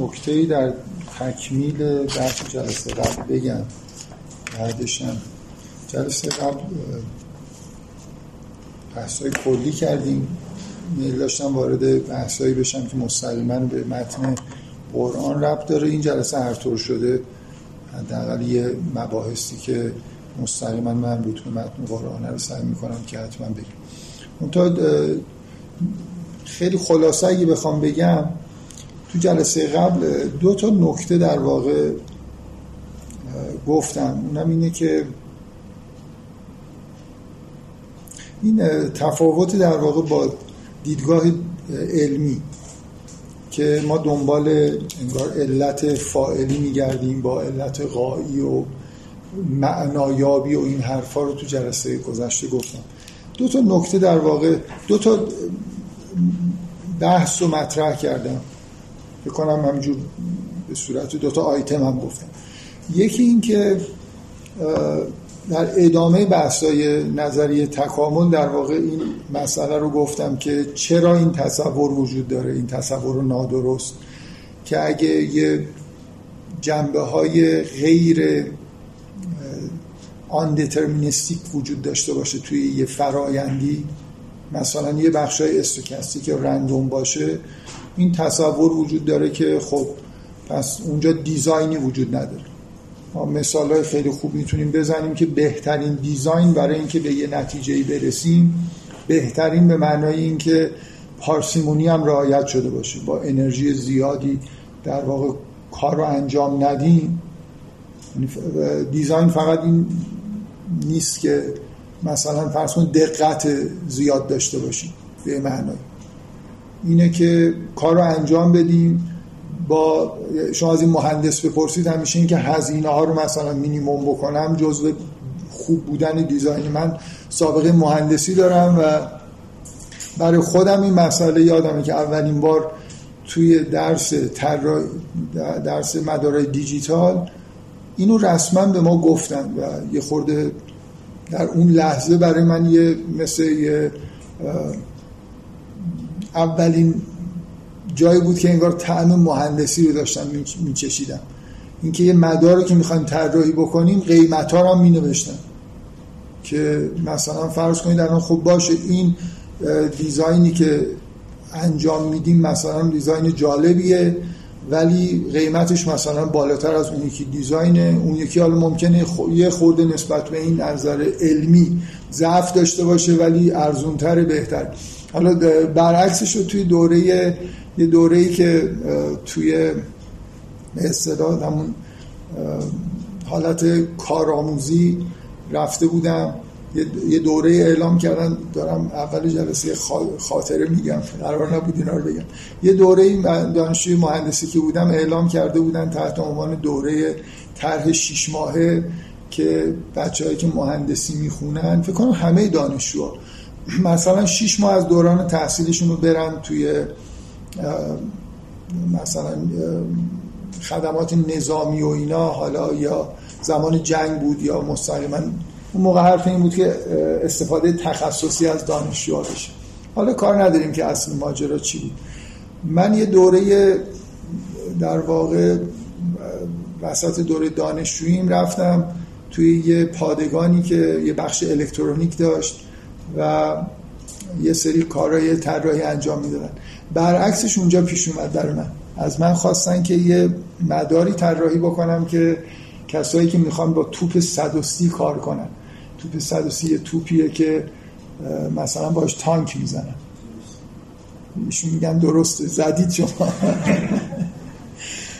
نکته در تکمیل بحث جلسه قبل بگم. بعدشم جلسه قبل بحثای کلی کردیم. میل داشتم وارد بحثایی بشم که مستقیما به متن قرآن ربط داره. این جلسه هر طور شده حداقل یه مباحثی که مستقیما مربوط به متن قرآن رو سعی می‌کنم که حتما بگم. تا خیلی خلاصه اگه بخوام بگم تو جلسه قبل دو تا نکته در واقع گفتم. اونم اینه که این تفاوت در واقع با دیدگاه علمی که ما دنبال انگار علت فائلی میگردیم با علت غایی و معنایابی و این حرفا رو تو جلسه گذشته گفتم. دو تا نکته در واقع دو تا بحث رو مطرح کردم. بکنم همجور به صورت دو تا آیتم هم گفتم. یکی این که در ادامه بحثای نظریه تکامل در واقع این مسئله رو گفتم که چرا این تصور وجود داره این تصور نادرست که اگه یه جنبه های غیر آن وجود داشته باشه توی یه فرایندی مثلا یه بخشای استوکستیک که رندوم باشه این تصور وجود داره که خب پس اونجا دیزاینی وجود نداره. ما مثال های خیلی خوب می‌تونیم بزنیم که بهترین دیزاین برای اینکه به یه نتیجه برسیم بهترین به معنای اینکه پارسیمونی هم رعایت شده باشه. با انرژی زیادی در واقع کار رو انجام ندیم. یعنی دیزاین فقط این نیست که مثلا فرض کن دقت زیاد داشته باشیم به معنای. اینه که کار رو انجام بدیم با شما از این مهندس بپرسید همیشه این که هزینه ها رو مثلا مینیموم بکنم جزو خوب بودن دیزاین من سابقه مهندسی دارم و برای خودم این مسئله یادمه که اولین بار توی درس درس مدارای دیجیتال اینو رسما به ما گفتن و یه خورده در اون لحظه برای من یه مثل یه اولین جایی بود که انگار طعم مهندسی رو داشتم میچشیدم. اینکه یه مدار که می‌خوایم طراحی بکنیم قیمت ها رو هم مینوشتن. که مثلا فرض کنید الان خب باشه این دیزاینی که انجام میدیم مثلا دیزاین جالبیه ولی قیمتش مثلا بالاتر از اون یکی دیزاینه. اون یکی حالا ممکنه یه خورده نسبت به این نظر علمی ضعف داشته باشه ولی ارزونتر بهتر. حالا برعکسش رو توی دوره یه دوره ای که توی اصطلاح همون حالت کارآموزی رفته بودم. یه دوره اعلام کردن دارم اول جلسه خاطره میگم قرار نبود اینا رو بگم. یه دوره دانشجوی مهندسی که بودم اعلام کرده بودن تحت عنوان دوره طرح شیش ماهه که بچههایی که مهندسی می‌خونن فکر کنم همه دانشجوها مثلا شیش ماه از دوران تحصیلشون رو برن توی مثلا خدمات نظامی و اینا حالا یا زمان جنگ بود یا مستقیما اون موقع حرف این بود که استفاده تخصصی از دانشجوها بشه. حالا کار نداریم که اصل ماجرا چی بود. من یه دوره در واقع وسط دوره دانشجوییم رفتم توی یه پادگانی که یه بخش الکترونیک داشت. و یه سری کارهای طراحی انجام می‌دادن. برعکسش اونجا پیش اومد برای من. از من خواستن که یه مداری طراحی بکنم که کسایی که می‌خوان با توپ 130 کار کنن. توپ 130 یه توپیه که مثلا باش تانک می‌زنن. ایشون میگن درسته. زدید شما.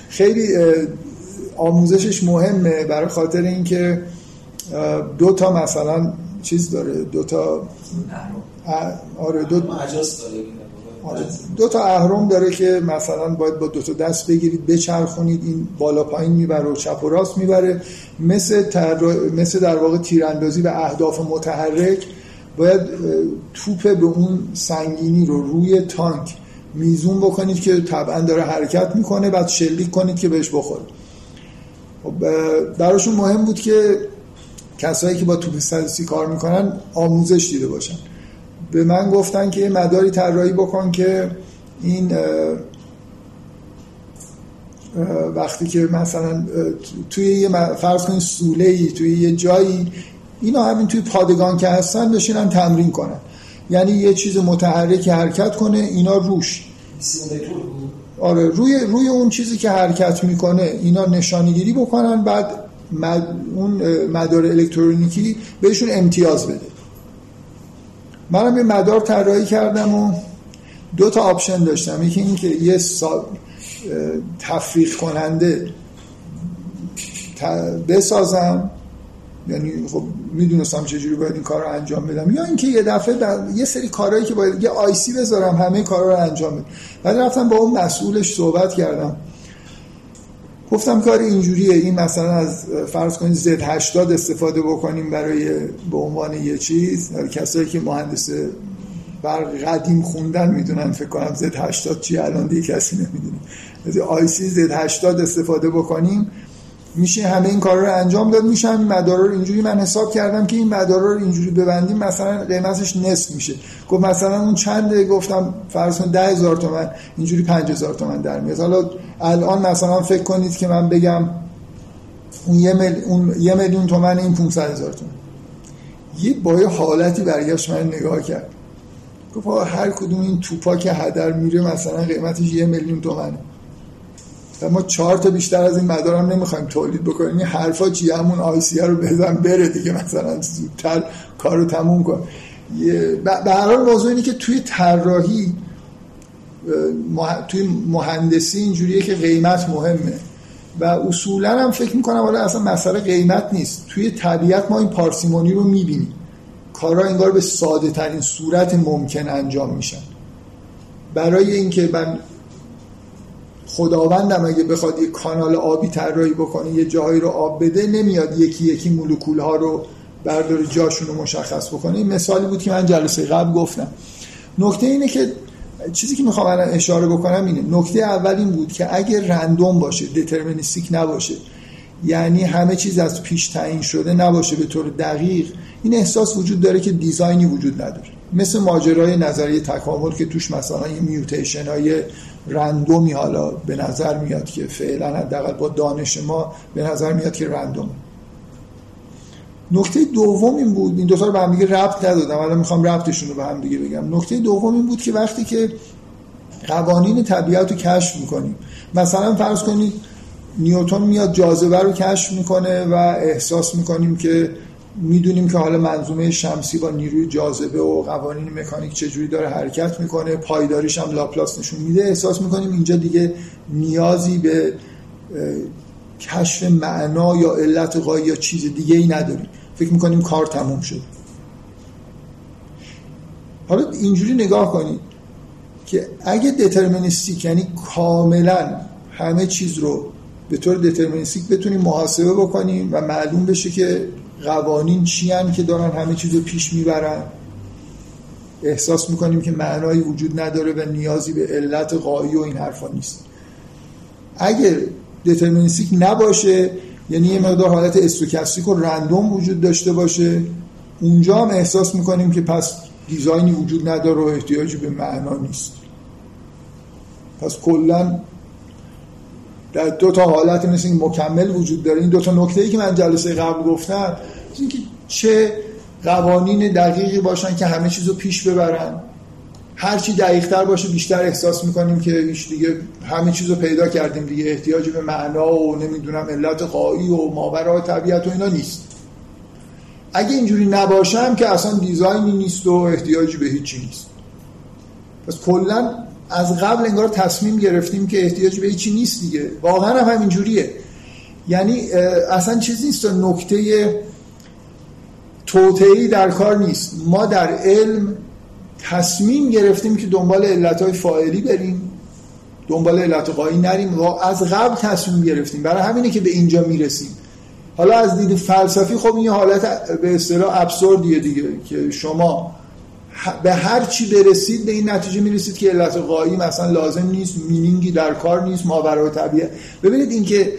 خیلی آموزشش مهمه برای خاطر اینکه دو تا مثلا چیز داره دو تا آره دو آره. دو تا اهرم داره که مثلا باید با دو تا دست بگیرید بچرخونید این بالا پایین می‌بره و چپ و راست می‌بره. مثل, مثل در واقع تیراندازی به اهداف متحرک باید توپ به اون سنگینی رو روی تانک میزون بکنید که طبعا داره حرکت می‌کنه بعد شلیک کنید که بهش بخوره. خب، براشون مهم بود که کسایی که با توپ کار می‌کنن آموزش دیده باشن. به من گفتن که یه مداری طراحی بکن که این وقتی که مثلا توی یه فرض کنید سوله ای توی یه جایی اینا همین توی پادگان که هستن بشینن تمرین کنن. یعنی یه چیز متحرک حرکت کنه اینا روش. آره روی روی اون چیزی که حرکت می‌کنه اینا نشانگیری بکنن بعد اون مدار الکترونیکی بهشون امتیاز بده. منم یه مدار طراحی کردم و دو تا option داشتم. یکی این که یه سا... تفریق کننده بسازم. یعنی خب می‌دونستم چجوری باید این کار رو انجام بدم. یا اینکه یه دفعه یه سری کارهایی که باید یه IC بذارم همه کارا رو انجام بدم. بعد رفتم با اون مسئولش صحبت کردم. گفتم کار اینجوریه. این مثلا از فرض کنید زد 80 استفاده بکنیم برای به عنوان یه چیز. کسایی که مهندس بر قدیم خوندن می‌دونن فکر کنم زد 80 چی الان دیگه کسی نمی‌دونه. از سی زد 80 استفاده بکنیم. میشه همه این کار رو انجام داد میشه همین مدارا رو اینجوری من حساب کردم که این مدارا رو اینجوری ببندیم مثلا قیمتش نصف میشه. گفت مثلا اون چنده گفتم فرض کن 10000 تومان اینجوری 5000 تومان در میاد. حالا الان مثلا فکر کنید که من بگم اون یه, میلیون تومن این 500 هزار تومن. یه با حالتی برگشت من نگاه کرد. گفت هر کدوم این توپا که هدر میره مثلا قیمتش یه میلیون تومنه. و ما چهار تا بیشتر از این مدار هم نمی‌خوایم تولید بکنیم. این حرفا چی همون آیسیه رو بزن بره دیگه. مثلا زودتر کار رو تموم کن. به هر حال موضوع اینه که توی طراحی توی مهندسی اینجوریه که قیمت مهمه. و اصولا هم فکر می‌کنم حالا اصلا مسئله قیمت نیست. توی طبیعت ما این پارسیمونی رو می‌بینیم. کارها انگار به ساده ترین صورت ممکن انجام میشن. برای اینکه من خداوندم اگه بخواد یه کانال آبی طراحی بکنه یه جایی رو آب بده نمیاد یکی یکی مولکول ها رو بردار جاشون رو مشخص بکنه. این مثالی بود که من جلسه قبل گفتم. نکته اینه که چیزی که می‌خوام الان اشاره بکنم اینه. نکته اول این بود که اگه رندوم باشه دترمینیستیک نباشه یعنی همه چیز از پیش تعیین شده نباشه به طور دقیق این احساس وجود داره که دیزاینی وجود نداره. مثل ماجرای نظریه تکامل که توش مثلا یه میوتیشن های رندومی حالا به نظر میاد که فعلا حداقل با دانش ما به نظر میاد که رندوم نکته دوم این بود این دو تا رو به هم دیگه ربط ندادم الان می‌خوام ربطشون رو به هم دیگه بگم. نکته دوم این بود که وقتی که قوانین طبیعت رو کشف می‌کنیم مثلا فرض کنید نیوتون میاد جاذبه رو کشف می‌کنه و احساس می‌کنیم که می‌دونیم که حالا منظومه شمسی با نیروی جاذبه و قوانین مکانیک چجوری داره حرکت می‌کنه پایداریش هم لاپلاس نشون میده. احساس می‌کنیم اینجا دیگه نیازی به کشف معنا یا علت قایی یا چیز دیگه ای نداریم. فکر می‌کنیم کار تموم شد حالا اینجوری نگاه کنید که اگه دترمینیستیک یعنی کاملا همه چیز رو به طور دترمینیستیک بتونیم محاسبه بکنیم و معلوم بشه که قوانین چی که دارن همه چیز رو پیش می‌برن؟ احساس می‌کنیم که معنایی وجود نداره و نیازی به علت قایی و این حرفا نیست. اگر دترمینیستیک نباشه یعنی یه مقدار حالت استوکستیک و رندوم وجود داشته باشه اونجا هم احساس می‌کنیم که پس دیزاینی وجود نداره و احتیاجی به معنا نیست. پس کلا در دو تا حالت مثل مکمل وجود داره. این دو تا نکته ای که من جلسه قبل گفتم اینکه چه قوانین دقیقی باشن که همه چیز رو پیش ببرن. هرچی دقیقتر باشه بیشتر احساس می‌کنیم که هیچ دیگه همه چیز پیدا کردیم دیگه. احتیاجی به معنا و نمی‌دونم علت قایی و ماورای طبیعت و اینا نیست. اگه اینجوری نباشم که اصلا دیزاینی نیست و احتیاجی به هیچی نیست. پس کلا از قبل انگار تصمیم گرفتیم که احتیاج به هیچی نیست دیگه. واقعا هم همینجوریه. یعنی اصلا چیزی نیست. نکته توتعی در کار نیست. ما در علم تصمیم گرفتیم که دنبال علتهای فاعلی بریم. دنبال علت قایی نریم. و از قبل تصمیم گرفتیم. برای همینه که به اینجا می‌رسیم. حالا از دید فلسفی خب این حالت به اصطلاح ابسوردیه دیگه که شما به هر چی برسید به این نتیجه می‌رسید که علت قایی مثلا لازم نیست مینینگی در کار نیست ماورای طبیعت. ببینید اینکه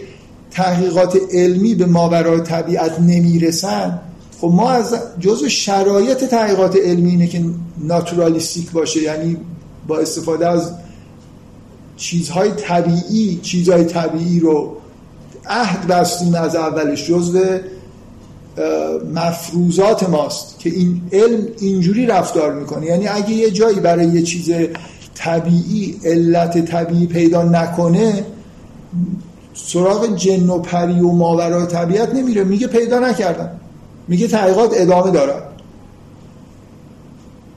تحقیقات علمی به ماورای طبیعت نمی‌رسن خب ما از جزء شرایط تحقیقات علمی اینه که ناتورالیستیک باشه یعنی با استفاده از چیزهای طبیعی چیزهای طبیعی رو عهد بستیم از اولش جزء مفروضات ماست که این علم اینجوری رفتار می‌کنه. یعنی اگه یه جایی برای یه چیز طبیعی علت طبیعی پیدا نکنه سراغ جن و پری و ماورای طبیعت نمیره. میگه پیدا نکردم میگه تحقیقات ادامه دارد.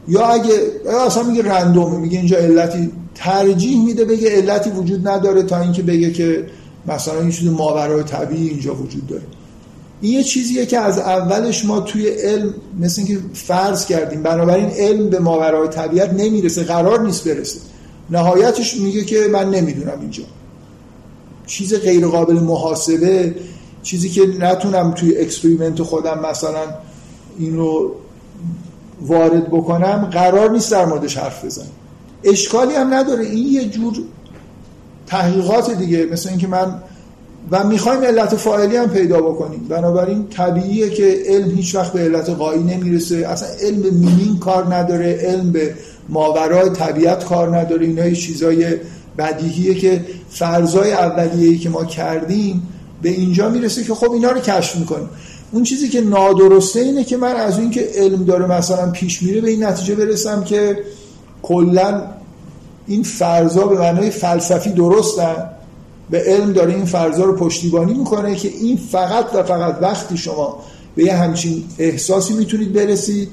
یا اگه یا اصلا میگه رندومه میگه اینجا علتی ترجیح میده بگه علتی وجود نداره تا اینکه بگه که مثلا این چیز ماورای طبیعی اینجا وجود داره. این یه چیزیه که از اولش ما توی علم مثل اینکه فرض کردیم بنابراین علم به ماورای طبیعت نمی‌رسه قرار نیست برسه. نهایتش میگه که من نمی‌دونم اینجا. چیز غیر قابل محاسبه چیزی که نتونم توی experiment خودم مثلا این رو وارد بکنم قرار نیست در موردش حرف بزنم. اشکالی هم نداره. این یه جور تحقیقات دیگه. مثل اینکه من و می‌خوایم علت فاعلی هم پیدا بکنیم. بنابراین طبیعیه که علم هیچ وقت به علت غایی نمی‌رسه. اصلا علم به meaning کار نداره. علم به ماورای طبیعت کار نداره. اینا چیزای بدیهیه که فرضای اولیه‌ای که ما کردیم به اینجا می‌رسه که خب اینا رو کشف می‌کنیم. اون چیزی که نادرسته اینه که من از این که علم داره مثلا پیش میره به این نتیجه برسم که کلا این فرضا به معنای فلسفی درستن به علم داره این فرضا رو پشتیبانی می‌کنه که این فقط و فقط وقتی شما به یه همچین احساسی می‌تونید برسید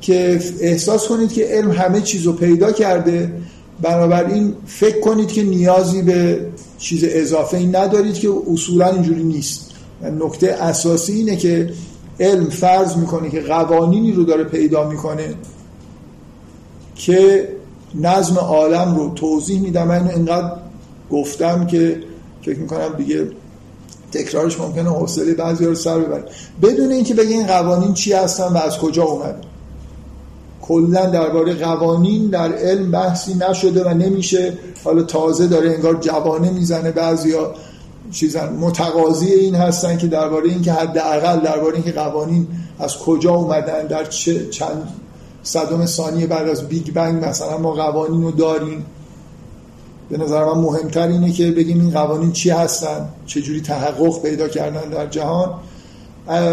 که احساس کنید که علم همه چیز رو پیدا کرده بنابراین فکر کنید که نیازی به چیز اضافه ای ندارید که اصولا اینجوری نیست. نکته اساسی اینه که علم فرض می‌کنه که قوانینی رو داره پیدا می‌کنه که نظم عالم رو توضیح میدم. من اینقدر گفتم که فکر می‌کنم دیگه تکرارش ممکنه حوصله بعضی رو سر ببره. بدون اینکه بگه این قوانین چی هستن و از کجا اومد کلا درباره قوانین در علم بحثی نشده و نمیشه. حالا تازه داره انگار جوانه می‌زنه بعضیا چیزن متقاضی این هستن که درباره اینکه حداقل درباره اینکه قوانین از کجا اومدن در چه چند صدم ثانیه بعد از بیگ بنگ مثلا ما قوانین رو داریم. به نظر من مهمتر اینه که بگیم این قوانین چی هستن چجوری تحقق پیدا کردن در جهان.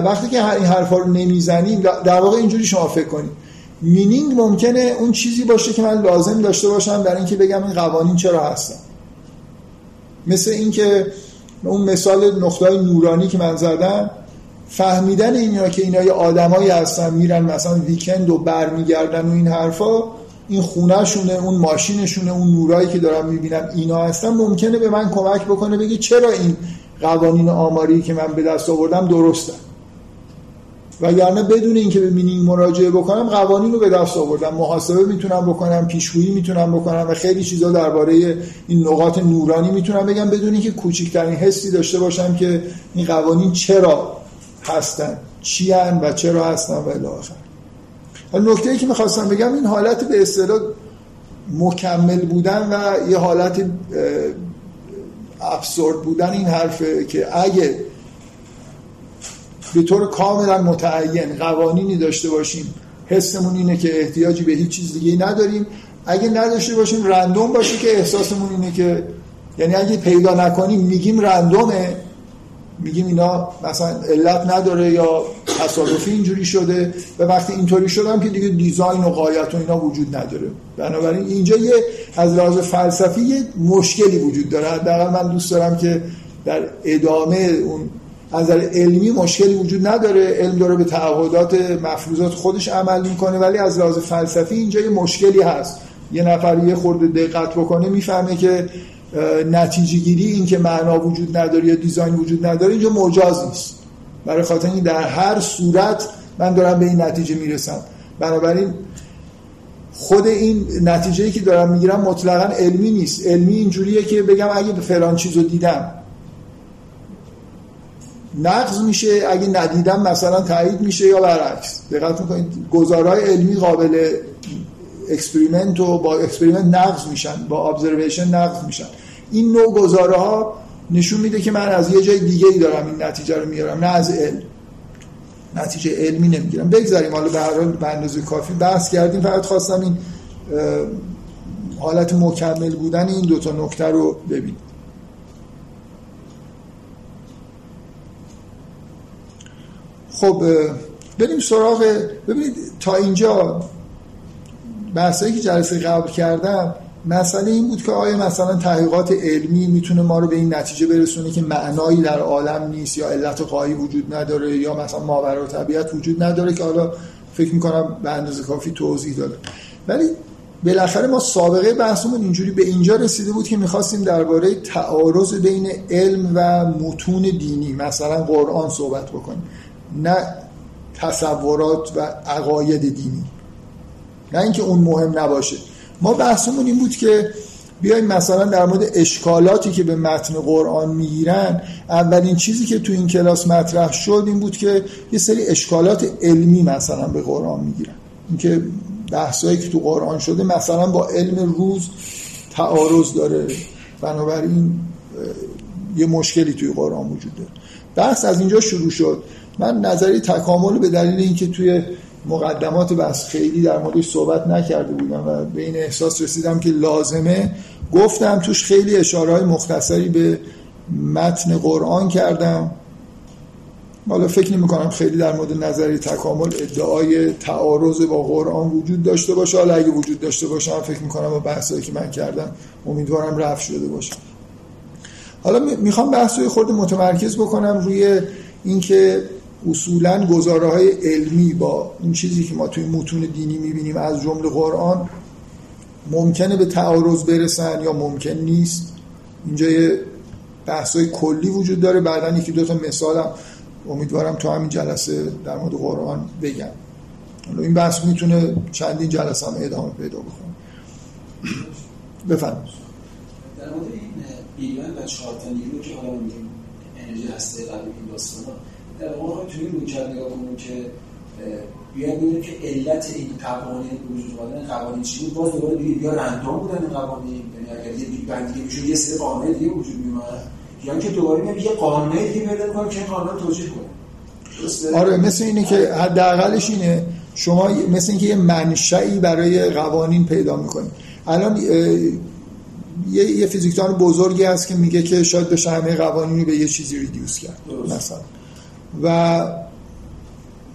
وقتی که این حرفا رو نمی‌زنیم در واقع اینجوری شما فکر کنید. مینینگ ممکنه اون چیزی باشه که من لازم داشته باشم در اینکه بگم این قوانین چرا هستن. مثل اینکه اون مثال نقطه نورانی که من زدم فهمیدن اینا که اینا یه آدمایی هستن میرن مثلا ویکند و برمیگردن و این حرفا این خونهشونه اون ماشینشونه اون نورایی که دارم می‌بینم اینا هستن. ممکنه به من کمک بکنه بگه چرا این قوانین آماری که من به دست آوردم درسته. وگرنه بدون اینکه به مینینگ مراجعه بکنم قوانین رو به دست آوردم. محاسبه می‌تونم بکنم پیشگویی می‌تونم بکنم و خیلی چیزا درباره این نقاط نورانی می‌تونم بگم بدون اینکه کوچکترین حسی داشته باشم که این قوانین چرا هستن چی و چرا هستن و الی نکته ای که می‌خواستم بگم این حالت به اصطلاح مکمل بودن و یه حالت ابسورد بودن این حرفه که اگه به طور کاملا متعین قوانینی داشته باشیم. حسمون اینه که احتیاجی به هیچ چیز دیگه نداریم. اگه نداشته باشیم رندوم باشه که احساسمون اینه که یعنی اگه پیدا نکنیم میگیم رندومه. میگیم اینا مثلا علت نداره یا تصادفی اینجوری شده و وقتی اینطوری شدم که دیگه دیزاین و قایت و اینا وجود نداره. بنابراین اینجا یه از لحاظ فلسفی یه مشکلی وجود داره. حداقل من دوست دارم که در ادامه اون از نظر علمی مشکلی وجود نداره. علم داره به تعهدات مفروضات خودش عمل می‌کنه ولی از لحاظ فلسفی اینجا یه مشکلی هست. یه نفر یه خورده دقت بکنه می‌فهمه که نتیجه گیری این که معنا وجود نداره یا دیزاین وجود نداره اینجا مجاز نیست. برای خاطر این در هر صورت من دارم به این نتیجه می‌رسم. بنابراین خود این نتیجه که دارم می‌گیرم مطلقا علمی نیست. علمی اینجوریه که بگم اگه به فلان چیز دیدم نقض میشه اگه ندیدم مثلا تایید میشه یا برعکس. دقت می‌کنید گزارهای علمی قابل experiment و با experiment نقض میشن با observation نقض میشن. این نوع گزاره ها نشون میده که من از یه جای دیگه ای دارم این نتیجه رو میارم نه از علم. نتیجه علمی نمی‌گیرم. بگذاریم حالا به هر حال به اندازه کافی بحث کردیم. فقط خواستم این حالت مکمل بودن این دوتا نکته رو ببینیم. خب بریم سراغ ببینید تا اینجا بحثایی که جلسه قبل کردم مسئله این بود که آیا مثلا تحقیقات علمی می‌تونه ما رو به این نتیجه برسونه که معنایی در عالم نیست یا علت قایی وجود نداره یا مثلا ماورا طبیعت وجود نداره که حالا فکر می‌کنم به اندازه کافی توضیح داده. ولی بالاخره ما سابقه بحثمون اینجوری به اینجا رسیده بود که می‌خواستیم درباره تعارض بین علم و متون دینی مثلا قرآن صحبت بکنیم. نه تصورات و عقاید دینی نه اینکه اون مهم نباشه. ما بحثمون این بود که بیایم مثلا در مورد اشکالاتی که به متن قرآن می‌گیرن اولین چیزی که تو این کلاس مطرح شد این بود که یه سری اشکالات علمی مثلا به قرآن می‌گیرن. اینکه بحثایی که تو قرآن شده مثلا با علم روز تعارض داره. بنابراین یه مشکلی توی قرآن وجود داره. بحث از اینجا شروع شد. من نظری تکامل به دلیل اینکه توی مقدمات بحث خیلی در موردش صحبت نکرده بودم و به این احساس رسیدم که لازمه گفتم توش خیلی اشاره های مختصری به متن قرآن کردم. حالا فکر نمی کنم خیلی در مورد نظری تکامل ادعای تعارض با قرآن وجود داشته باشه. حالا اگه وجود داشته باشه فکر می کنم با بحثایی که من کردم امیدوارم رفت شده باشه. حالا می‌خوام بحث خورده متمرکز بکنم روی اینکه اصولا گزاره های علمی با این چیزی که ما توی متون دینی می‌بینیم از جمله قرآن ممکنه به تعارض برسن یا ممکن نیست. اینجا یه بحث های کلی وجود داره. بعدا یکی دو تا مثالم امیدوارم تو همین جلسه در مورد قرآن بگم. این بحث می‌تونه چندین جلسه هم ادامه پیدا بکنه. بفرمایید. در مورد این بیان و چهار که حالا انرژی هسته قبل این داستانا در واقع توی روی کرد نگاه کنیم که بیان ببینیم که علت این قوانین وجود اومدن قوانین چی بود؟ باز دوباره دیگه بیا رندوم بودن این قوانین یعنی اگر یه بیگ بند دیگه می‌شد یه سری قانون دیگه وجود میومد یا که دوباره میگم یه قانون دیگه پیدا کنیم که قانون توجیه کنه. آره مثل اینه که حداقلش اینه شما مثل اینکه یه منشأی برای قوانین پیدا می‌کنید. الان یه, یه فیزیکدان بزرگی هست که میگه که شاید بشه همه قوانین رو به یه چیزی ریدیوس کرد مثلا. و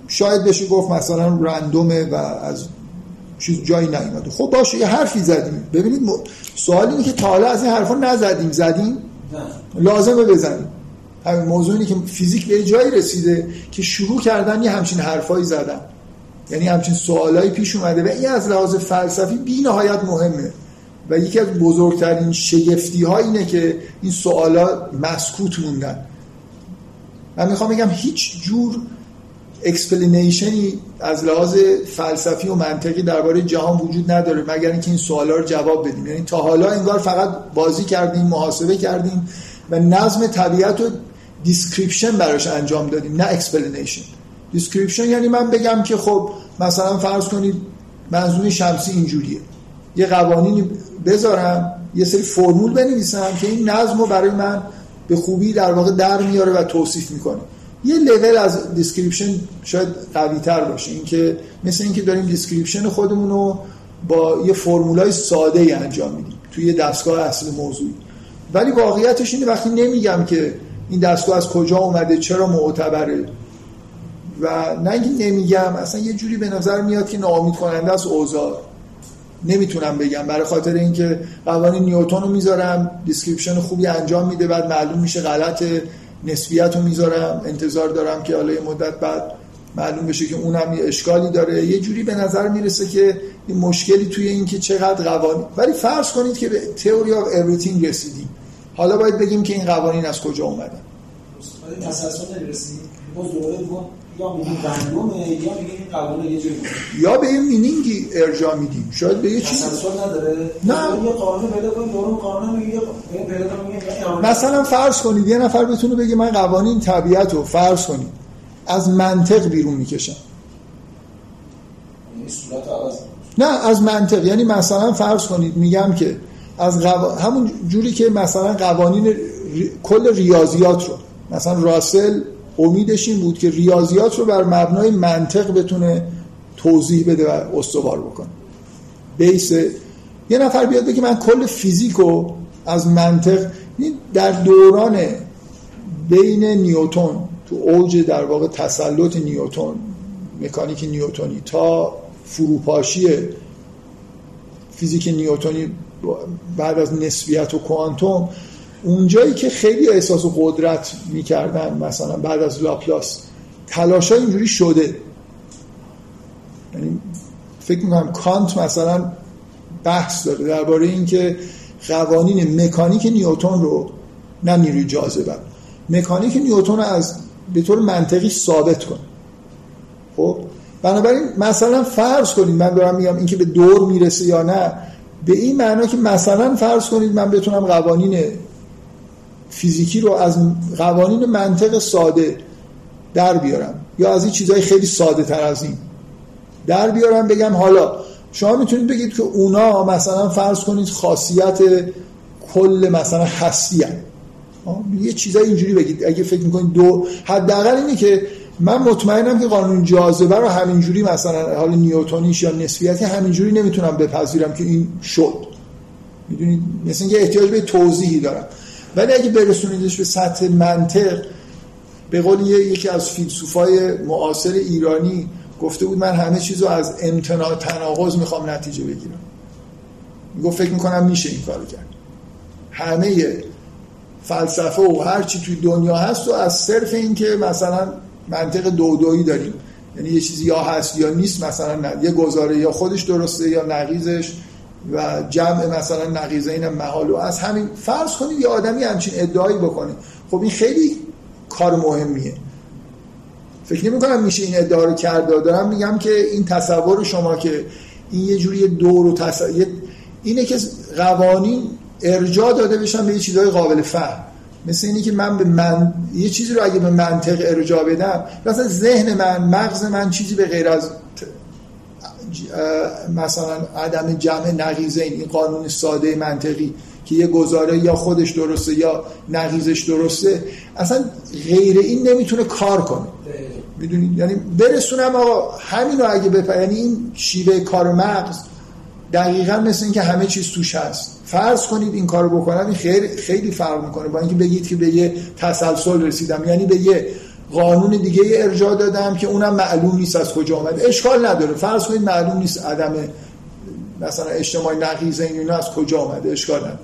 شاید بشه گفت مثلا رندومه و از چیز جایی نیومده. خب باشه یه حرفی زدیم. ببینید سوال اینه که تا حالا از این حرفا نزدیم. زدیم؟ لازمه بزنیم. همین موضوع اینه که فیزیک به جایی رسیده که شروع کردن یه همچین حرفایی زدن. یعنی همچین سوالایی پیش اومده و این از لحاظ فلسفی بی نهایت مهمه. و یکی از بزرگترین شگفتی ها اینه که این سوالا مسکوت موندن. من می‌خوام بگم هیچ جور explanation ی از لحاظ فلسفی و منطقی درباره جهان وجود نداره مگر اینکه این سوالا رو جواب بدیم. یعنی تا حالا انگار فقط بازی کردیم محاسبه کردیم و نظم طبیعت رو description براش انجام دادیم نه explanation description یعنی من بگم که خب مثلا فرض کنید منظومه شمسی اینجوریه. یه قوانینی بذارم یه سری فرمول بنویسم که این نظم رو برای من به خوبی در واقع در میاره و توصیف می‌کنه. یه level از description شاید قوی تر باشه. اینکه مثل اینکه داریم description خودمون رو با یه فرمولای ساده ای انجام میدیم توی یه دستگاه اصل موضوعی. ولی واقعیتش اینه وقتی نمیگم که این دستگاه از کجا اومده چرا معتبره. و نه نمیگم اصلا یه جوری به نظر میاد که ناامید کننده است اوضاع. نمی‌تونم بگم. برای خاطر اینکه قوانین نیوتن رو می‌ذارم description خوبی انجام میده بعد معلوم میشه غلط نسبیت رو می‌ذارم. انتظار دارم که حالا مدت بعد معلوم بشه که اونم یه اشکالی داره. یه جوری به نظر می‌رسه که این مشکلی توی این که چقدر قوانین ولی فرض کنید که به theory of everything رسیدیم. حالا باید بگیم که این قوانین از کجا اومدن. یا میگیم رندومه یا میگیم این قوانین یه جوری یا به یه meaning ی ارجاع میدیم. شاید به یه چیز. نداره. نه. یه قانون پیدا کنیم دورون قانون میگه پیدا کنیم مثلا فرض کنید یه نفر بتونه بگه من قوانین طبیعت رو فرض کنید از منطق بیرون می‌کشم. نه از منطق. یعنی مثلا فرض کنید میگم که از قو... همون جوری که مثلا قوانین ری... کل ریاضیات رو مثلا راسل امیدش این بود که ریاضیات رو بر مبنای منطق بتونه توضیح بده و استوار بکنه. بیس یه نفر بیاد بگه من کل فیزیک رو از منطق در دوران بین نیوتون تو اوج در واقع تسلط نیوتون مکانیک نیوتونی تا فروپاشی فیزیک نیوتونی بعد از نسبیت و کوانتوم اونجایی که خیلی احساس و قدرت می‌کردن مثلا بعد از لاپلاس تلاش اینجوری شده. یعنی فکر می‌کنم کانت مثلا بحث داره درباره اینکه قوانین مکانیک نیوتون رو نه نیروی جاذبه مکانیک نیوتون رو از به طور منطقی ثابت کنه خب؟ بنابراین مثلا فرض کنید من دارم میگم اینکه به دور می‌رسه یا نه به این معنا که مثلا فرض کنید من بتونم قوانین فیزیکی رو از قوانین منطق ساده در بیارم یا از این چیزهای خیلی ساده تر از این در بیارم بگم حالا شما می‌تونید بگید که اونا مثلا فرض کنید خاصیت کل مثلا هستی یه چیزای اینجوری بگید. اگه فکر می‌کنید دو حداقل اینه که من مطمئنم که قانون جاذبه رو همینجوری مثلا حال نیوتونیش یا نسبیتی همینجوری نمی‌تونم بپذیرم که این شد. می‌دونید؟ مثل اینکه احتیاج به توضیحی دارم. ولی اگه برسونیدش به سطح منطق به قول یکی از فیلسوفای معاصر ایرانی گفته بود من همه چیز رو از امتناع تناقض می‌خوام نتیجه بگیرم. گفت فکر می‌کنم میشه این کارو کرد. همه فلسفه و هر چی توی دنیا هست و از صرف این که مثلا منطق دودویی داریم. یعنی یه چیزی یا هست یا نیست مثلا نه. یه گزاره یا خودش درسته یا نقیزش و جمع مثلا نقیزه این محال و از همین فرض کنید یه آدمی همچین ادعایی بکنه. خب این خیلی کار مهمیه. فکر نمی کنم میشه این ادعا رو کرد دارم. میگم که این تصور شما که این یه جوری دور و تصور اینه که قوانین ارجاع داده بشن به یه چیزهای قابل فهم. مثل اینی که من به من یه چیزی رو اگه به منطق ارجاع بدم مثلا ذهن من مغز من چیزی به غیر از مثلا عدم جمع نقیزه این قانون ساده منطقی که یه گزاره یا خودش درسته یا نقیزش درسته اصلا غیر این نمی‌تونه کار کنه. می‌دونید یعنی برسونم آقا همین رو اگه بپ... یعنی این شیوه کار مغز دقیقا مثل اینکه همه چیز توش هست. فرض کنید این کارو بکنم این خیلی خیلی فرق می‌کنه. با اینکه بگید که به یه تسلسل رسیدم یعنی به یه قانون دیگه ارجاع دادم که اونم معلوم نیست از کجا آمده اشکال نداره. فرض کنید معلوم نیست عدم مثلا اجتماع نقیزه این از کجا آمده اشکال نداره.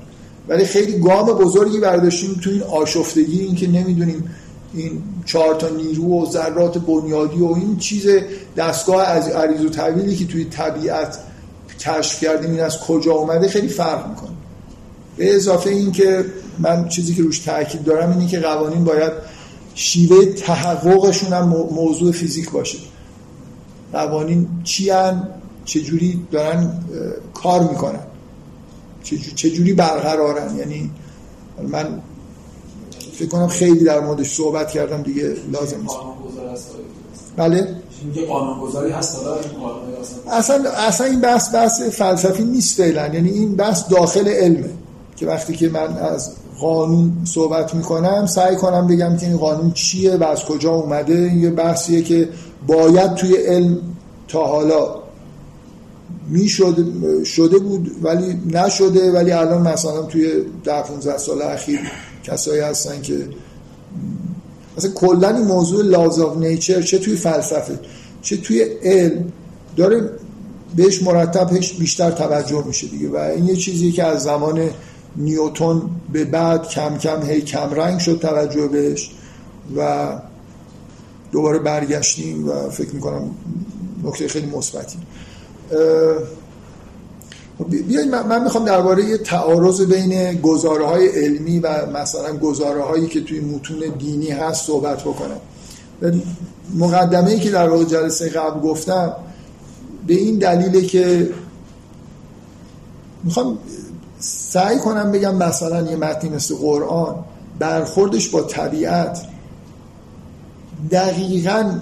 ولی خیلی گام بزرگی برداشتیم تو این آشفتگی این که نمی‌دونیم این چهار تا نیرو و ذرات بنیادی و این چیز دستگاه از عریض و طویلی که توی طبیعت کشف کردیم این از کجا اومده خیلی فرق می‌کنه. به اضافه این که من چیزی که روش تاکید دارم اینه که قوانین باید شیوه تحققشون هم موضوع فیزیک باشه. قوانین چی هن؟ چجوری دارن کار می‌کنن؟ چجوری برقرارن؟ یعنی من فکر کنم خیلی در موردش صحبت کردم دیگه لازم نیست. بله. هست اصلا اصلا این بحث بحث فلسفی نیست فعلا. یعنی این بحث داخل علمه. که وقتی که من از قانون صحبت می‌کنم سعی کنم بگم که این قانون چیه و از کجا اومده. یه بحثیه که باید توی علم تا حالا می شده بود ولی نشده. ولی الان مثلا توی ده 15 سال اخیر کسایی هستن که مثلا کلا این موضوع لاز آف نیچر چه توی فلسفه چه توی علم داره بهش مرتب بیشتر توجه میشه دیگه. و این یه چیزی که از زمان نیوتون به بعد کم کم هی کم رنگ شد توجه بهش و دوباره برگشتیم و فکر می‌کنم نکته خیلی مثبتی. بیایید من می‌خوام درباره تعارض بین گزاره های علمی و مثلا گزاره هایی که توی متون دینی هست صحبت بکنم. مقدمه ای که در واقع جلسه قبل گفتم به این دلیله که می‌خوام سعی کنم بگم مثلا یه متنی مثل قرآن برخوردش با طبیعت دقیقا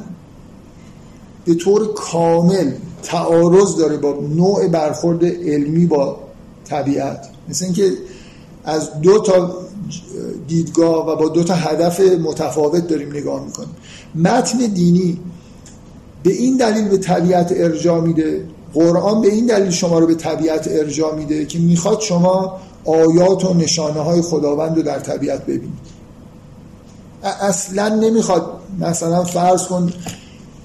به طور کامل تعارض داره با نوع برخورد علمی با طبیعت. مثل اینکه از دو تا دیدگاه و با دو تا هدف متفاوت داریم نگاه می‌کنیم. متن دینی به این دلیل به طبیعت ارجاع میده قرآن به این دلیل شما رو به طبیعت ارجاع میده که می‌خواد شما آیات و نشانه های خداوند رو در طبیعت ببینید. اصلا نمی‌خواد مثلا فرض کن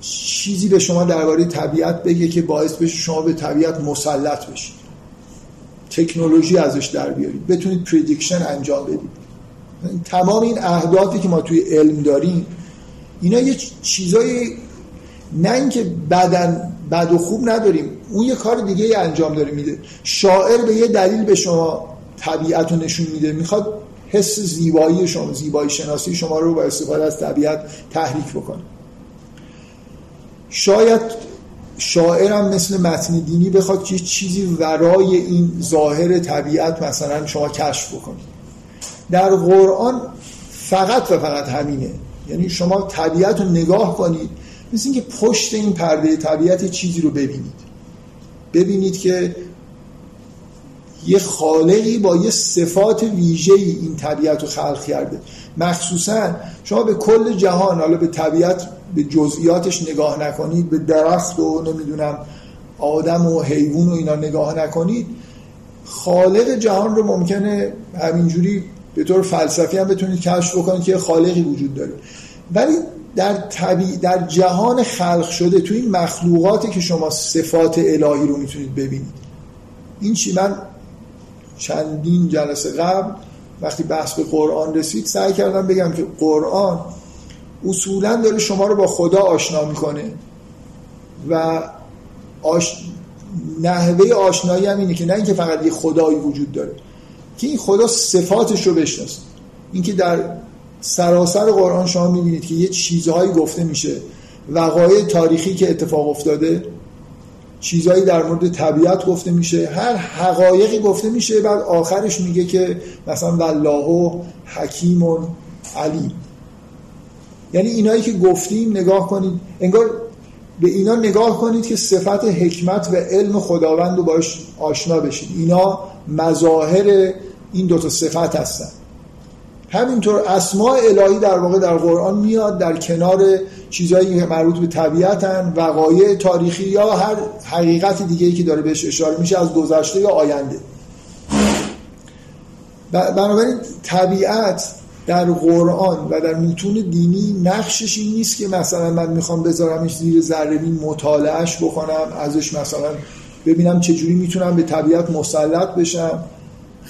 چیزی به شما درباره طبیعت بگه که باعث بشه شما به طبیعت مسلط بشید. تکنولوژی ازش در بیارید. بتونید پریدیکشن انجام بدید. تمام این اهدافی که ما توی علم داریم اینا یه چیزای نه اینکه بدن بد و خوب نداریم. اون یه کار دیگه انجام داره میده. شاعر به یه دلیل به شما طبیعت رو نشون میده. می‌خواد حس زیبایی شما زیبایی شناسی شما رو با استفاده از طبیعت تحریک بکنه. شاید شاعرم مثل متن دینی بخواد که چیزی ورای این ظاهر طبیعت مثلا شما کشف بکنید در قرآن فقط و فقط همینه. یعنی شما طبیعت رو نگاه کنید مثل اینکه پشت این پرده طبیعت چیزی رو ببینید. ببینید که یه خالقی با یه صفات ویژه این طبیعت رو خلق کرده. مخصوصا شما به کل جهان حالا به طبیعت به جزئیاتش نگاه نکنید به درخت و نمی‌دونم آدم و حیوان و اینا نگاه نکنید. خالق جهان رو ممکنه همینجوری به طور فلسفی هم بتونید کشف بکنید که خالقی وجود داره. ولی در, طبیع در جهان خلق شده تو این مخلوقاتی که شما صفات الهی رو می‌تونید ببینید. این چی؟ من چندین جلسه قبل وقتی بحث به قرآن رسید سعی کردم بگم که قرآن اصولا داره شما رو با خدا آشنا می‌کنه و آش... نحوه آشنایی هم اینه که نه اینکه فقط یه خدایی وجود داره که این خدا صفاتش رو بشناسید اینکه در سراسر قرآن شما می‌بینید که یه چیزهایی گفته میشه. وقایع تاریخی که اتفاق افتاده چیزهایی در مورد طبیعت گفته میشه هر حقایقی گفته میشه بعد آخرش میگه که مثلا والله حکیم و علیم. یعنی اینایی که گفتیم نگاه کنید انگار به اینا نگاه کنید که صفت حکمت و علم خداوند رو باش آشنا بشید. اینا مظاهر این دوتا صفت هستن. همینطور اسماع الهی در واقع در قرآن میاد در کنار چیزهایی که مربوط به طبیعتن وقایع تاریخی یا هر حقیقت دیگه ای که داره بهش اشاره میشه از گذشته یا آینده. بنابراین طبیعت در قرآن و در متون دینی نقشش این نیست که مثلا من می‌خوام بذارمش زیر ذره مطالعهش بکنم ازش مثلا ببینم چجوری می‌تونم به طبیعت مسلط بشم.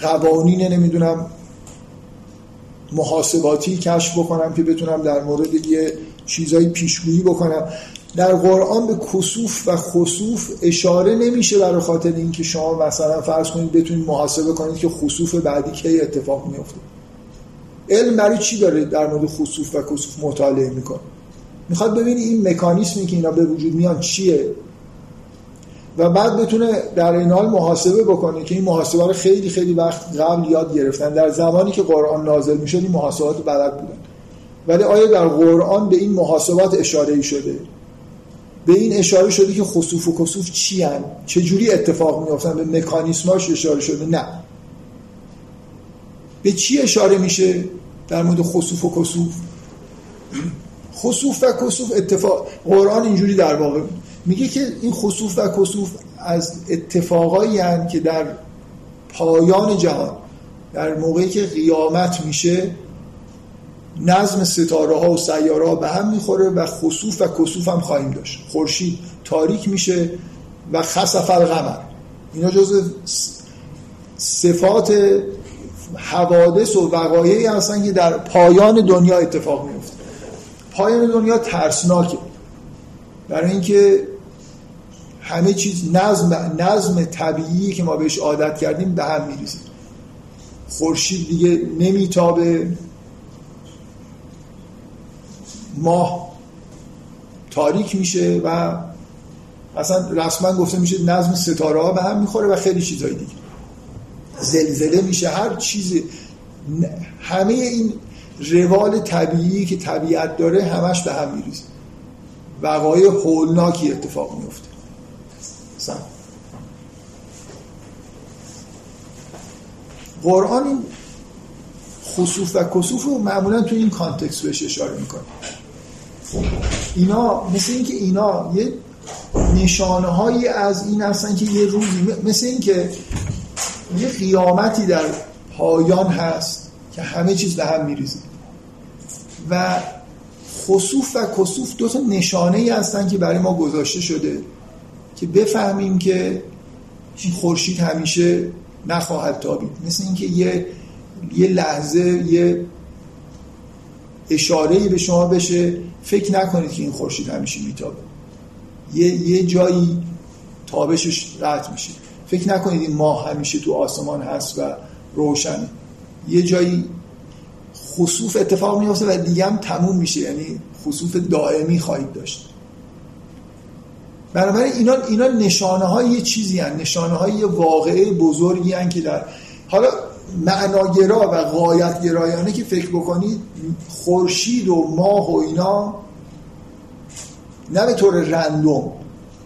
قوانین نمی‌دونم محاسباتی کشف بکنم که بتونم در مورد یه چیزایی پیشگویی بکنم. در قرآن به کسوف و خسوف اشاره نمیشه برای خاطر اینکه شما مثلا فرض کنید بتونید محاسبه کنید که خسوف بعدی کی اتفاق میفته علم برای چی داره در مورد خسوف و کسوف مطالعه می‌کنه؟ می‌خواد ببینی این مکانیسمی که اینا به وجود میان چیه؟ و بعد بتونه در این حال محاسبه بکنه که این محاسبه رو خیلی خیلی وقت قبل یاد گرفتن. در زمانی که قرآن نازل می‌شد این محاسبات بلد بودن. ولی آیا در قرآن به این محاسبات اشاره ای شده؟ به این اشاره شده که خصوف و کسوف چی هن؟ چجوری اتفاق میافتن؟ به مکانیسماش اشاره شده؟ نه. به چی اشاره میشه در مورد خصوف و کسوف؟ خصوف و کسوف اتفاق قرآن اینجوری در واقع میگه که این خصوف و کسوف از اتفاقایی که در پایان جهان در موقعی که قیامت میشه نظم ستاره ها و سیاره ها به هم می‌خوره و خصوف و کسوف هم خواهیم داشت. خورشید تاریک میشه و خسف القمر. اینا جز صفات حوادث و وقایعی هستن که در پایان دنیا اتفاق میفته پایان دنیا ترسناکه. برای اینکه همه چیز نظم نظم طبیعی که ما بهش عادت کردیم به هم میریزه. خورشید دیگه نمیتابه. ماه تاریک میشه و اصلا رسما گفته میشه نظم ستاره ها به هم می‌خوره و خیلی چیزهای دیگه. زلزله میشه هر چیز. همه این روال طبیعی که طبیعت داره همش به هم میریزه. وقایع هولناکی اتفاق میفته قرآن این خصوف و کسوف رو معمولا تو این کانتکست بهش اشاره می‌کنه. اینا مثل اینکه اینا یه نشانه هایی از این هستن که یه روزی مثل این که یه قیامتی در پایان هست که همه چیز به هم میریزه. و خصوف و کسوف دو تا نشانه ای هستن که برای ما گذاشته شده. که بفهمیم که این خورشید همیشه نخواهد تابید. مثل اینکه یه یه لحظه یه اشاره به شما بشه فکر نکنید که این خورشید همیشه میتابه. یه, یه جایی تابشش قطع میشه. فکر نکنید این ماه همیشه تو آسمان هست و روشن. یه جایی خصوف اتفاق میفته و دیگه هم تموم میشه. یعنی خصوف دائمی خواهید داشت. بنابراین اینا, اینا نشانه های یه چیزی هن. نشانه های یه واقعه بزرگی هن که در حالا معناگرا و غایت گرایانه که فکر بکنید خورشید و ماه و اینا نه به طور رندوم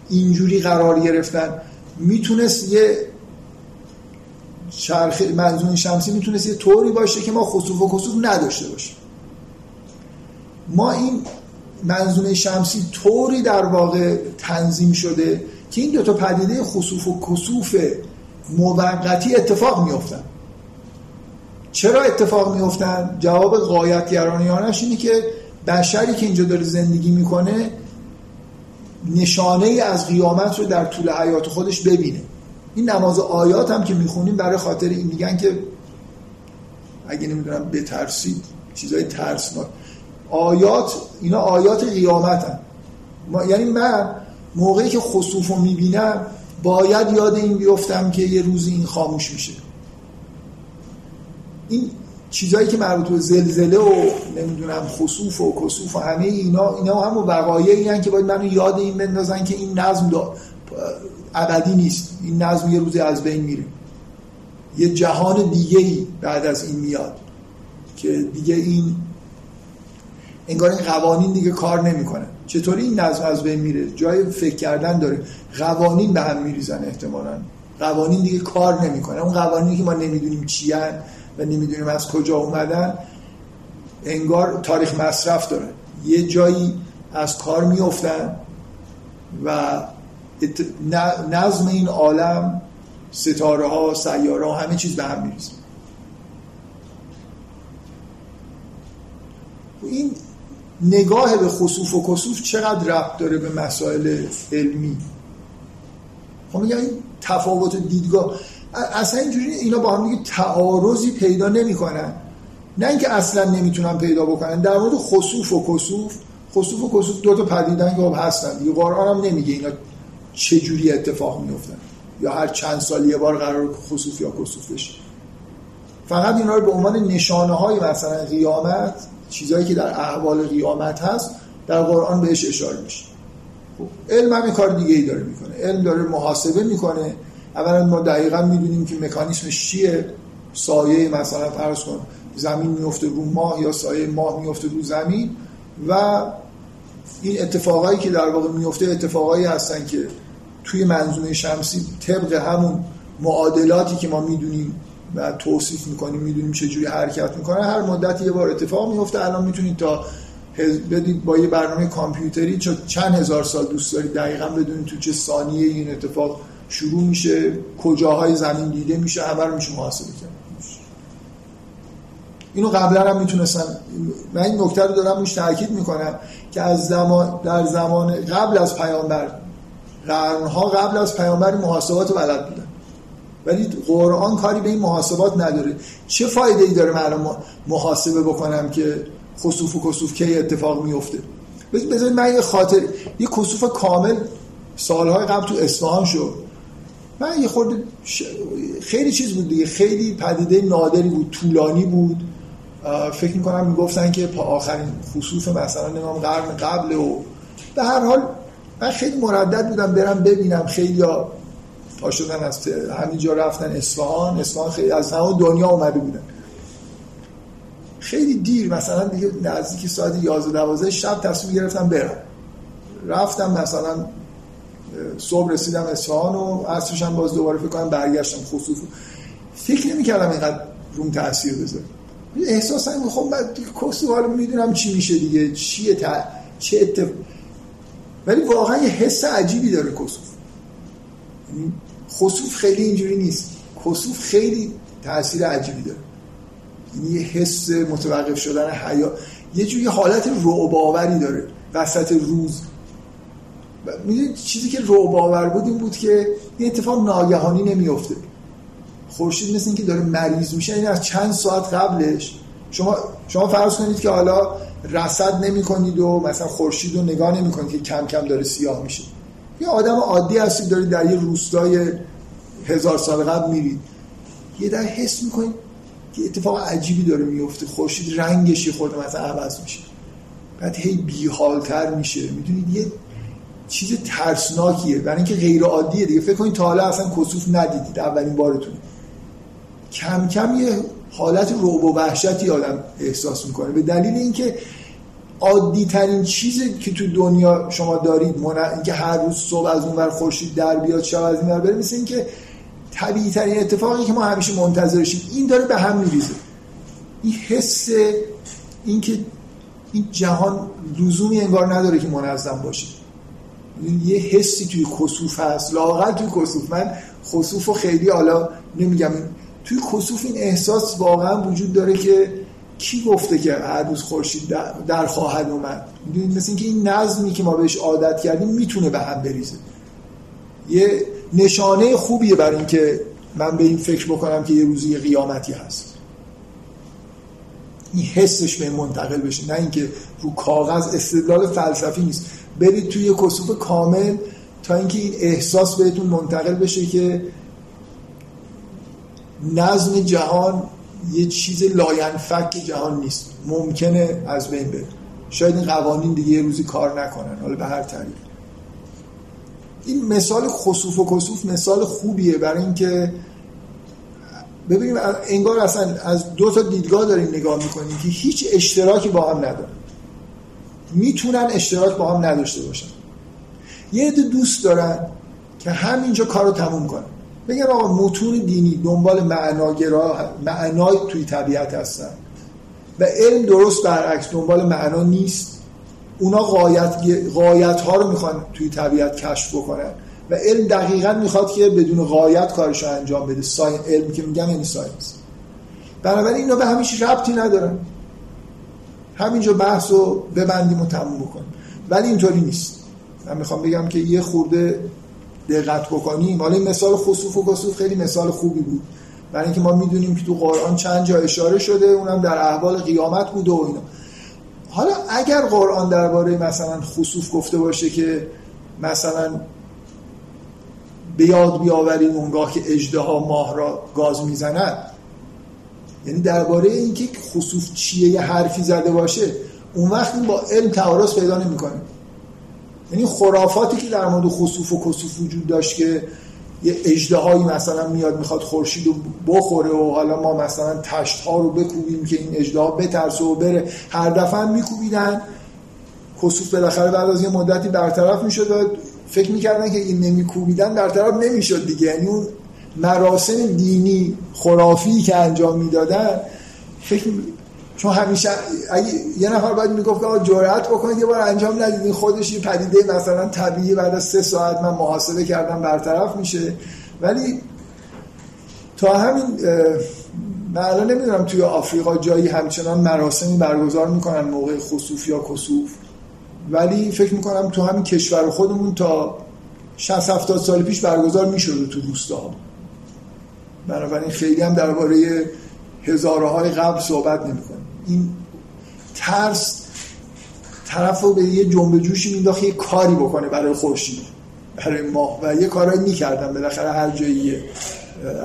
اینجوری قرار گرفتن می‌تونست یه چرخ منظوم شمسی می‌تونست یه طوری باشه که ما خصوف و کسوف نداشته باشیم ما این منظومه شمسی طوری در واقع تنظیم شده که این دوتا پدیده خصوف و کسوف موقتی اتفاق میفتن چرا اتفاق میفتن؟ جواب قایت گرانیانش اینه که بشری که اینجا داره زندگی می‌کنه نشانه ای از قیامت رو در طول حیات خودش ببینه. این نماز آیات هم که می‌خونیم برای خاطر این میگن که اگه نمی‌دونم بترسید چیزای ترسناک. آیات اینا آیات قیامت هم. یعنی من موقعی که خصوف رو می‌بینم باید یاد این بیفتم که یه روزی این خاموش میشه. این چیزایی که مربوط به زلزله و نمی‌دونم خصوف و کسوف و همه اینا اینا هم وقایعی هستن که باید منو یاد این بندازن که این نظم ابدی نیست. این نظم یه روزی از بین میره. یه جهان دیگه ای بعد از این میاد که دیگه این انگار این قوانین دیگه کار نمی‌کنه. چطوری این نظم از بین میره؟ جای فکر کردن داره. قوانین به هم میریزن احتمالا. قوانین دیگه کار نمی‌کنه. اون قوانینی که ما نمی‌دونیم چی و نمی‌دونیم از کجا اومدن انگار تاریخ مصرف داره. یه جایی از کار میفتن و نظم این عالم ستاره ها سیاره ها همه چیز به هم میریزه. این نگاه به خصوف و کسوف چقدر ربط داره به مسائل علمی؟ خب میگم این تفاوت دیدگاه. اصلا اینجوری اینا با هم دیگه تعارضی پیدا نمی‌کنن. نه اینکه اصلا نمی‌تونن پیدا بکنن. در مورد خصوف و کسوف خصوف و کسوف دو تا پدیدن که خب هستن دیگه. قرآن هم نمیگه اینا چه جوری اتفاق میفتن یا هر چند سال یه بار قرار خصوف یا کسوف بشه فقط اینا رو به عنوان نشانه های مثلا قیامت چیزهایی که در احوال قیامت هست در قرآن بهش اشاره میشه. خب علم هم کار دیگه ای داره می‌کنه. علم داره محاسبه می‌کنه. اولا ما دقیقا می‌دونیم که مکانیسمش چیه. سایه مثلا فرض کن زمین میفته رو ماه یا سایه ماه میفته رو زمین و این اتفاقایی که در واقع میفته اتفاقایی هستن که توی منظومه شمسی طبق همون معادلاتی که ما می‌دونیم و توصیف می‌کنیم می‌دونیم چجوری حرکت می‌کنه. هر مدت یه بار اتفاق میفته الان می‌تونید تا بدید با یه برنامه کامپیوتری چند هزار سال دوست دارید دقیقا بدونید تو چه ثانیه این اتفاق شروع میشه کجاهای زمین دیده میشه همه رو میشه محاسبه کرد. اینو قبلا هم می‌تونستن من این نکته رو دارم روش تاکید می‌کنم که از زمان در زمان قبل از پیامبر قرنها قبل از پیامبر محاسبات بلد بودن. ولی قرآن کاری به این محاسبات نداره. چه فایده ای داره من محاسبه بکنم که خصوف و کسوف کی اتفاق میفته بذارید من یه خاطر یه کسوف کامل سالهای قبل تو اصفهان شد. من یه خورده خیلی چیز بود دیگه. خیلی پدیده نادری بود طولانی بود. فکر می‌کنم می‌گفتن که آخرین خصوص مثلا نمام قرن قبل و به هر حال من خیلی مردد بودم برم ببینم خیلی پا شدن از همینجا رفتن اصفهان اصفهان خیلی از همون دنیا اومده بودن. خیلی دیر مثلا دیگه نزدیک ساعت 11 12 شب تصمیم گرفتم برم. رفتم مثلا صبح رسیدم اصفهان و عصرش هم باز دوباره فکر کنم برگشتم. خصوص فکر نمی کردم اینقدر روم تاثیر بذاره. احساس هم خب من حالا می‌دونم چی میشه دیگه چیه تا چه اتف... ولی واقعا یه حس عجیبی داره کسوف. یعنی خصوف خیلی اینجوری نیست. کسوف خیلی تاثیر عجیبی داره. یعنی یه حس متوقف شدن حیا یه جوری حالت رعب داره. وسط روز. می‌دونید چیزی که رعب بود این بود که این اتفاق ناگهانی نمیفته خورشید مثل اینکه داره مریض میشه. این از چند ساعت قبلش. شما شما فرض کنید که حالا رصد نمی کنید و مثلا خورشید رو نگاه نمی کنید که کم کم داره سیاه میشه. یه آدم عادی هستید دارید در یه روستای هزار سال قبل میرید یه در حس می‌کنید که اتفاق عجیبی داره میفته خورشید رنگش یه خورده مثلا عوض میشه. بعد هی بیحالتر میشه. می‌دونید یه چیز ترسناکیه. برای اینکه غیر عادیه دیگه. فکر کنید تا حالا اصلا کسوف ندیدید. اولین بارتون کم کم یه حالت روب و وحشتی آدم احساس می‌کنه. به دلیل اینکه عادی ترین چیزی که تو دنیا شما دارید اینکه هر روز صبح از اون ور خورشید در بیاد شب از این ور بره مثل اینکه طبیعی ترین اتفاقی که ما همیشه منتظرشیم این داره به هم میریزه. این حس اینکه این جهان لزومی انگار نداره که منظم باشه. یه حسی توی کسوف هست لاغر توی کسوف من خصوف و خیلی حالا نمیگم. توی کسوف این احساس واقعا وجود داره که کی گفته که هر روز خورشید در خواهد اومد؟ مثل اینکه این نظمی که ما بهش عادت کردیم می‌تونه به هم بریزه. یه نشانه خوبیه برای اینکه من به این فکر بکنم که یه روزی قیامتی هست. این حسش به منتقل بشه نه اینکه رو کاغذ استدلال فلسفی نیست. برید توی کسوف کامل تا اینکه این احساس بهتون منتقل بشه که نظم جهان یه چیز لاینفک جهان نیست. ممکنه از بین بره. شاید این قوانین دیگه یه روزی کار نکنن. حالا به هر طریق. این مثال خصوف و کسوف مثال خوبیه برای اینکه ببینیم انگار اصلا از دو تا دیدگاه داریم نگاه می‌کنیم که هیچ اشتراکی با هم ندارن. می‌تونن اشتراک با هم نداشته باشن. یه دوست دارن که همینجا کار رو تموم کنن. بگن آقا متون دینی دنبال معناگرا معنای توی طبیعت هستن. و علم درست برعکس دنبال معنا نیست. اونا غایت, غایت ها رو می‌خوان توی طبیعت کشف بکنن. و علم دقیقا می‌خواد که بدون غایت کارش رو انجام بده. ساین علم که میگم یعنی ساینس. بنابراین اینا به همیشه ربطی ندارن. همینجا بحث رو ببندیم و تموم بکنیم. ولی اینطوری نیست. من می‌خوام بگم که یه خورده دقت بکنیم. حالا این مثال خصوف و کسوف خیلی مثال خوبی بود. برای اینکه ما می‌دونیم که تو قرآن چند جا اشاره شده اونم در احوال قیامت بوده و اینا. حالا اگر قرآن درباره مثلا خصوف گفته باشه که مثلا به یاد بیاوریم اونگاه که اجده ماه را گاز می‌زند یعنی درباره اینکه خصوف چیه یه حرفی زده باشه اون وقت با علم تعارض پیدا نمی‌کنه. یعنی خرافاتی که در مورد خصوف و کسوف وجود داشت که یه اجدهایی مثلا میاد می‌خواد خورشید رو بخوره و حالا ما مثلا تشت ها رو بکوبیم که این اجده بترسه و بره. هر دفعه میکوبیدن. کسوف بالاخره بعد از یه مدتی برطرف می‌شد و فکر می‌کردن که این نمیکوبیدن برطرف نمی‌شد دیگه. یعنی اون مراسم دینی خرافی که انجام می‌دادن فکر چون همیشه اگه یه نفر باید می‌گفت که جرأت بکنید یه بار انجام ندید. خودش یه پدیده مثلا طبیعی بعد از سه ساعت من محاسبه کردم برطرف میشه. ولی تا همین من الان نمی‌دونم توی آفریقا جایی همچنان مراسمی برگزار می‌کنن موقع خصوف یا کسوف. ولی فکر می‌کنم تو همین کشور خودمون تا 60 70 سال پیش برگزار می‌شده تو روستا. بنابراین خیلی هم درباره هزارهای قبل صحبت نمی‌کنه این ترس طرف رو به یه جنب جوشی مینداخت یه کاری بکنه برای خورشید برای ماه. و یه کارایی می‌کردن بالاخره هر جایی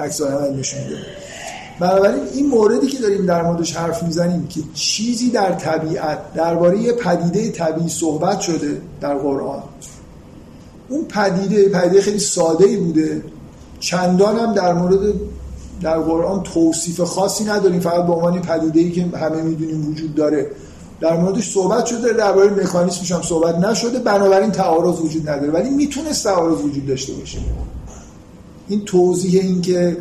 عکس عمل نشون میده بنابراین این موردی که داریم در موردش حرف می‌زنیم که چیزی در طبیعت درباره یه پدیده طبیعی صحبت شده در قرآن. اون پدیده پدیده خیلی ساده ای بوده. چندان هم در مورد در قرآن توصیف خاصی نداریم فقط به عنوان پدیده ای که همه می‌دونیم وجود داره. در موردش صحبت شده درباره مکانیسمش هم صحبت نشده بنابراین تعارض وجود نداره. ولی می‌تونست تعارض وجود داشته باشه. این توضیح این که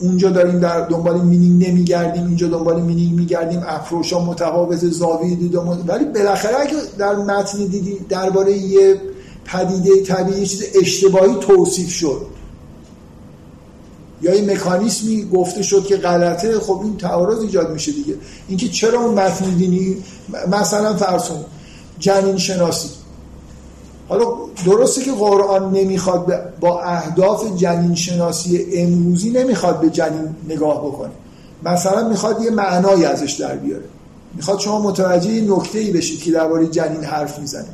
اونجا داریم در دنبال مینینگ نمیگردیم اینجا دنبال مینینگ میگردیم اپروش ها متفاوت زاویه دید ولی بالاخره اگه در متن دیدی درباره یه پدیده طبیعی چیز اشتباهی توصیف شد. یا یه مکانیسمی گفته شد که غلطه خب این تعارض ایجاد میشه دیگه. اینکه چرا اون متن دینی مثلا فرسون جنین شناسی. حالا درسته که قرآن نمی‌خواد با اهداف جنین شناسی امروزی نمی‌خواد به جنین نگاه بکنه. مثلا می‌خواد یه معنایی ازش در بیاره. می‌خواد شما متوجه نکته ای بشید که درباره جنین حرف می‌زنه.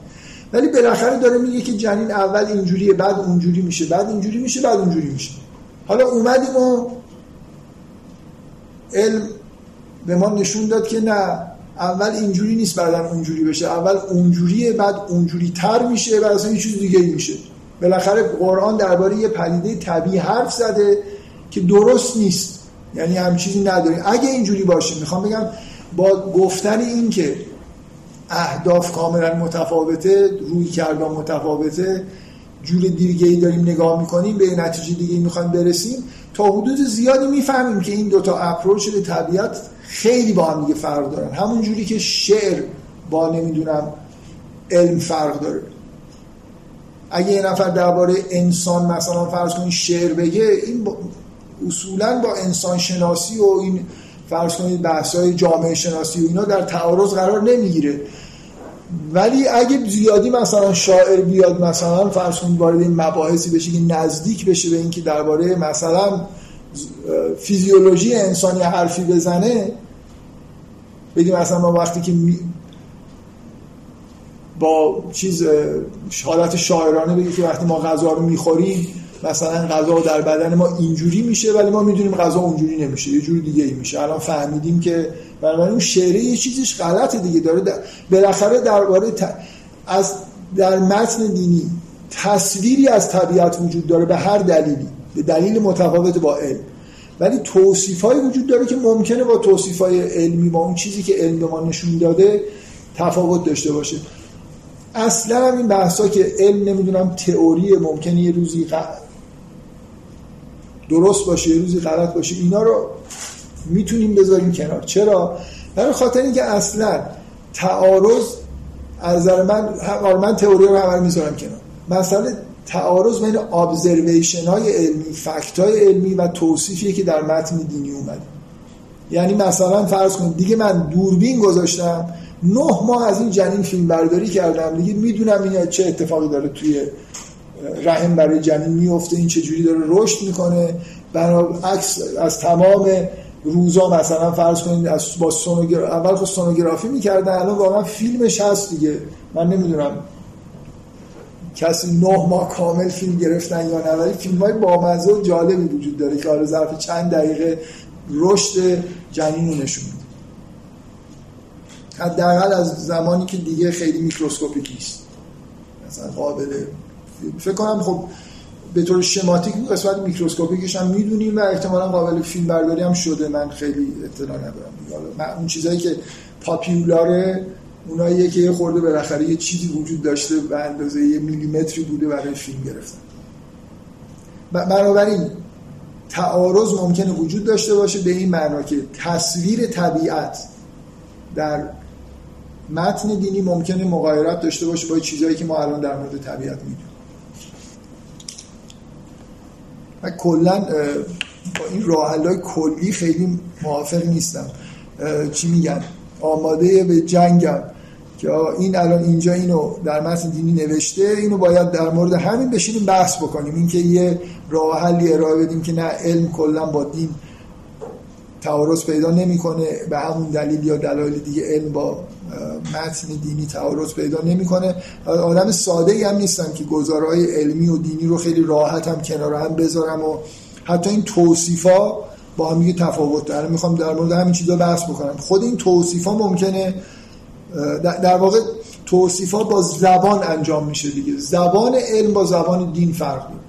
ولی بالاخره داره میگه که جنین اول اینجوریه بعد اونجوری میشه بعد اینجوری میشه بعد اونجوری میشه. حالا اومدیم و علم به ما نشون داد که نه اول اینجوری نیست بعدا اونجوری بشه اول اونجوریه بعد اونجوری تر میشه بعد اصلا یه چیز دیگه میشه. بالاخره قرآن درباره یه پدیده طبیعی حرف زده که درست نیست. یعنی هم چیزی نداریم. اگه اینجوری باشه می‌خوام بگم با گفتن این که اهداف کاملا متفاوته روی کردن متفاوته جور دیگه ای داریم نگاه می‌کنیم به نتیجه دیگه می‌خوایم برسیم تا حدود زیادی می‌فهمیم که این دوتا اپروچ به طبیعت خیلی با هم دیگه فرق دارن. همون جوری که شعر با نمی‌دونم علم فرق داره. اگه یه نفر درباره انسان مثلا فرض کنید شعر بگه این با اصولا با انسان شناسی و این فرض کنید بحث های جامعه شناسی و اینا در تعارض قرار نمی‌گیره. ولی اگه زیادی مثلا شاعر بیاد مثلا فرض کنید وارد این مباحثی بشه که نزدیک بشه به اینکه درباره مثلا فیزیولوژی انسانی حرفی بزنه بگیم مثلا ما وقتی که با چیز حالت شاعرانه بگیم که وقتی ما غذا رو می‌خوریم مثلا غذا در بدن ما اینجوری میشه ولی ما می‌دونیم غذا اونجوری نمیشه یه جوری دیگه ای میشه. الان فهمیدیم که برای اون شعره یه چیزش غلطه دیگه. داره در... بالاخره درباره از در متن دینی تصویری از طبیعت وجود داره به هر دلیلی. به دلیل متفاوت با علم. ولی توصیف وجود داره که ممکنه با توصیف های علمی با اون چیزی که علم ما نشون داده تفاوت داشته باشه. اصلا هم این بحثا که علم نمی‌دونم تئوری ممکنه یه روزی درست باشه یه روزی غلط باشه اینا رو می‌تونیم بذاریم کنار. چرا؟ برای خاطر اینکه اصلا تعارض از نظر من من تئوری رو همه می‌ذارم کنار. مثلا تعارض بین ابزرویشن های علمی فکت های علمی و توصیفی که در متن دینی اومده. یعنی مثلا فرض کنید دیگه من دوربین گذاشتم نه ماه از این جنین فیلم برداری کردم. دیگه می‌دونم این چه اتفاقی داره توی رحم برای جنین میفته این چه جوری داره رشد می‌کنه. برای عکس از تمام روزا مثلا فرض کنید از با اول خود سونوگرافی می‌کردن الان واقعا فیلمش هست دیگه. من نمی‌دونم کسی نه ماه کامل فیلم گرفتن یا نه ولی فیلم های بامزه و جالبی وجود داره که حالا ظرف چند دقیقه رشد جنین نشون میده. حداقل از زمانی که دیگه خیلی microscopic نیست. مثلا قابل فکر کنم خب به طور شماتیک قسمت microscopic ش هم می‌دونیم و احتمالا قابل فیلم برداری هم شده من خیلی اطلاع ندارم. اون چیزایی که popular ه اوناییه که یه خورده بالاخره یه چیزی وجود داشته و اندازه یه میلیمتری بوده برای فیلم گرفتن. بنابراین تعارض ممکنه وجود داشته باشه به این معنا که تصویر طبیعت در متن دینی ممکنه مغایرت داشته باشه با چیزهایی که ما الان در مورد طبیعت می‌دونیم. و کلا با این راه کلی خیلی موافق نیستم. چی میگن آماده به جنگم. که این الان اینجا اینو در متن دینی نوشته اینو باید در مورد همین بشینیم بحث بکنیم. اینکه یه راه حلی ارائه بدیم که نه علم کلا با دین تعارض پیدا نمی‌کنه به همون دلیل یا دلایل دیگه علم با متن دینی تعارض پیدا نمی‌کنه. آدم ساده ای هم نیستم که گزارهای علمی و دینی رو خیلی راحت هم کنار هم بذارم و حتی این توصیفا با هم تفاوت داره. می‌خوام در مورد همین چیزا بحث بکنم. خود این توصیفا ممکنه در واقع توصیفا با زبان انجام میشه دیگه. زبان علم با زبان دین فرق داره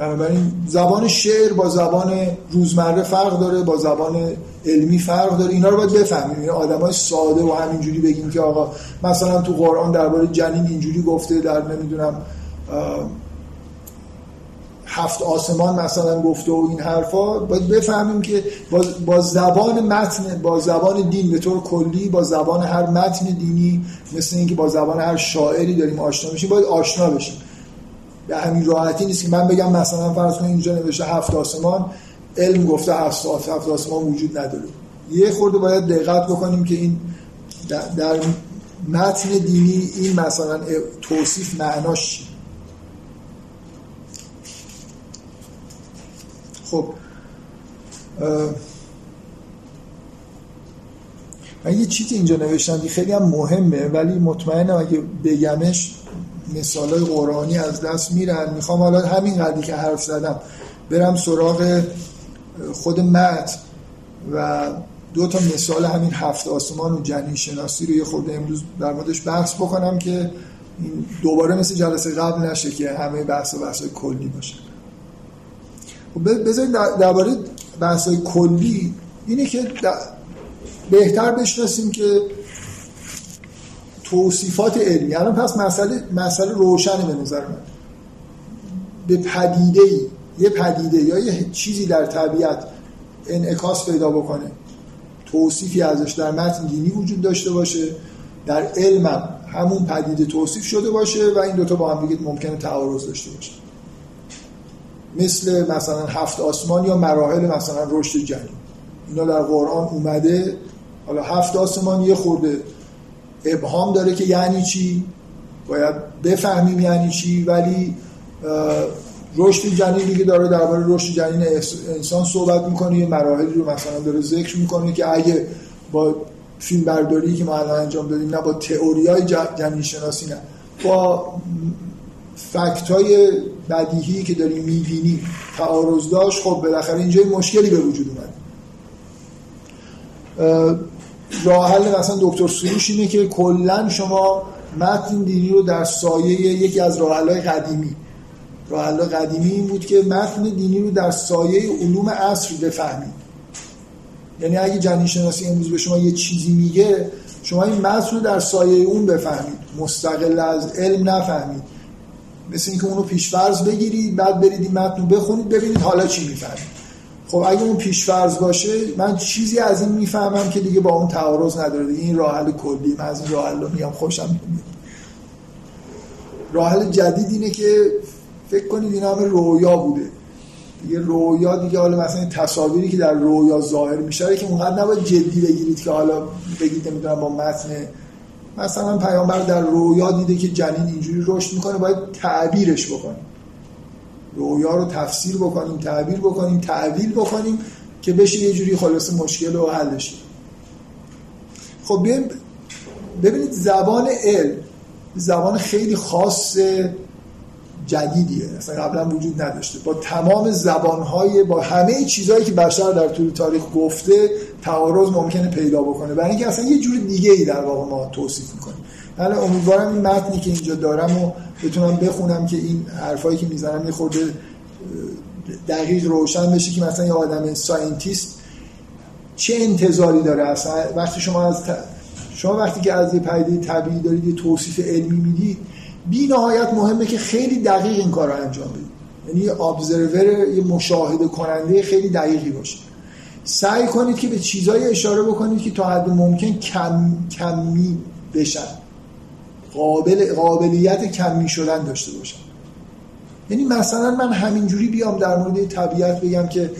بنابراین زبان شعر با زبان روزمره فرق داره با زبان علمی فرق داره. اینا رو باید بفهمیم. این آدمای ساده و همینجوری بگیم که آقا مثلا تو قرآن درباره جنین اینجوری گفته در نمی‌دونم هفت آسمان مثلا گفته و این حرفا. باید بفهمیم که با زبان متن با زبان دین به طور کلی با زبان هر متن دینی مثل اینکه با زبان هر شاعری داریم آشنا میشیم باید آشنا بشیم. به همین راحتی نیست که من بگم مثلا فرض کنید اینجا نوشته هفت آسمان علم گفته هفت, هفت آسمان وجود نداره. یه خورده باید دقت بکنیم که این در متن دینی این مثلا توصیف معناش خب من یه چیزی اینجا نوشتم خیلی هم مهمه ولی مطمئنم اگه بگمش مثال های قرآنی از دست میرن. می‌خوام حالا همین قدری که حرف زدم برم سراغ خود متن و دو تا مثال همین هفت آسمان و جنین شناسی رو یه خورده امروز در موردش بحث بکنم که دوباره مثل جلسه قبل نشه که همه بحث و بحث کلی باشه. خب بذارید درباره بحث کلی اینه که بهتر بشناسیم که توصیفات علمی. الان پس مسئله مسئله روشنه به نظر من. به پدیده ای یه پدیده یا یه چیزی در طبیعت انعکاس پیدا بکنه. توصیفی ازش در متن دینی وجود داشته باشه. در علم همون پدیده توصیف شده باشه و این دوتا با هم دیگه ممکنه تعارض داشته باشه. مثل مثلا هفت آسمان یا مراحل مثلا رشد جنین اینا در قرآن اومده حالا هفت آسمان یه خورده ابهام داره که یعنی چی؟ باید بفهمیم یعنی چی ولی رشد جنین دیگه داره درباره رشد جنین انسان صحبت می‌کنه یه مراحلی رو مثلا داره ذکر می‌کنه که اگه با فیلم برداری که ما الان انجام دادیم نه با تئوری های جنین شناسی نه. با فکت های بدیهی که داریم می‌بینیم تعارض داشت خب بالاخره اینجا مشکلی به وجود اومد. راه حل مثلا دکتر سروش اینه که کلا شما متن دینی رو در سایه یکی از راه قدیمی. راه قدیمی این بود که متن دینی رو در سایه علوم عصر بفهمید. یعنی اگه جنین شناسی امروز به شما یه چیزی میگه شما این متن رو در سایه اون بفهمید. مستقل از علم نفهمید. مثل اینکه اونو پیشفرض بگیرید بعد برید این متن رو بخونید ببینید حالا چی می‌فهمید. خب اگه اون پیشفرض باشه من چیزی از این می‌فهمم که دیگه با اون تعارض نداره. دیگه این راه حل کلی من از این راه حل میام خوشم میاد راه حل جدید اینه که فکر کنید این همه رویا بوده. دیگه رویا دیگه حالا مثلا تصاویری که در رویا ظاهر میشه که اونقدر نباید جدی بگیرید که حالا بگید نمی‌دونم با متن. مثلا پیامبر در رویا دیده که جنین اینجوری رشد می‌کنه باید تعبیرش بکنیم رویا رو تفسیر بکنیم تعبیر بکنیم تعویل بکنیم که بشه یه جوری خلاص مشکل و حلش خب ببینید زبان علم زبان خیلی خاص جدیدیه. اصلا قبلا وجود نداشته. با تمام زبانهای با همه چیزهایی که بشر در طول تاریخ گفته تعارض ممکنه پیدا بکنه. برای اینکه اصلا یه جور دیگه ای در واقع ما توصیف می‌کنیم. حالا امیدوارم این متنی که اینجا دارم و بتونم بخونم که این حرفایی که می‌زنم یه خورده دقیق روشن بشه که مثلا یه آدم scientist چه انتظاری داره؟ اصلا وقتی شما از شما وقتی که از یه پدیده طبیعی دارید یه توصیف علمی می‌دید بی نهایت مهمه که خیلی دقیق این کار رو انجام بدید. یعنی یه observer یه مشاهده کننده خیلی دقیقی باشه. سعی کنید که به چیزایی اشاره بکنید که تا حد ممکن کم کمی بشن. قابل قابلیت کمی شدن داشته باشن یعنی مثلا من همینجوری بیام در مورد طبیعت بگم که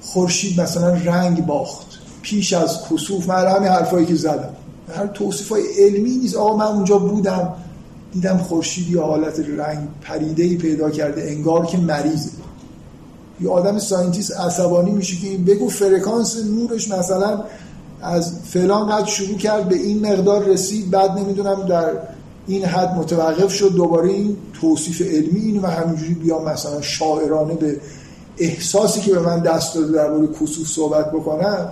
خورشید مثلا رنگ باخت. پیش از کسوف من همین حرفایی که زدم. هر توصیف های علمی نیست. آقا من اونجا بودم دیدم خورشید یا حالت رنگ پریده ای پیدا کرده انگار که مریضه. یه آدم scientist عصبانی میشه که این بگو فرکانس نورش مثلا از فلان قد شروع کرد به این مقدار رسید بعد نمی‌دونم در این حد متوقف شد دوباره این توصیف علمی اینو و همینجوری بیام مثلا شاعرانه به احساسی که به من دست داده در مورد کسوف صحبت بکنم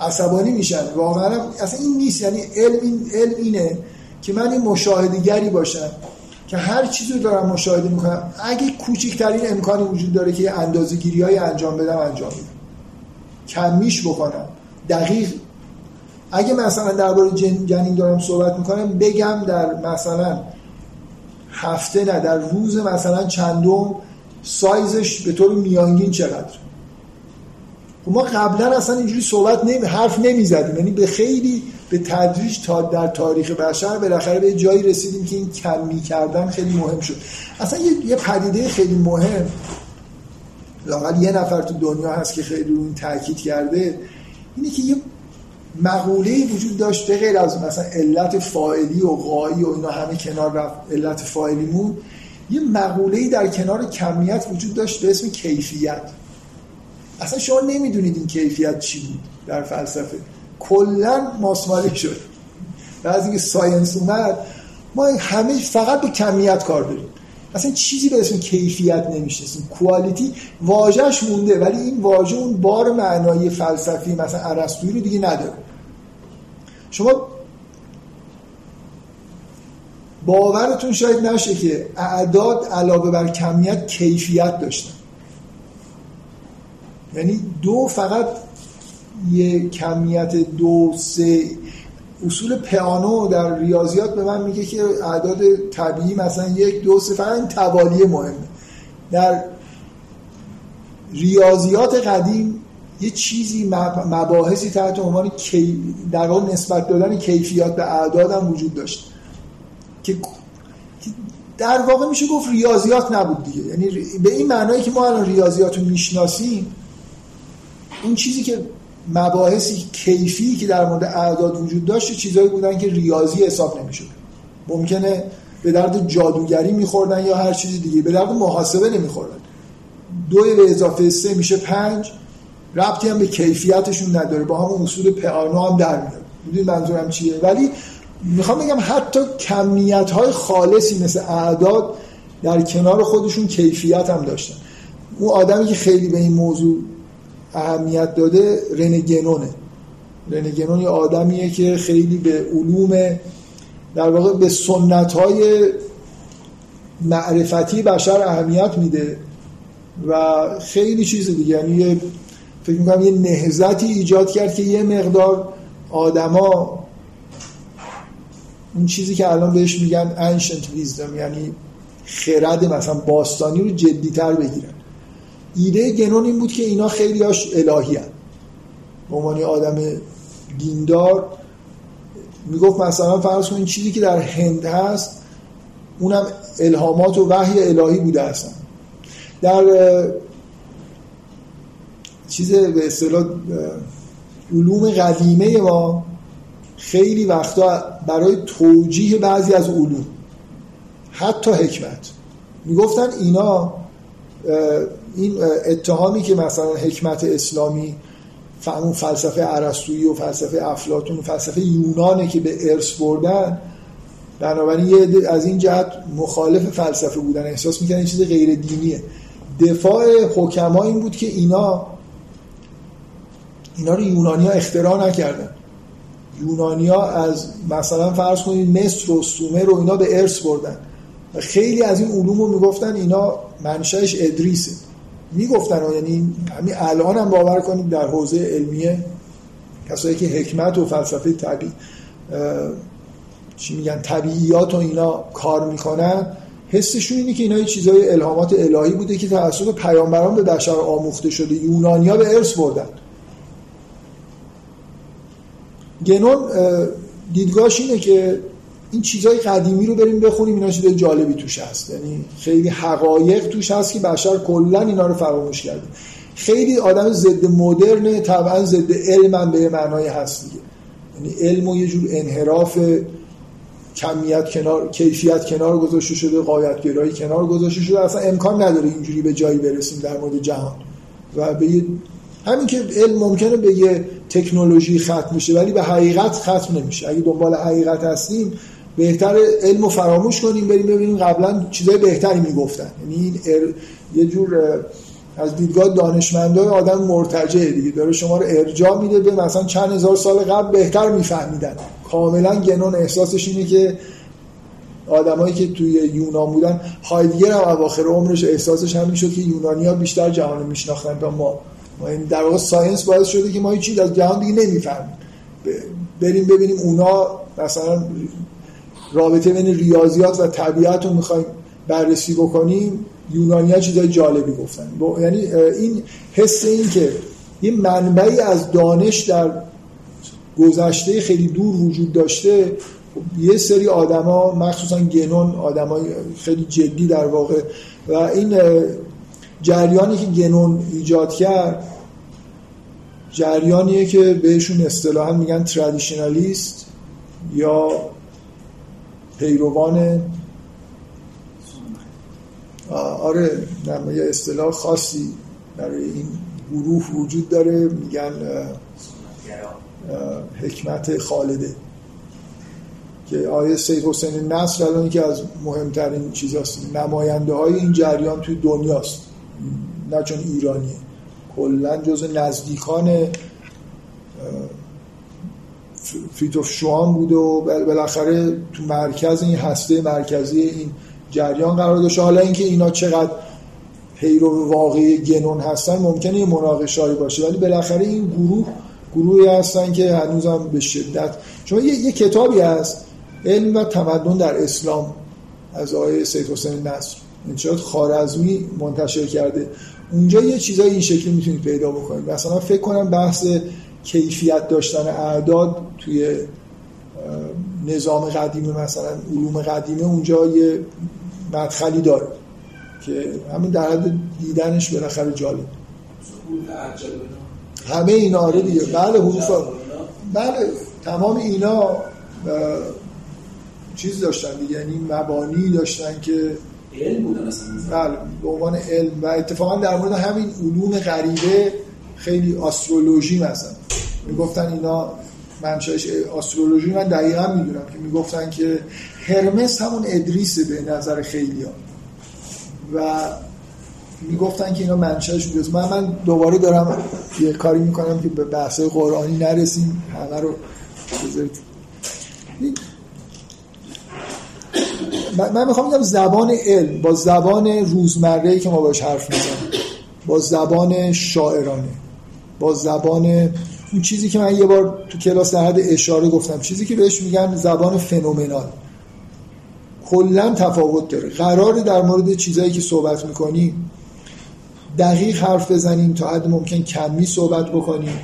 عصبانی میشن. واقعا اصلا این نیست یعنی علم, این علم اینه که من این مشاهدگری باشم که هر چیزی رو دارم مشاهده می‌کنم. اگه کوچکترین امکانی وجود داره که اندازه گیری های انجام بدم انجام بدم کمیش بکنم. دقیق اگه مثلا درباره جن جنین دارم صحبت می‌کنم بگم در مثلا هفته نه در روز مثلا چندم سایزش به طور میانگین چقدر خب ما قبلا اصلا اینجوری صحبت نمی حرف نمی‌زدیم. یعنی به خیلی به تدریج تا در تاریخ بشر بالاخره به جایی رسیدیم که این کمی کردن خیلی مهم شد. اصلا یه, یه پدیده خیلی مهم. لاقل یه نفر تو دنیا هست که خیلی اون تاکید کرده. اینه که یه مقوله وجود داشت به غیر از مثلا علت فاعلی و غایی و اینا همه کنار رفت علت فاعلیمون یه مقوله در کنار کمیت وجود داشت به اسم کیفیت. اصلا شما نمی‌دونید این کیفیت چی بود در فلسفه. کلا ماسمالی شد. و از اینکه ساینس اومد ما همه فقط به کمیت کار داریم. اصلا چیزی به اسم کیفیت نمی‌شناسیم کوالیتی واژهش مونده ولی این واژه اون بار معنایی فلسفی مثلا ارسطویی رو دیگه نداره. شما باورتون شاید نشه که اعداد علاوه بر کمیت کیفیت داشتن. یعنی دو فقط یه کمیت دو سه اصول پیانو در ریاضیات به من میگه که اعداد طبیعی مثلا یک دو سه فقط توالی مهمه. در ریاضیات قدیم یه چیزی مباحثی تحت عنوان در واقع نسبت دادن کیفیات به اعداد هم وجود داشت. که در واقع میشه گفت ریاضیات نبود دیگه. یعنی به این معنایی که ما الان ریاضیات رو می‌شناسیم اون چیزی که مباحثی کیفی که در مورد اعداد وجود داشت چیزایی بودن که ریاضی حساب نمی‌شد. ممکنه به درد جادوگری میخوردن یا هر چیزی دیگه به درد محاسبه نمیخوردن. دو به اضافه سه میشه پنج. ربطی هم به کیفیتشون نداره. با همون اصول پیانو هم در میاد. می‌دونید منظورم چیه؟ ولی می‌خوام بگم حتی کمیت های خالصی مثل اعداد در کنار خودشون کیفیت هم داشتن. اون آدمی که خیلی به این موضوع اهمیت داده رنگنونه رنگنون یه آدمیه که خیلی به علوم در واقع به سنت های معرفتی بشر اهمیت میده و خیلی چیز دیگه. یعنی فکر می‌کنم یه نهزتی ایجاد کرد که یه مقدار آدما اون چیزی که الان بهش میگن ancient wisdom یعنی خرد مثلا باستانی رو جدیتر بگیرن ایده گنون این بود که اینا خیلی هاش الهی هن. به عنوان آدم دیندار می‌گفت مثلا فرض این چیزی که در هند هست اونم الهامات و وحی الهی بوده هستن در چیز به اصطلاح علوم قدیمه ما خیلی وقتا برای توجیه بعضی از علوم حتی حکمت. می‌گفتن اینا این اتهامی که مثلا حکمت اسلامی اون فلسفه عرستویی و فلسفه افلاتون و فلسفه یونانه که به ارث بردن بنابراین یه از این جهت مخالف فلسفه بودن. احساس می‌کنن این چیز غیر دینیه دفاع حکما این بود که اینا اینا رو یونانیا اختراع نکردن یونانیا از مثلا فرض کنید مصر و سومر و اینا به ارث بردن. و خیلی از این علوم رو می‌گفتن اینا منشأش ادریسه. می‌گفتن یعنی همین الان هم باور کنید در حوزه علمیه کسایی که حکمت و فلسفه طبیعی چی میگن طبیعیات و اینا کار می‌کنن حسشون اینه که اینا چیزای الهامات الهی بوده که توسط پیامبران به بشر آموخته شده. یونانیا به ارث بردن. گنون دیدگاهش اینه که این چیزهای قدیمی رو بریم بخونیم اینا چیزای جالبی توش هست. یعنی خیلی حقایق توش هست که بشر کلا اینا رو فراموش کرده. خیلی آدم ضد مدرن طبعا ضد علم به معنای هست دیگه. یعنی علم و یه جور انحراف کمیت کنار کیفیت کنار گذاشته شده قایت گرایی کنار گذاشته شده. اصلا امکان نداره اینجوری به جایی برسیم در مورد جهان. و به همین که علم ممکنه به یه تکنولوژی ختم میشه ولی به حقیقت ختم نمیشه. اگه دنبال حقیقت هستیم بهتر علم رو فراموش کنیم بریم ببینیم قبلا چیزای بهتری می‌گفتن. یعنی یه جور از دیدگاه دانشمندای آدم مرتجعه دیگه. داره شما رو ارجاع میده به مثلا چند هزار سال قبل بهتر میفهمیدن. کاملا گنون احساسش اینه که آدمایی که توی یونان بودن هایدگر هم اواخر عمرش احساسش همین شد که یونانیا بیشتر جهان میشناختن تا ما. این در واقع ساینس باعث شده که ما هیچ چیز از جهان دیگه نمی‌فهمیم. بریم ببینیم اونا مثلا رابطه بین ریاضیات و طبیعت رو می‌خوایم بررسی بکنیم یونانی ها چیزای جالبی گفتن. یعنی این حس این که یه منبعی از دانش در گذشته خیلی دور وجود داشته یه سری آدما مخصوصا گنون آدمای خیلی جدی در واقع و این جریانی که گنون ایجاد کرد جریانیه که بهشون اصطلاحا میگن ترادیشنالیست یا پیروان آره یه اصطلاح خاصی برای این گروه وجود داره میگن حکمت خالده که آیه سید حسین نصر الان که از مهمترین چیزاست نماینده های این جریان توی دنیاست. نه چون ایرانیه کلا جز نزدیکان فیتوف شوان بود و بالاخره تو مرکز این هسته مرکزی این جریان قرار داشته حالا اینکه اینا چقدر پیرو واقعی گنون هستن ممکنه یه مناقشه‌ای باشه ولی بالاخره این گروه گروهی هستن که هنوزم به شدت. شما یه, یه کتابی هست علم و تمدن در اسلام از آقای سید حسین نصر. انشاءت خارزمی منتشر کرده. اونجا یه چیزای این شکلی می‌تونید پیدا بکنید. مثلا فکر کنم بحث کیفیت داشتن اعداد توی نظام قدیمه مثلا علوم قدیمه اونجا یه مدخلی داره که همین در حد دیدنش بالاخره جالب. همه اینا آره دیگه. بله حروف بله تمام اینا چیز داشتن دیگه. یعنی مبانی داشتن که علم بودن بله به عنوان علم. و اتفاقا در مورد همین علوم غریبه خیلی آسترولوژی مثلا. می‌گفتن اینا منشأش آسترولوژی من دقیقا می‌دونم که می‌گفتن که هرمس همون ادریسه به نظر خیلی ها و می‌گفتن که اینا منشأش بوده من من دوباره دارم یه کاری می‌کنم که به بحث قرآنی نرسیم. همه رو من می‌خوام بگم زبان علم با زبان روزمره که ما باش حرف می‌زنیم با زبان شاعرانه با زبان اون چیزی که من یه بار تو کلاس در حد اشاره گفتم چیزی که بهش میگن زبان فنومنال. کلا تفاوت داره. قراره در مورد چیزایی که صحبت می‌کنیم دقیق حرف بزنیم تا حد ممکن کمی صحبت بکنیم.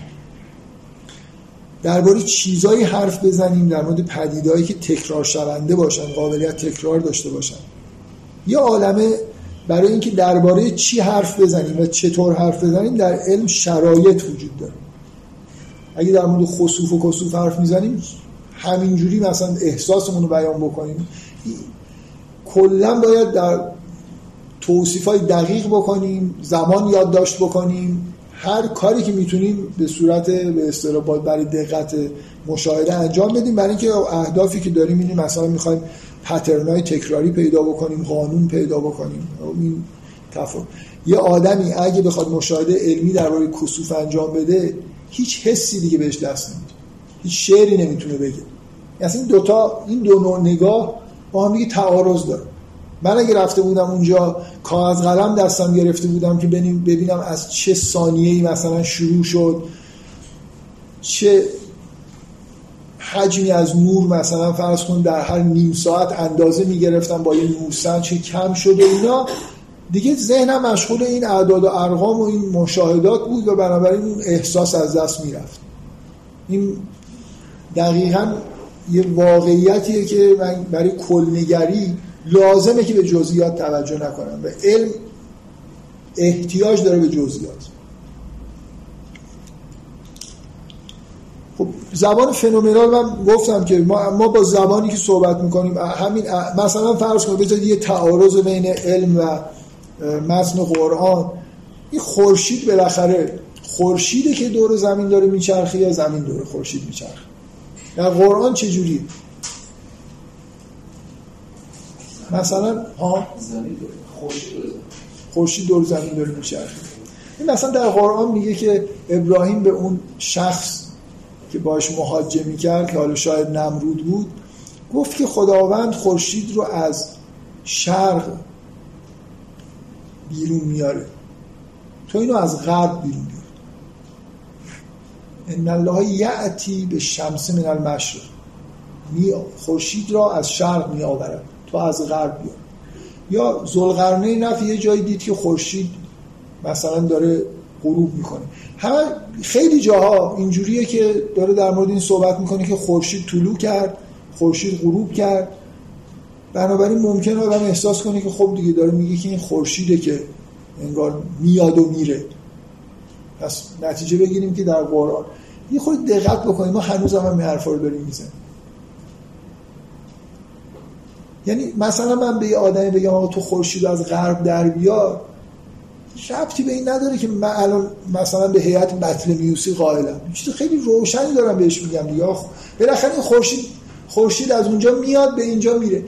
درباره چیزایی حرف بزنیم در مورد پدیدهایی که تکرار شونده باشن قابلیت تکرار داشته باشن. یه عالمه برای اینکه درباره چی حرف بزنیم و چطور حرف بزنیم در علم شرایط وجود داره. اگه در مورد خصوف و کسوف حرف می‌زنیم همینجوری مثلا احساسمون رو بیان بکنیم. کلا باید در توصیف های دقیق بکنیم زمان یادداشت بکنیم. هر کاری که می‌تونیم به صورت به اصطلاح برای دقت مشاهده انجام بدیم. برای اینکه اهدافی که داریم اینه مثلا می‌خوایم پترنای تکراری پیدا بکنیم قانون پیدا بکنیم. این تفاوت. یه آدمی اگه بخواد مشاهده علمی درباره کسوف انجام بده هیچ حسی دیگه بهش دست نمیده. هیچ شعری نمی‌تونه بگه. یعنی این دوتا این دو نوع نگاه با هم دیگه تعارض داره من اگه رفته بودم اونجا کاغذ قلم دستم گرفته بودم که ببینم از چه ثانیه‌ای مثلا شروع شد. چه حجمی از نور مثلا فرض کن در هر نیم ساعت اندازه می‌گرفتم با یه نورسن چه کم شده اینا. دیگه ذهنم مشغول این اعداد و ارقام و این مشاهدات بود و بنابراین اون احساس از دست می‌رفت. این دقیقا یه واقعیتیه که من برای کلنگری لازمه که به جزئیات توجه نکنم. و علم احتیاج داره به جزئیات. خب زبان فنومنال من گفتم که ما, ما با زبانی که صحبت می‌کنیم همین مثلا فرض کنید بذارید یه تعارض بین علم و متن قرآن. این خورشید بالاخره خورشیده که دور زمین داره میچرخه یا زمین دور خورشید میچرخه؟ در قرآن چه جوری مثلا ها خورشید دور زمین. داره میچرخه. این مثلا در قرآن میگه که ابراهیم به اون شخص که باش محاجه می‌کرد که حالا شاید نمرود بود گفت که خداوند خورشید رو از شرق بیرون میاره. تو اینو از غرب بیرون بیار. ان الله یعتی به شمس من المشرق. خورشید را از شرق می آورد تو از غرب بیار یا زلقرنه نفی یه جایی دید که خورشید مثلا داره غروب می‌کنه. همه خیلی جاها اینجوریه که داره در مورد این صحبت می‌کنه که خورشید طلوع کرد خورشید غروب کرد. بنابراین ممکن آدم احساس کنه که خب دیگه داره میگه که این خورشیده که انگار میاد و میره. پس نتیجه بگیریم که در قرآن یه خود دقت بکنیم ما هنوز هم این حرفا رو داریم می‌زنیم. یعنی مثلا من به یه آدمی بگم آقا تو خورشید از غرب در بیار ربطی به این نداره که من الان مثلا به هیئت بطل میوسی قائلم. چیز خیلی روشنی دارم بهش میگم دیگه. بالاخره این خورشید خورشید از اونجا میاد به اینجا میره.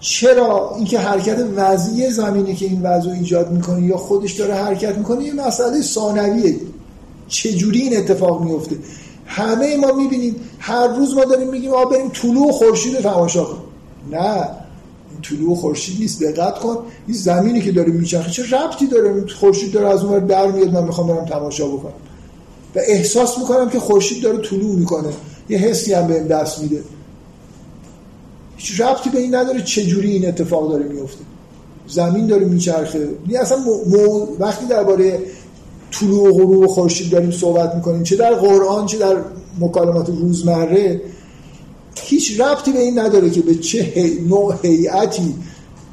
چرا اینکه حرکت وضعی زمینی که این وضع ایجاد می‌کنه یا خودش داره حرکت می‌کنه یه مسئله ثانویه. چجوری این اتفاق میفته همه ما می‌بینیم هر روز ما داریم میگیم آ بریم طلوع خورشید تماشا کن نه. طلوع خورشید نیست. دقت کن این زمینی که داره میچرخه چه ربطی داره؟ خورشید داره از اون در میاد من می‌خوام برم تماشا بکنم. و احساس می‌کنم که خورشید داره طلوع می‌کنه. یه حسی هم بهم دست میده. هیچ ربطی به این نداره چه جوری این اتفاق داره میفته. زمین داره میچرخه. یعنی اصلا مو... وقتی درباره طلوع و غروب خورشید داریم صحبت می‌کنیم چه در قرآن چه در مکالمات روزمره هیچ ربطی به این نداره که به چه نوع هیئتی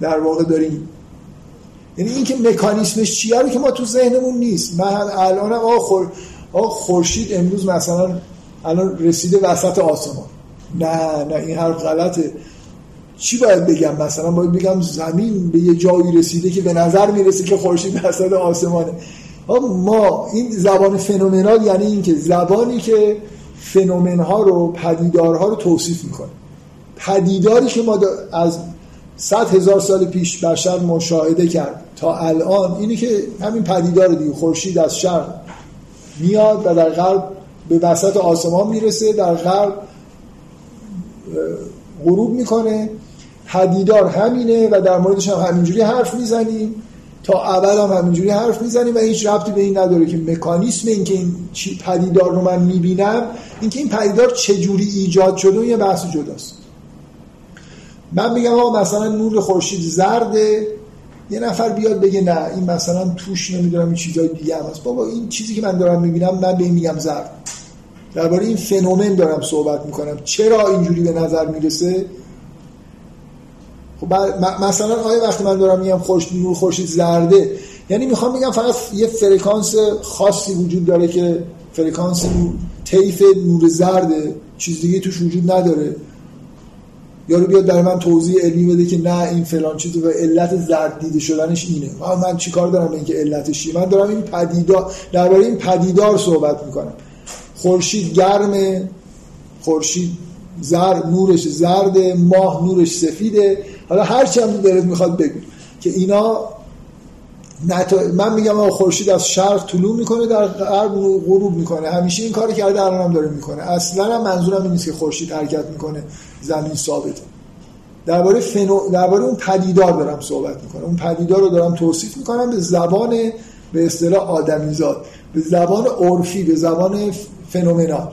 در واقع داریم. یعنی اینکه مکانیسمش چیه رو که ما تو ذهنمون نیست. من الان آقا خورشید امروز مثلا الان رسیده وسط آسمان. نه نه این حرف غلطه. چی باید بگم مثلا؟ باید بگم زمین به یه جایی رسیده که به نظر می‌رسه که خورشید وسط آسمانه. ما این زبان فنومنال یعنی این که زبانی که فنومن ها رو پدیدارها رو توصیف می‌کنه. پدیداری که ما از صد هزار سال پیش بشر مشاهده کرد تا الان اینی که همین پدیدار دیگه خورشید از شرق میاد و در غرب به وسط آسمان می‌رسه در غرب غروب می‌کنه. پدیدار همینه و در موردش هم همینجوری حرف می‌زنیم. تا ابد هم همینجوری حرف می‌زنیم و هیچ ربطی به این نداره که مکانیسم این که این پدیدار رو من می‌بینم اینکه این پدیدار چجوری ایجاد شده یه بحث جداست. من میگم آقا مثلا نور خورشید زرده یه نفر بیاد بگه نه این مثلا توش نمی‌دونم این چیزای دیگه هم هست. بابا این چیزی که من دارم می‌بینم من به این میگم زرد. درباره این فنومن دارم صحبت می‌کنم. چرا اینجوری به نظر می‌رسه؟ خب مثلا آیا وقتی من دارم میگم خوش نور خورشید زرده یعنی می‌خوام بگم فقط یه فرکانس خاصی وجود داره که فرکانس طیف نور زرده چیز دیگه توش وجود نداره. یارو بیاد در من توضیح علمی بده که نه این فلان چیز و علت زرد دیده شدنش اینه. من چیکار دارم به اینکه علتش چیه؟ من دارم این پدیدار درباره این پدیدار صحبت می‌کنم. خورشید گرمه خورشید زرد نورش زرده ماه نورش سفیده. حالا هر چی هم دلت می‌خواد بگو. که اینا من میگم خورشید از شرق طلوع می‌کنه در غرب غروب می‌کنه. همیشه این کاری کرده الان هم داره می‌کنه. اصلا هم منظورم این نیست که خورشید حرکت می‌کنه زمین ثابته. درباره فنو درباره اون پدیدار دارم صحبت می‌کنم. اون پدیدار رو دارم توصیف می‌کنم به زبان به اصطلاح آدمیزاد به زبان عرفی به زبان فنومنال.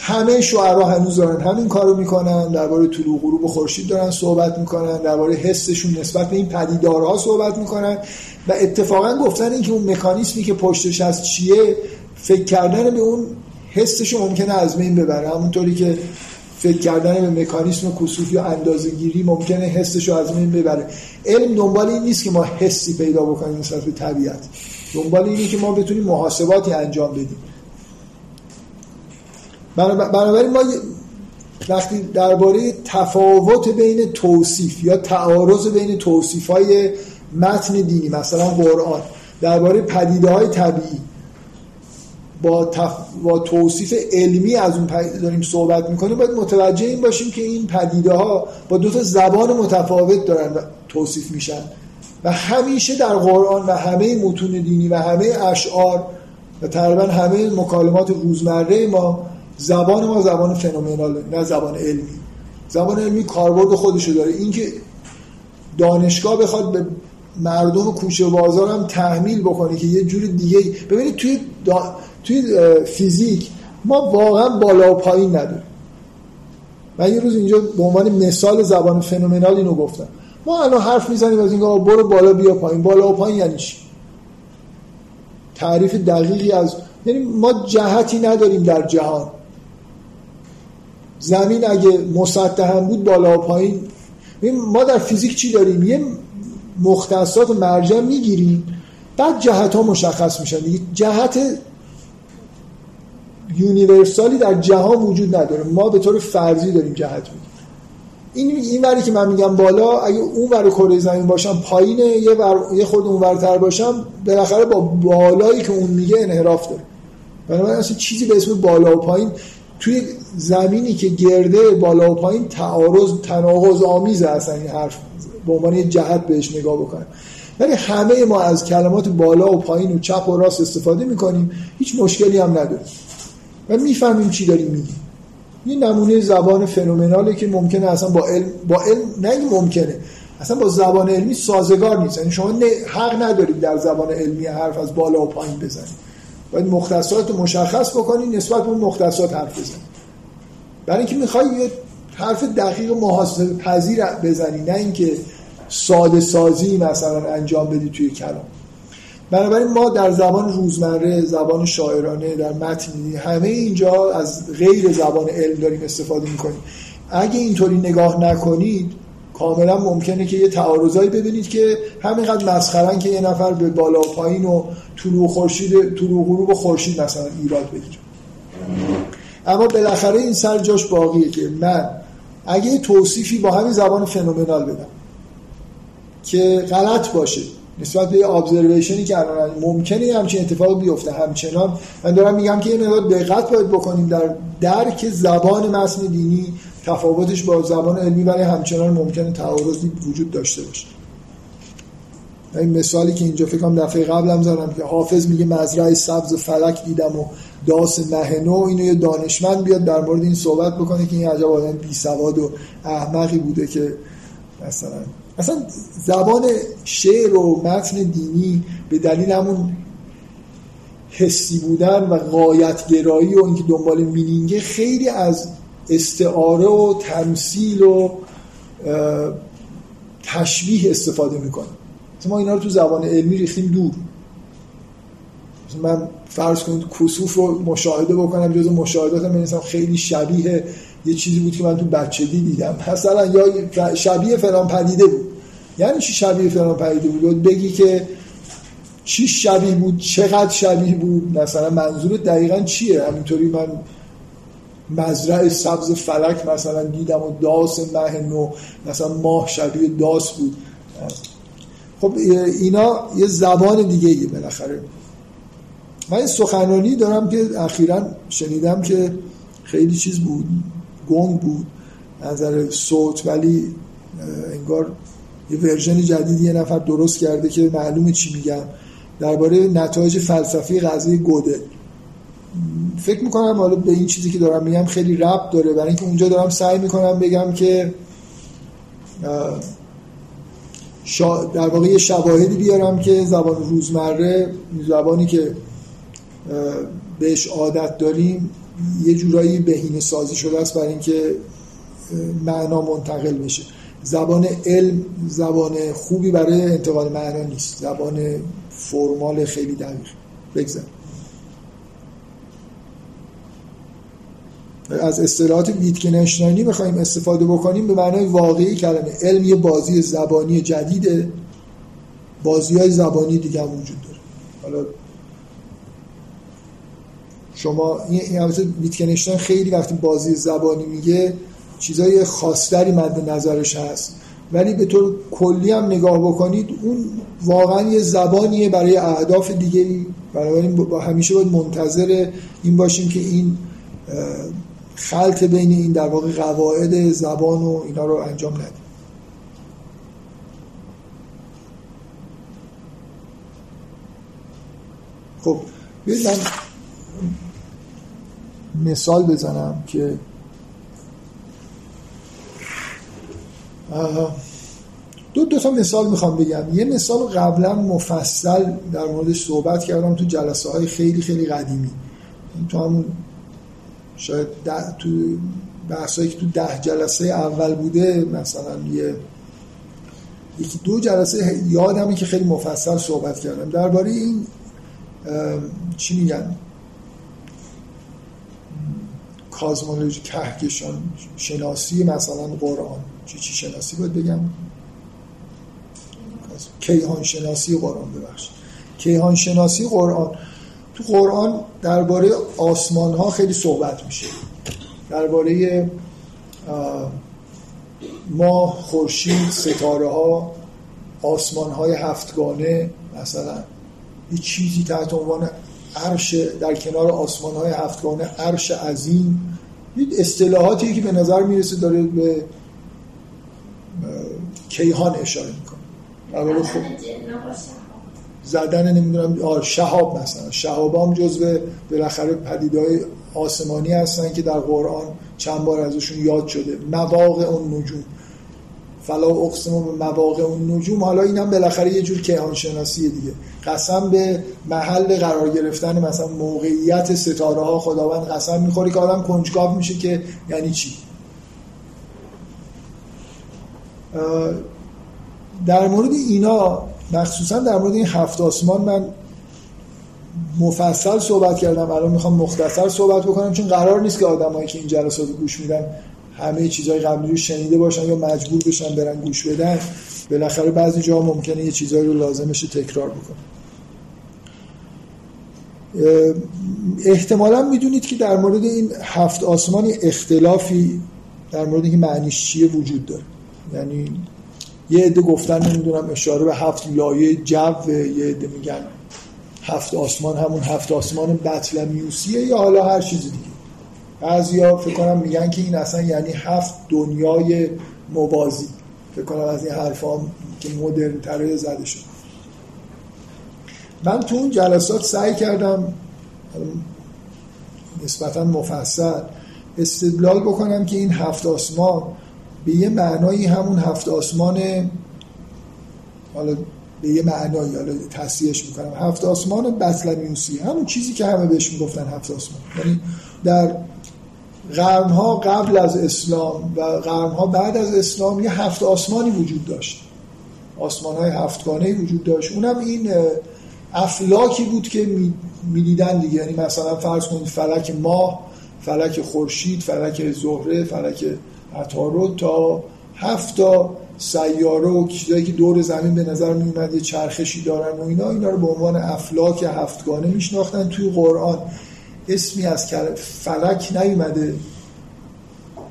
همه شعرها هنوز دارن همین کارو می‌کنن درباره طلوع غروب خورشید دارن صحبت می‌کنن درباره حسشون نسبت به این پدیدارها صحبت می‌کنن و اتفاقا گفتن اینکه اون مکانیسمی که پشتش هست چیه فکر کردن به اون حسش ممکنه از بین ببره. همونطوری که فکر کردن به مکانیسم کسوف یا اندازه گیری ممکنه حسش رو از بین ببره. علم دنبال این نیست که ما حسی پیدا بکنیم نسبت به طبیعت. دنبال اینه که ما بتونیم محاسباتی انجام بدیم. بنابراین ما وقتی درباره تفاوت بین توصیف یا تعارض بین توصیف های متن دینی مثلا قرآن درباره پدیده های طبیعی با, تف... با توصیف علمی از اون پدیده داریم صحبت می‌کنیم باید متوجه این باشیم که این پدیده ها با دو تا زبان متفاوت دارن توصیف میشن. و همیشه در قرآن و همه متون دینی و همه اشعار و تقریبا همه مکالمات روزمره ما زبان ما زبان فنومناله نه زبان علمی. زبان علمی کاربرد خودشو داره. اینکه دانشگاه بخواد به مردم کوچه بازار هم تحمیل بکنه که یه جور دیگه ببینید توی, توی فیزیک ما واقعا بالا و پایین نداریم. من یه روز اینجا به عنوان مثال زبان فنومنال اینو گفتم. ما الان حرف می‌زنیم از اینکه برو بالا بیا پایین. بالا و پایین یعنی چی؟ تعریف دقیقی از یعنی ما جهتی نداریم در جهان. زمین اگه مسطح هم بود بالا و پایین. ما در فیزیک چی داریم؟ یه مختصات مرجع می‌گیریم. بعد جهت ها مشخص میشن. دیگه جهت یونیورسالی در جهان وجود نداره. ما به طور فرضی داریم جهت میگیم این این وری که من میگم بالا اگه اون ور کره زمین باشم پایینه یه یه خود اون ورتر باشم بالاخره با بالایی که اون میگه انحراف داره. بنابراین اصلا چیزی به اسم بالا و پایین توی زمینی که گرده بالا و پایین تعارض تناقض آمیزه اصلا این حرف به عنوان یه جهت بهش نگاه بکنم ولی همه ما از کلمات بالا و پایین و چپ و راست استفاده می‌کنیم هیچ مشکلی هم نداره و می‌فهمیم چی داریم میگیم. این نمونه زبان فنومناله که ممکنه اصلا با علم با علم نه ممکنه اصلا با زبان علمی سازگار نیست. یعنی شما حق ندارید در زبان علمی حرف از بالا و پایین بزنید. باید مختصات مشخص بکنید نسبت به اون مختصات حرف بزنید برای اینکه می‌خوای یه حرف دقیق محاسبه پذیر بزنی نه اینکه ساده سازی مثلا انجام بدی توی کلام. بنابراین ما در زبان روزمره زبان شاعرانه در متنی همه اینجا از غیر زبان علم داریم استفاده می‌کنیم. اگه اینطوری نگاه نکنید کاملا ممکنه که یه تعارضایی ببینید که همینقدر مسخرن که یه نفر به بالا و پایین و طلوع خورشید طلوع غروب خورشید مثلا ایراد بگیره. اما بالاخره این سر جاش باقیه که من اگه توصیفی با همین زبان فنومنال بدم که غلط باشه نسبت به ابزرویشنی که الان ممکنه همچین اتفاق بیفته همچنان. من دارم میگم که یه مقدار دقت باید بکنیم در درک زبان متن دینی تفاوتش با زبان علمی ولی همچنان ممکنه تعارضی وجود داشته باشه. این مثالی که اینجا فکر کنم دفعه قبلم زدم که حافظ میگه مزرعه سبز فلک دیدم و داس مهنو اینو یه دانشمند بیاد در مورد این صحبت بکنه که این عجب آدم بی سواد و احمقی بوده که مثلا مثلا زبان شعر و متن دینی به دلیل همون حسی بودن و قایتگرایی و اینکه دنبال مینینگه خیلی از استعاره و تمثیل و تشبیه استفاده می‌کنیم ما اینا رو تو زبان علمی ریختیم دور. من فرض کنید کسوف رو مشاهده بکنم جز مشاهداتم بنویسم خیلی شبیه یه چیزی بود که من تو بچگی دیدم. مثلا یا شبیه فلان پدیده بود. یعنی چی شبیه فلان پدیده بود؟ بگی که چی شبیه بود چقدر شبیه بود؟ مثلا منظور دقیقا چیه؟ همینطوری من مزرع سبز فلک مثلا دیدم و داس مه نو مثلا ماه شبیه داس بود. خب اینا یه زبان دیگه ایه بالاخره. من سخنرانی دارم که اخیرا شنیدم که خیلی چیز بود گنگ بود نظر صوت ولی انگار یه ورژن جدید یه نفر درست کرده که معلومه چی میگم درباره نتایج فلسفی قضیه گوده فکر می‌کنم حالا به این چیزی که دارم میگم خیلی ربط داره. برای اینکه اونجا دارم سعی می‌کنم بگم که در واقع یه شواهدی بیارم که زبان روزمره زبانی که بهش عادت داریم یه جورایی بهینه سازی شده است برای اینکه معنا منتقل بشه. زبان علم زبان خوبی برای انتقال معنا نیست. زبان فرمال خیلی دقیق. بگذار از اصطلاحات ویتکنشتاینی بخوایم استفاده بکنیم به معنای واقعی کلمه. علم یه بازی زبانی جدیده. بازی های زبانی دیگه هم وجود داره. حالا شما این البته ویتکنشتاین خیلی وقتی بازی زبانی میگه چیزای خاصتری مد نظرش هست. ولی به طور کلی هم نگاه بکنید اون واقعا یه زبانیه برای اهداف دیگری برای همیشه باید منتظر این باشیم که این خلط بین این در واقع قواعد زبان و اینا رو انجام ندیم. خب من مثال بزنم که دو دو تا مثال می‌خوام بگم. یه مثال قبلا مفصل در موردش صحبت کردم تو جلسه های خیلی خیلی قدیمی. تو همون شاید ده تو بحثایی که تو ده جلسه اول بوده مثلا یه یکی دو جلسه یادمه که خیلی مفصل صحبت کردم. درباره این چی میگن؟ کازمولوژی کهکشان شناسی مثلا قرآن. چی چی شناسی باید بگم؟ کیهان شناسی قرآن ببخشید. کیهان شناسی قرآن تو قرآن درباره آسمان ها خیلی صحبت میشه. درباره ما خورشید ستاره ها آسمان های هفتگانه مثلا یه چیزی تحت عنوان عرش در کنار آسمان های هفتگانه عرش عظیم. یه اصطلاحاتی که به نظر می‌رسه داره به کیهان اشاره می‌کنه. زدن نمی‌دونم شهاب مثلا. شهاب هم جزو بالاخره پدیدهای آسمانی هستن که در قرآن چند بار ازشون یاد شده. مواقع اون نجوم. فلا اقسم به مواقع اون نجوم. حالا اینم بالاخره یه جور کیهان شناسی دیگه. قسم به محل قرار گرفتن مثلا موقعیت ستاره ها خداوند قسم می‌خوری که آدم کنجکاو میشه که یعنی چی. در مورد اینا مخصوصا در مورد این هفت آسمان من مفصل صحبت کردم الان می‌خوام مختصر صحبت بکنم چون قرار نیست که آدمایی که این جلسات گوش میدن همه چیزهای قبلی رو شنیده باشن یا مجبور بشن برن گوش بدن. بالاخره بعضی جا ممکنه یه چیزهایی رو لازمش تکرار بکنه احتمالا می‌دونید که در مورد این هفت آسمان اختلافی در مورد اینکه معنیش چیه وجود داره. یعنی یه عده گفتن نمی‌دونم اشاره به هفت لایه جو یه عده میگن هفت آسمان همون هفت آسمان بطلمیوسیه یا حالا هر چیز دیگه. بعضیا فکر کنم میگن که این اصلا یعنی هفت دنیای موازی فکر کنم از این حرفا که مدرن تره زده شد. من تو اون جلسات سعی کردم نسبتا مفصل استدلال بکنم که این هفت آسمان به یه معنایی همون هفت آسمان حالا به یه معنایی حالا تصحیحش می‌کنم. هفت آسمان بطلمیوسی همون چیزی که همه بهش می‌گفتن هفت آسمان. یعنی در قرنها قبل از اسلام و قرنها بعد از اسلام یه هفت آسمانی وجود داشت. آسمان های هفتگانه وجود داشت. اونم این افلاکی بود که می‌دیدن دیگه. یعنی مثلا فرض کنید فلک ماه فلک خورشید فلک زهره فلک عطارد تا هفت تا سیاره و چیزایی که دور زمین به نظر می اومد یه چرخشی دارن و اینا اینا رو به عنوان افلاک هفتگانه میشناختن توی قرآن. اسمی از فلک نیومده.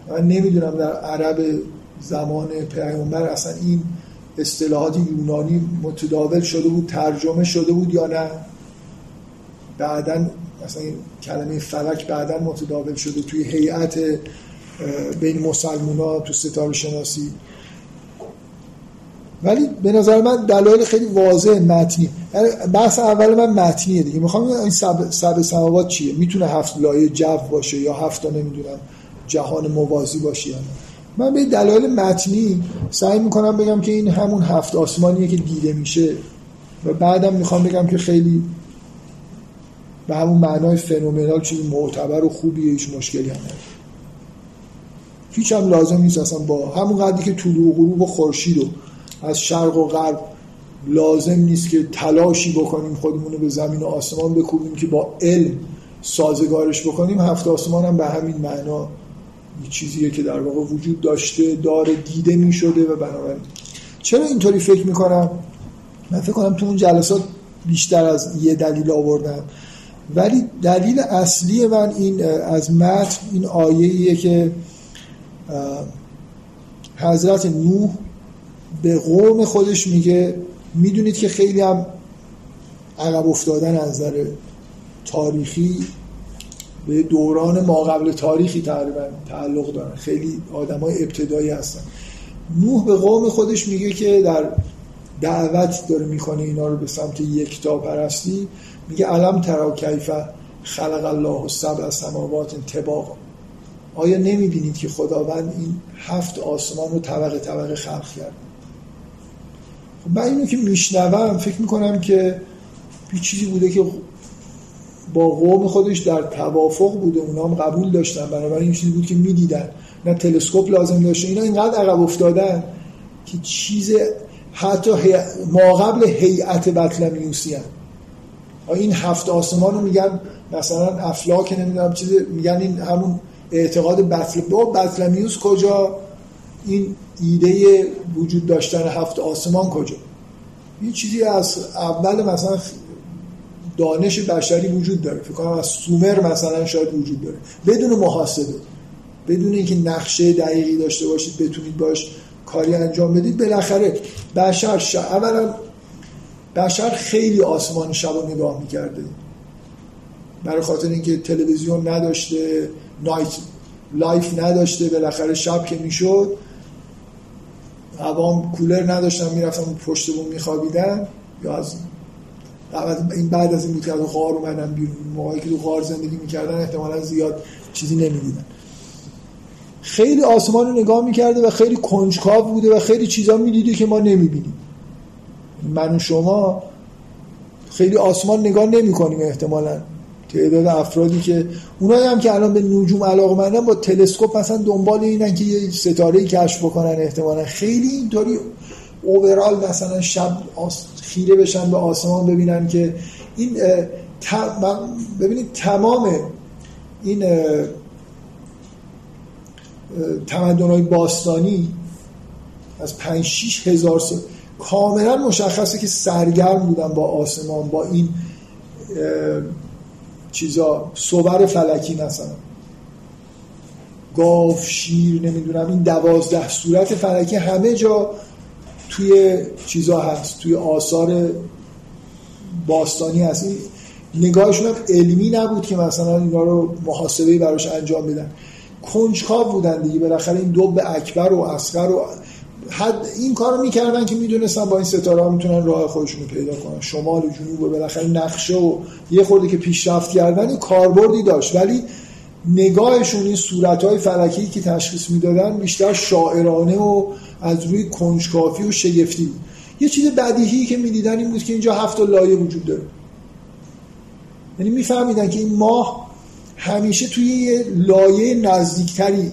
من نمی‌دونم در عرب زمان پیامبر اصلا این اصطلاحات یونانی متداول شده بود ترجمه شده بود یا نه. بعدا مثلا این کلمه فلک بعدا متداول شده توی هیئت بین مسلمان ها تو ستاره شناسی. ولی به نظر من دلایل خیلی واضح متنی. یعنی بحث اول من متنیه دیگه. می‌خوام این سب, سب سماوات چیه؟ می‌تونه هفت لایه جو باشه یا هفت تا نمی‌دونم جهان موازی باشه یا نه. من به دلایل متنی سعی می‌کنم بگم که این همون هفت آسمانیه که دیده میشه. و بعدم می‌خوام بگم که خیلی به همون معنای فنومنال چیزی معتبر و خوبیه هیچ مشکلی هم هیچ هم لازم نیست اصلا با همون قدری که طلوع و غروب و خورشید و از شرق و غرب لازم نیست که تلاشی بکنیم خودمون رو به زمین و آسمان بکوبیم که با علم سازگارش بکنیم. هفت آسمان هم به همین معنا یه چیزیه که در واقع وجود داشته داره دیده می شده و بنابراین. چرا اینطوری فکر می‌کنم؟ من فکر کنم تو اون جلسات بیشتر از یه دلیل آوردم ولی دلیل اصلی من این از متن این آیه که حضرت نوح به قوم خودش میگه می‌دونید که خیلی هم عقب افتادن از نظر تاریخی به دوران ما قبل تاریخی تقریبا تعلق دارن. خیلی های ابتدایی هستن. نوح به قوم خودش میگه که در دعوت داره می‌کنه اینا رو به سمت یکتا پرستی. میگه علم ترا کیف خلق الله سبع سماوات طباقا. آیا نمی‌بینید که خداوند این هفت آسمان رو طبقه طبقه خلق کرد خب من اینو که میشنوم فکر می‌کنم که یه چیزی بوده که با قوم خودش در توافق بوده اونا هم قبول داشتن بنابراین این چیزی بود که می‌دیدن نه تلسکوپ لازم داشته اینا اینقدر عقب افتادن که چیز حتی ما قبل هیئت بطلمیوسی هم. این هفت آسمان رو میگن مثلا افلاک نمی‌دونم چیز میگن این همون اعتقاد بطل با بطلمیوس کجا این ایده وجود داشتن هفت آسمان کجا؟ این چیزی از اول مثلا دانش بشری وجود داره. فکر کنم از سومر مثلا شاید وجود داره. بدون محاسبه. بدون اینکه نقشه دقیقی داشته باشید بتونید باش کاری انجام بدید بالاخره بشر ش... اولا بشر خیلی آسمان شب رو نگاه می‌کرده. برای خاطر اینکه تلویزیون نداشته night life نداشته بالاخره شب که می‌شد عوام کولر نداشتن می‌رفتن پشت بوم میخوابیدن. یا از این بعد از این بود که از غار اومدن بیرون. موقعی که تو غار زندگی می‌کردن احتمالا زیاد چیزی نمی‌دیدن. خیلی آسمان رو نگاه می‌کرده و خیلی کنجکاو بوده و خیلی چیزا می‌دیده که ما نمی‌بینیم. من و شما خیلی آسمان نگاه نمی کنیم احتمالا. تعداد افرادی که اونایی هم که الان به نجوم علاقه مندن با تلسکوپ مثلا دنبال اینن که یه ستاره کشف بکنن احتمالا. خیلی اینطوری اوورال مثلا شب خیره بشن به آسمان ببینن که این ببینید تمام این تمدن های باستانی از 5 6 هزار سال کاملا مشخصه که سرگرم بودن با آسمان با این چیزا صبر فلکی مثلا. گاف شیر نمی‌دونم این دوازده صورت فلکی همه جا توی چیزا هست توی آثار باستانی هست. نگاهشون هم علمی نبود که مثلا اینا رو محاسبه براش انجام بدن. کنجکاو بودن دیگه بالاخره این دو به اکبر و اصغر و حد این کارو می‌کردن که می‌دونستن با این ستاره ها می‌تونن راه خودشون رو پیدا کنن. شمال و جنوب و بالاخره نقشه و یه خورده که پیشرفت کردن کاربردی داشت. ولی نگاهشون این صورت های فلکی که تشخیص می‌دادن بیشتر شاعرانه و از روی کنجکافی و شگفتی بود. یه چیز بدیهی که می‌دیدن این بود که اینجا هفت لایه وجود داره. یعنی میفهمیدن که این ماه همیشه توی یه لایه نزدیکتری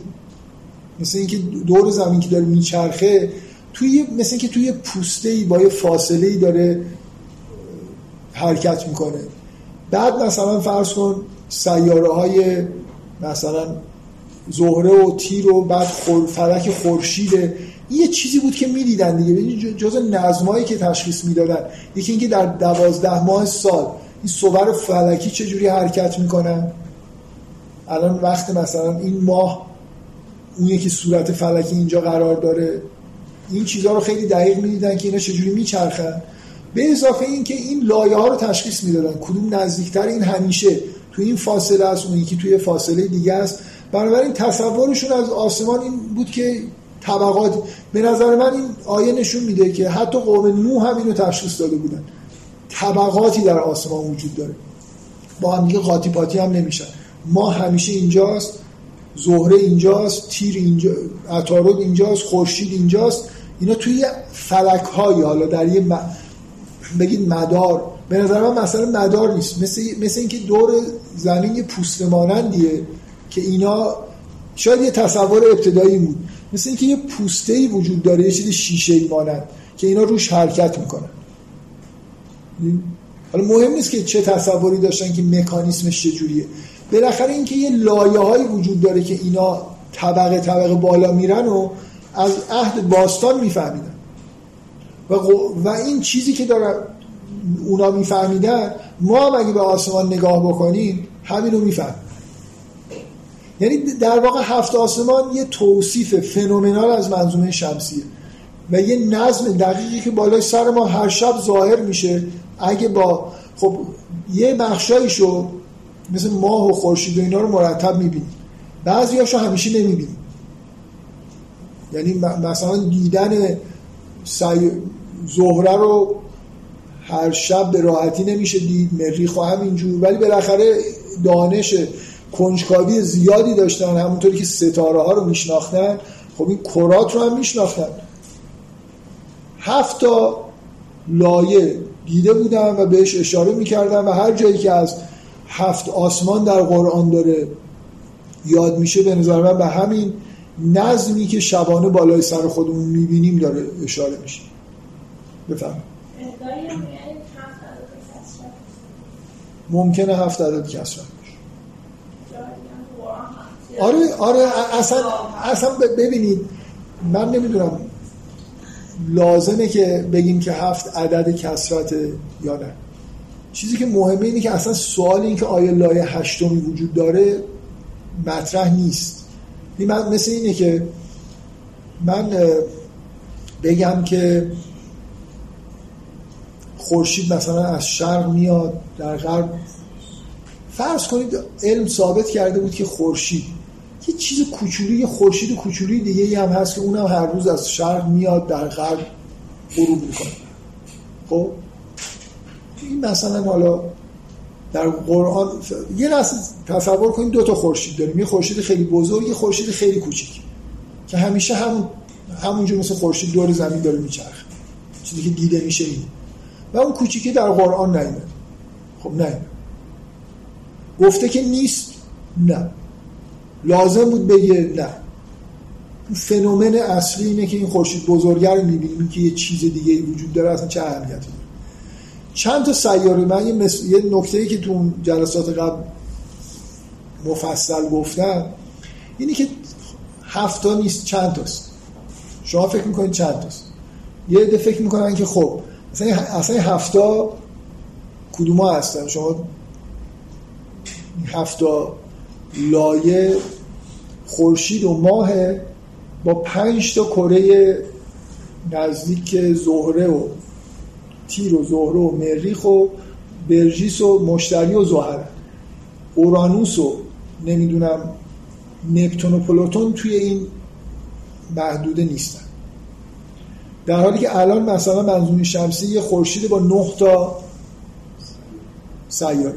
مثل اینکه دور زمین که داره میچرخه توی مثل اینکه توی پوسته ای با یه فاصله ای داره حرکت می‌کنه. بعد مثلا فرض کن سیاره های مثلا زهره و تیر و بعد خور فلک خورشیده. یه چیزی بود که می‌دیدن دیگه. جز نظمایی که تشخیص می‌دادن یکی اینکه در دوازده ماه سال این صور فلکی چجوری حرکت می‌کنن؟ الان وقت مثلا این ماه اون یکی صورت فلکی اینجا قرار داره. این چیزها رو خیلی دقیق می‌دیدن که اینا چجوری میچرخن. به اضافه این که این لایه ها رو تشخیص می‌دادن. کدوم نزدیکتر این همیشه تو این فاصله است اون یکی توی فاصله دیگه است. بنابراین تصورشون از آسمان این بود که طبقات به نظر من این آیه نشون میده که حتی قوم نوح هم اینو تشخیص داده بودن. طبقاتی در آسمان وجود داره. با هم دیگه قاطی پاتی هم نمیشن. ما همیشه اینجاست. زهره اینجاست تیر اینجا عطارد اینجاست خورشید اینجاست. اینا توی فلک های حالا در یه م... بگید مدار. به نظر من مثلا مدار نیست. مثل, مثل اینکه دور زمین یه پوست مانندیه که اینا شاید یه تصور ابتدایی بود. مثل اینکه یه پوسته ای وجود داره یه چیز شیشه ای مانند که اینا روش حرکت می‌کنن. حالا مهم نیست که چه تصوری داشتن که مکانیسمش چجوریه. بالاخره اینکه یه لایه های وجود داره که اینا طبقه طبقه بالا میرن و از عهد باستان میفهمیدن. و, و این چیزی که داره اونا میفهمیدن ما هم اگه به آسمان نگاه بکنیم همینو می‌فهمیم. یعنی در واقع هفت آسمان یه توصیف فنومنال از منظومه شمسیه و یه نظم دقیقی که بالای سر ما هر شب ظاهر میشه. اگه با خب یه بخشایشو مثل ماه و خورشید و اینا رو مرتب می‌بینیم بعضی هاشو همیشه نمی‌بینیم یعنی مثلا دیدن سی... زهره رو هر شب به راحتی نمیشه دید مریخ و همینجور ولی بالاخره دانش کنجکاوی زیادی داشتن همونطوری که ستاره ها رو میشناختن. خب این کرات رو هم میشناختن. هفت تا لایه دیده بودن و بهش اشاره می‌کردن و هر جایی که از هفت آسمان در قرآن داره. یاد میشه به نظر من به همین نظمی که شبانه بالای سر خودمون می‌بینیم داره اشاره میشه. بفهم ممکنه هفت عدد کسرت آره آره اصلا اصلا ببینید من نمی‌دونم لازمه که بگیم که هفت عدد کسرت یا نه. چیزی که مهمه اینه که اصلا سوال این که آیا لایه هشتمی وجود داره مطرح نیست. من مثل اینه که من بگم که خورشید مثلا از شرق میاد در غرب. فرض کنید علم ثابت کرده بود که خورشید یه چیز کوچولی یه خورشید کوچولی دیگه ای هم هست که اونم هر روز از شرق میاد در غرب غروب می‌کنه. خب؟ این مثلا حالا در قرآن یه لحظه تصور کنید دو تا خورشید داریم. یه خورشید خیلی بزرگ یه خورشید خیلی کوچیک که همیشه همون همونجور مثل خورشید دور زمین داره میچرخه. چیزی که دیده میشه این و اون کوچیکی در قرآن نیمه خب نه گفته که نیست. نه. لازم بود بگه نه. فنومن اصلی اینه که این خورشید بزرگه رو می‌بینیم. که یه چیز دیگه وجود داره اصلا چه اهمیتی چند تا سیاره؟ من یه, یه نکته که تو جلسات قبل مفصل گفتم اینی که هفتا نیست چند تاست. شما فکر می‌کنید چند تاست. یه عده فکر می‌کنن که خب اصلا اصلا هفتا کدوم ها هستن؟ شما هفتا لایه خورشید و ماه با پنج تا کره نزدیک زهره و تیر و زهره و مریخ و برژیس و مشتری و زهر. اورانوس و نمی‌دونم نپتون و پلوتون توی این محدوده نیستن. در حالی که الان مثلا منظومه شمسی یه خورشید با نه تا سیاره.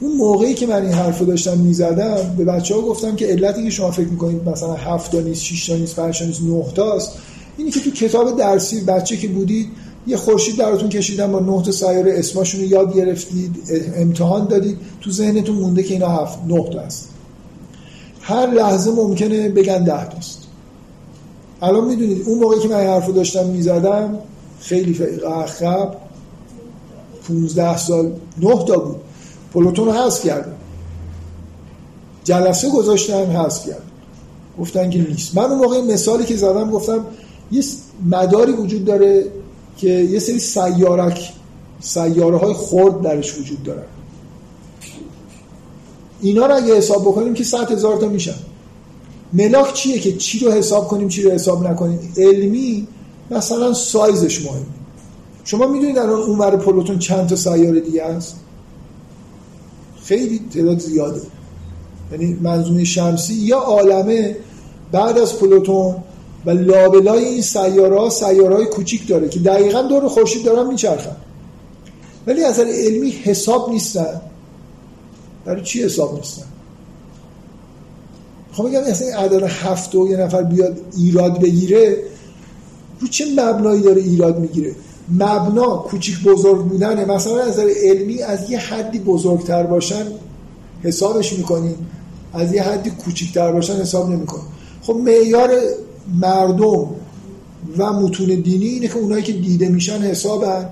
اون موقعی که من این حرفو داشتم می‌زدم به بچه ها گفتم که علتی که شما فکر می‌کنید مثلا هفت تا نیست 6 تا نیست 5 تا نیست 9 تاست اینی که تو کتاب درسی بچه که بودید یه خورشید دراتون کشیدن با نه تا سیاره اسمشون رو یاد گرفتید امتحان دادید. تو ذهنتون مونده که اینا هفت نه تا است هر لحظه ممکنه بگن ده تاست. الان می‌دونید اون موقعی که من این حرفو داشتم می‌زدم خیلی عقب 15 سال نه تا بود. پلوتون رو حذف کردن جلسه گذاشتن حذف کردن گفتن که نیست. من اون موقع مثالی که زدم گفتم یه مداری وجود داره که یه سری سیارک سیاره های خرد درش وجود دارن. اینا رو اگه حساب بکنیم که 100 هزار تا میشن. ملاک چیه که چی رو حساب کنیم چی رو حساب نکنیم؟ علمی مثلا سایزش مهمه. شما می‌دونید الان اونور پلوتون چند تا سیاره دیگه است خیلی تعداد زیاده. یعنی منظومه شمسی یا عالمه بعد از پلوتون و لابلای این سیاره ها سیاره کوچیک داره که دقیقا دور خورشید دارن میچرخن. ولی از علمی حساب نیستن. برای چی حساب نیستن؟ خب میگم اصلا این عدد هفت و یه نفر بیاد ایراد بگیره رو چه مبنایی داره ایراد می‌گیره؟ مبنا کوچیک بزرگ بودنه. مثلا از نظر علمی از یه حدی بزرگتر باشن حسابش می‌کنیم از یه حدی کوچیکتر باشن حساب نمی‌کنیم خب معیار مردم و متون دینی اینه که اونایی که دیده میشن حسابن.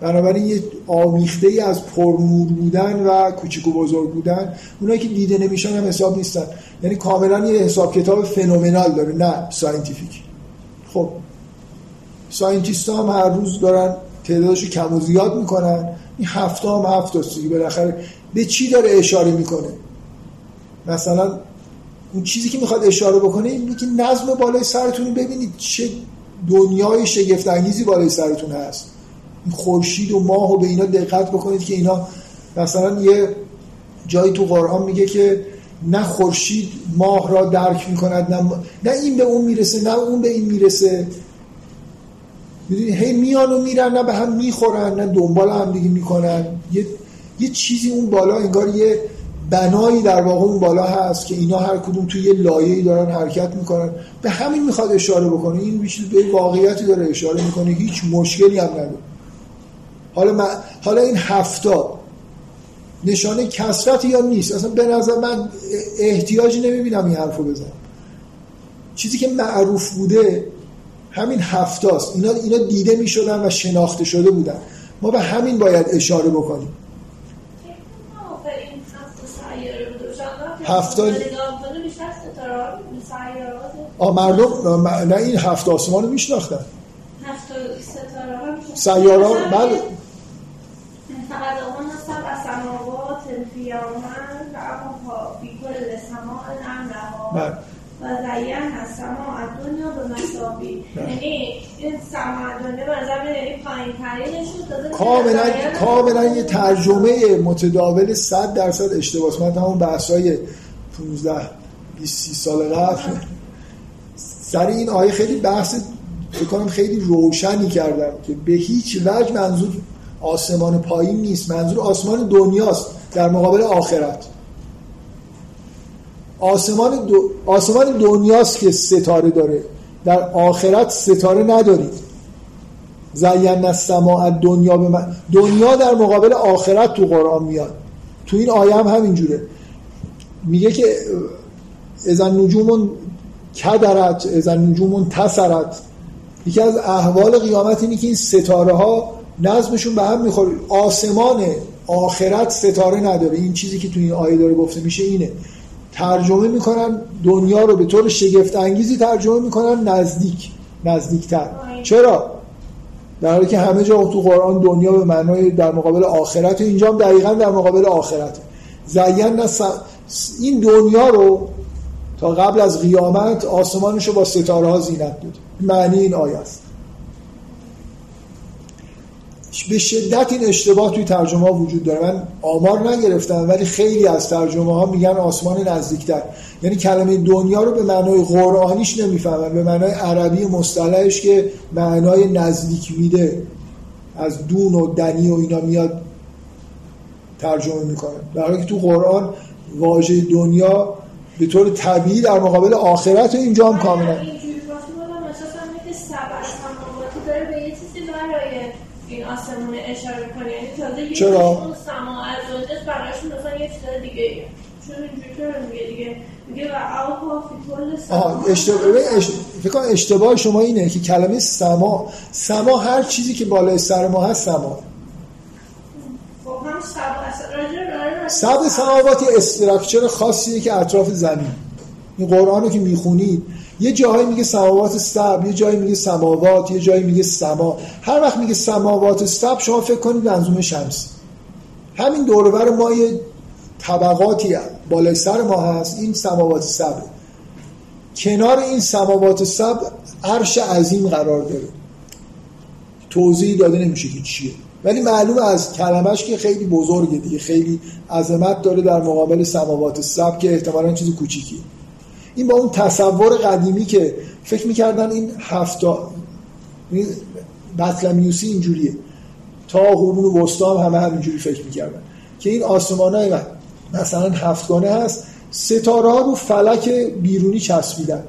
بنابراین یه آمیخته ای از پرنور بودن و کوچیک و بزرگ بودن اونایی که دیده نمیشن هم حساب نیستن. یعنی کاملا یه حساب کتاب phenomenal داره نه scientific. خب scientist هم هر روز دارن تعدادش کم و زیاد می‌کنن. این هفته هم هفته بالاخره به چی داره اشاره می‌کنه؟ مثلا اون چیزی که می‌خواد اشاره بکنه اینه که نظم بالای سرتون ببینید چه دنیای شگفت انگیزی بالای سرتون هست. خورشید و ماه و به اینا دقت بکنید که اینا مثلا یه جایی تو قرآن میگه که نه خورشید ماه را درک می‌کند نه, نه این به اون می‌رسه نه اون به این می‌رسه. می‌دونی؟ هی میان و میرن نه به هم می‌خورن نه دنبال هم دیگه می‌کنن. یه, یه چیزی اون بالا انگار یه بنایی در واقع اون بالا هست که اینا هر کدوم توی یه لایه‌ای دارن حرکت می‌کنن. به همین می‌خواد اشاره بکنه. این بیشتر به واقعیتی داره اشاره می‌کنه. هیچ مشکلی هم نداره. حالا من حالا این هفتا نشانه کسرت یا نیست؟ اصلا به نظر من احتیاجی نمی‌بینم این حرفو بزنم. چیزی که معروف بوده همین هفتاست. اینا اینا دیده می‌شدن و شناخته شده بودن. ما به همین باید اشاره بکنیم. هفتاد آه مردم نه این هفت آسمان رو میشناختن. سیاره بله. القیامن و اما و هست سماع دنیا به مساوی. یعنی این به نظر یعنی پایین کاملا کاملا یه ترجمه متداول 100 درصد اشتباهه من همون بحث‌های 15 20 سال قبل سر این آیه خیلی بحث فکر کنم خیلی روشنی کردم که به هیچ وجه منظور آسمان پایین نیست. منظور آسمان دنیاست. در مقابل آخرت. آسمان, دو... آسمان دنیاست که ستاره داره. در آخرت ستاره ندارید. زین السماء دنیا به من دنیا در مقابل آخرت تو قرآن میاد. تو این آیه هم همینجوره. میگه که اذا نجوم کدرت اذا نجوم تسرت یکی از احوال قیامت اینه که این ستاره ها نظمشون به هم می‌خوره. آسمان آخرت ستاره نداره. این چیزی که تو این آیه داره گفته میشه اینه. ترجمه می‌کنن دنیا رو به طور شگفت انگیزی ترجمه می‌کنن نزدیک نزدیکتر. چرا؟ در حالی که همه جا تو قرآن دنیا به معنای در مقابل آخرت اینجا هم دقیقا در مقابل آخرت زین این دنیا رو تا قبل از قیامت آسمانش رو با ستاره ها زینت داده معنی این آیه است. به شدت این اشتباه توی ترجمه ها وجود داره. من آمار نگرفتم ولی خیلی از ترجمه ها میگن آسمان نزدیکتر. یعنی کلمه دنیا رو به معنای قرآنیش نمی‌فهمن به معنای عربی مصطلحش که معنای نزدیک میده. از دون و دنی و اینا میاد ترجمه می‌کنن در حالی که تو قرآن واژه دنیا به طور طبیعی در مقابل آخرت و اینجا هم کاملا این آسمون اشاره کنه یعنی تازه چرا؟ سما از اونجاست براشون مثلا یه چیز دیگه چون اینجوری میگه دیگه میگه و فی کل اشتباه فکر کنم اشتباه شما اینه که کلمه سما سما هر چیزی که بالای سر ما هست سما. سب سماوات استراکچر خاصیه که اطراف زمین. این قرآن رو که می‌خونید یه جایی میگه سماوات سب یه جایی میگه سماوات یه جایی میگه سما. هر وقت میگه سماوات سب شما فکر کنید منظومه شمس. همین دورور ما یه طبقاتی بالای سر ما هست. این سماوات سب. کنار این سماوات سب عرش عظیم قرار داره. توضیح داده نمیشه که چیه. ولی معلوم از کلمش که خیلی بزرگه دیگه. خیلی عظمت داره در مقابل سماوات سب که احتمالا چیز کوچیکیه. این با اون تصور قدیمی که فکر می‌کردن این هفتا بطلمیوسی اینجوریه. تا قرون وسطا هم همه همینجوری فکر می‌کردن. که این آسمان های مثلا هفتگانه هست ستاره ها رو فلک بیرونی چسبیدن.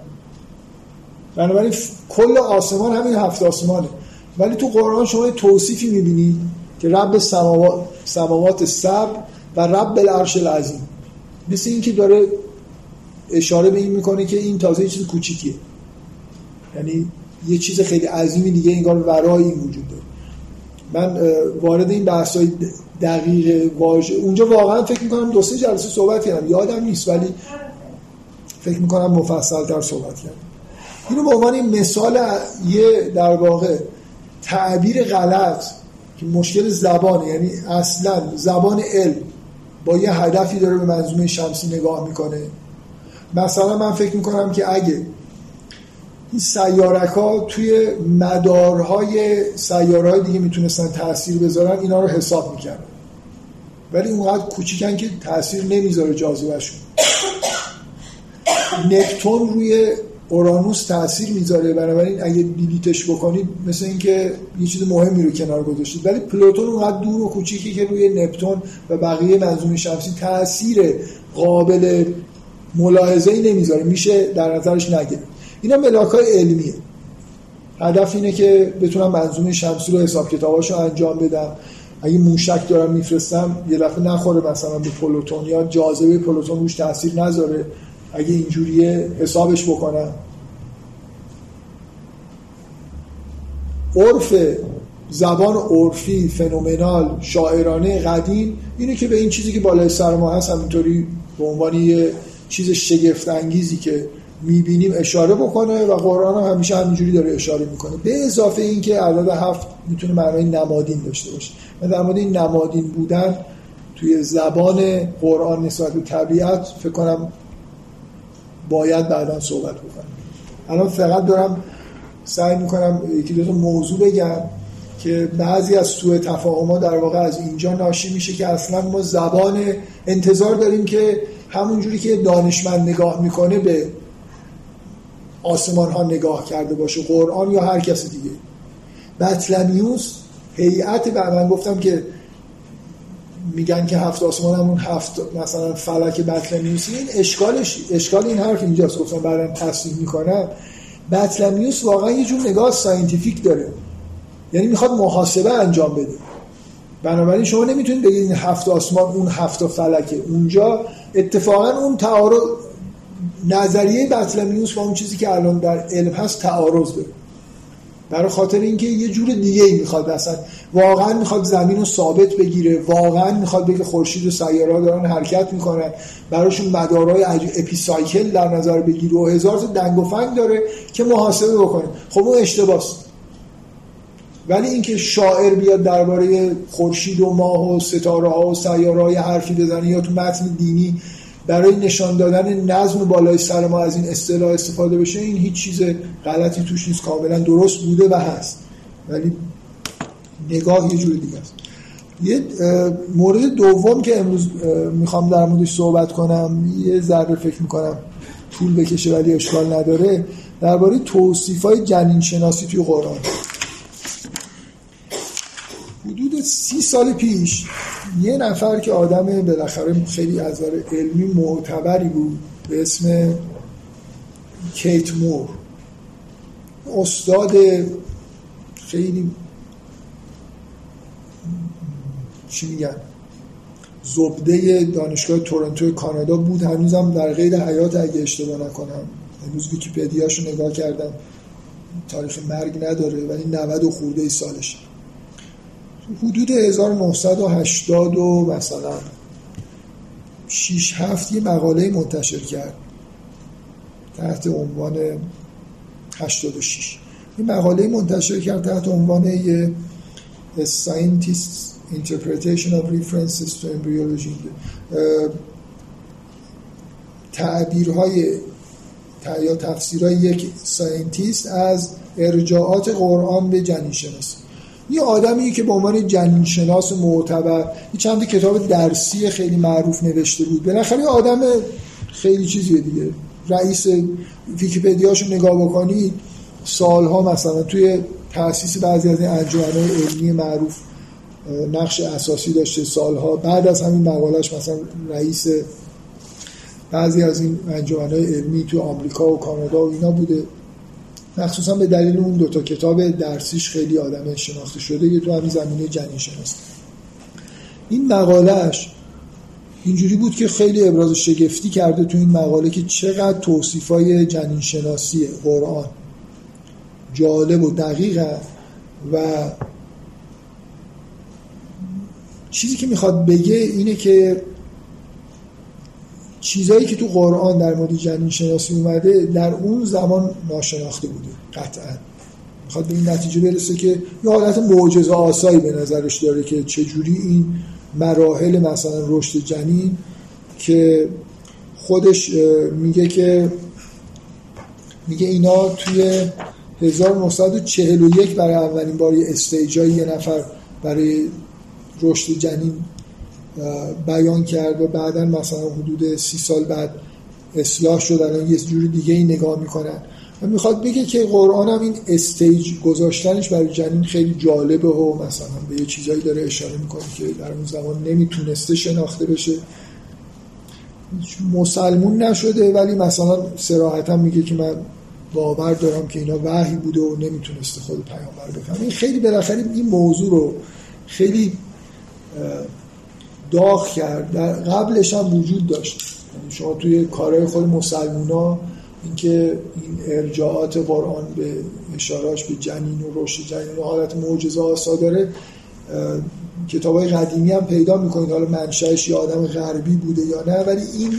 بنابراین کل آسمان همین هفت آسمانه. ولی تو قرآن شما توصیفی می‌بینید که رب سماوات سب و رب العرش العظیم. مثل اینکه داره اشاره به این می‌کنه که این تازه یه چیز کوچیکیه. یعنی یه چیز خیلی عظیمی دیگه انگار ورای این وجود داره. من وارد این بحث های دقیق واژه اونجا واقعا فکر می‌کنم دو سه جلسه صحبت کردم. یادم نیست ولی فکر می‌کنم مفصل تر صحبت کردم. اینو به عنوان مثال یه در واقع تعبیر غلط که مشکل زبانه یعنی اصلا زبان علم با یه هدفی داره به منظومه شمسی نگاه می‌کنه. مثلا من فکر می‌کنم که اگه این سیارک ها توی مدارهای سیارهای دیگه می‌تونستن تاثیر بذارن اینا رو حساب می‌کردن. ولی اونقدر کوچیکن که تاثیر نمی‌ذاره جاذبهشون. نپتون روی اورانوس تاثیر می‌ذاره بنابراین اگه دیلیتش بکنید مثل اینکه یه چیز مهمی رو کنار گذاشتید. ولی پلوتون اونقدر دور و کوچیکی که روی نپتون و بقیه منظومه شمسی تاثیر قابل ملاحظه ای نمی‌ذاره میشه در نظرش نگیره اینا ملاک های علمیه. هدف اینه که بتونم منظومه شمسی رو حساب کتاباشو انجام بدم. اگه موشک دارم میفرستم یه دفعه نخوره مثلا به پلوتون یا جاذبه پلوتون روش تاثیر نذاره. اگه اینجوریه حسابش بکنم. عرف زبان عرفی فنومنال شاعرانه قدیم اینه که به این چیزی که بالای سر ما هست همینطوری به عنوان یه چیز شگفت انگیزی که می‌بینیم اشاره بکنه و قرآن هم همیشه همینجوری داره اشاره می‌کنه. به اضافه اینکه عدد هفت می‌تونه معنای نمادین داشته باشه. و در مورد این نمادین بودن توی زبان قرآن نسبت به طبیعت فکر کنم باید بعدا صحبت بکنم. الان فقط دارم سعی می‌کنم یکی دو موضوع بگم که بعضی از سوء تفاهم در واقع از اینجا ناشی میشه که اصلا ما زبان انتظار داریم که همون جوری که دانشمند نگاه می‌کنه به آسمان ها نگاه کرده باشه قرآن یا هر کس دیگه. بطلمیوس هیئت بعد من گفتم که میگن که هفت آسمان همون هفت مثلا فلک بطلمیوس. این اشکالش اشکال این حرف اینجاست. گفتم بعدم تصدیق می‌کنم. بطلمیوس واقعا یه جور نگاه scientific داره. یعنی می‌خواد محاسبه انجام بده. بنابراین شما نمی‌تونید بگید این هفت آسمان اون هفت فلکه. اونجا اتفاقا اون تعارض نظریه بطلمیوس و اون چیزی که الان در علم هست تعارض داره. برای خاطر اینکه یه جور دیگه ای می‌خواد اصلا. واقعا می‌خواد زمین رو ثابت بگیره. واقعا می‌خواد بگه خورشید و سیاره دارن حرکت می‌کنن. براشون مدارهای اپیسایکل در نظر بگیره. و هزار دنگ و فنگ داره که محاسبه بکنه. خب اون اشتباس ولی اینکه شاعر بیاد درباره خورشید و ماه و ستاره ها و سیاره های حرفی بزنه یا تو متن دینی برای نشان دادن نظم بالای سر ما از این اصطلاح استفاده بشه این هیچ چیز غلطی توش نیست. کاملا درست بوده و هست. ولی نگاه یه جور دیگه است. یه مورد دوم که امروز می‌خوام در موردش صحبت کنم یه ذره فکر می‌کنم طول بکشه ولی اشکال نداره درباره توصیف های جنین شناسی توی قرآن. حدود سی سال پیش یه نفر که آدم بالاخره خیلی از علمی معتبری بود به اسم کیت مور. استاد خیلی چی میگن؟ زبده دانشگاه تورنتو کانادا بود. هنوزم در غیر حیات اگه اشتباه نکنم. هنوز ویکیپدیاشو نگاه کردم. تاریخ مرگ نداره ولی 90 و خورده ای سالش حدود 1980 و مثلا 6 هفت یه مقاله منتشر کرد. تحت عنوان 86 این مقاله منتشر کرد تحت عنوان یه Scientist Interpretation of References to Embryology. تعبیرهای یا تفسیرهای یک ساینتیست از ارجاعات قرآن به جنین شناسی یه آدمی که به عنوان جنین شناس معتبر یه چند کتاب درسی خیلی معروف نوشته بود. بالاخره یه آدم خیلی چیزیه دیگه. رئیس ویکیپدیاشو نگاه بکنید سالها مثلا توی تاسیس بعضی از این انجمنهای علمی معروف نقش اساسی داشته سالها. بعد از همین مقالش مثلا رئیس بعضی از این انجمنهای علمی تو آمریکا و کانادا و اینا بوده. مخصوصا به دلیل اون دوتا کتاب درسیش خیلی آدم شناخته شده یه تو همین زمینه جنین شناسی این مقالهش اینجوری بود که خیلی ابراز شگفتی کرده تو این مقاله که چقدر توصیفای جنین شناسی قرآن. جالب و دقیق و چیزی که می‌خواد بگه اینه که چیزایی که تو قرآن در مورد جنین شناسی اومده در اون زمان ناشناخته بوده قطعا. می‌خواد به این نتیجه برسه که یه حالت معجزه آسایی به نظرش داره که چجوری این مراحل مثلا رشد جنین که خودش میگه که میگه اینا توی 1941 برای اولین بار یه استیجای یه نفر برای رشد جنین بیان کرد و بعدا مثلا حدود سی سال بعد اصلاح شد الان یه جوری دیگه ای نگاه می‌کنن. و می‌خواد بگه که قرآن هم این استیج گذاشتنش برای جنین خیلی جالبه و مثلا به یه چیزایی داره اشاره می‌کنه که در اون زمان نمی‌تونسته شناخته بشه. مسلمون نشده ولی مثلا سراحتا میگه که من باور دارم که اینا وحی بوده و نمی‌تونسته خود پیامبر بفهم این خیلی بالاخره این موضوع رو خیلی داغ کرد در قبلش هم وجود داشت. یعنی شما توی کارهای خود مسلمونا اینکه این ارجاعات قرآن به اشاراش به جنین و رشد جنین و حالت معجزه آسا داره کتاب های قدیمی هم پیدا می‌کنید. حالا منشأش یه آدم غربی بوده یا نه ولی این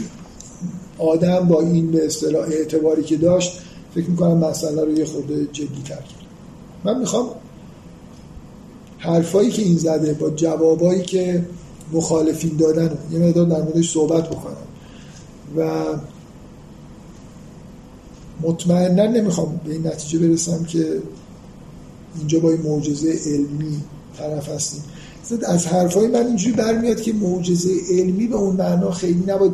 آدم با این به اصطلاح اعتباری که داشت فکر می‌کنم مسئله رو یه خورده جدی تر کرد. من می‌خوام حرفایی که این زده با جوابایی که مخالفین دادن. یه مقدار در موردش صحبت بکنم. و مطمئنا نمی‌خوام به این نتیجه برسم که اینجا با این معجزه علمی طرف هستیم. از حرفای من اینجوری برمیاد که معجزه علمی به اون معنا خیلی نباید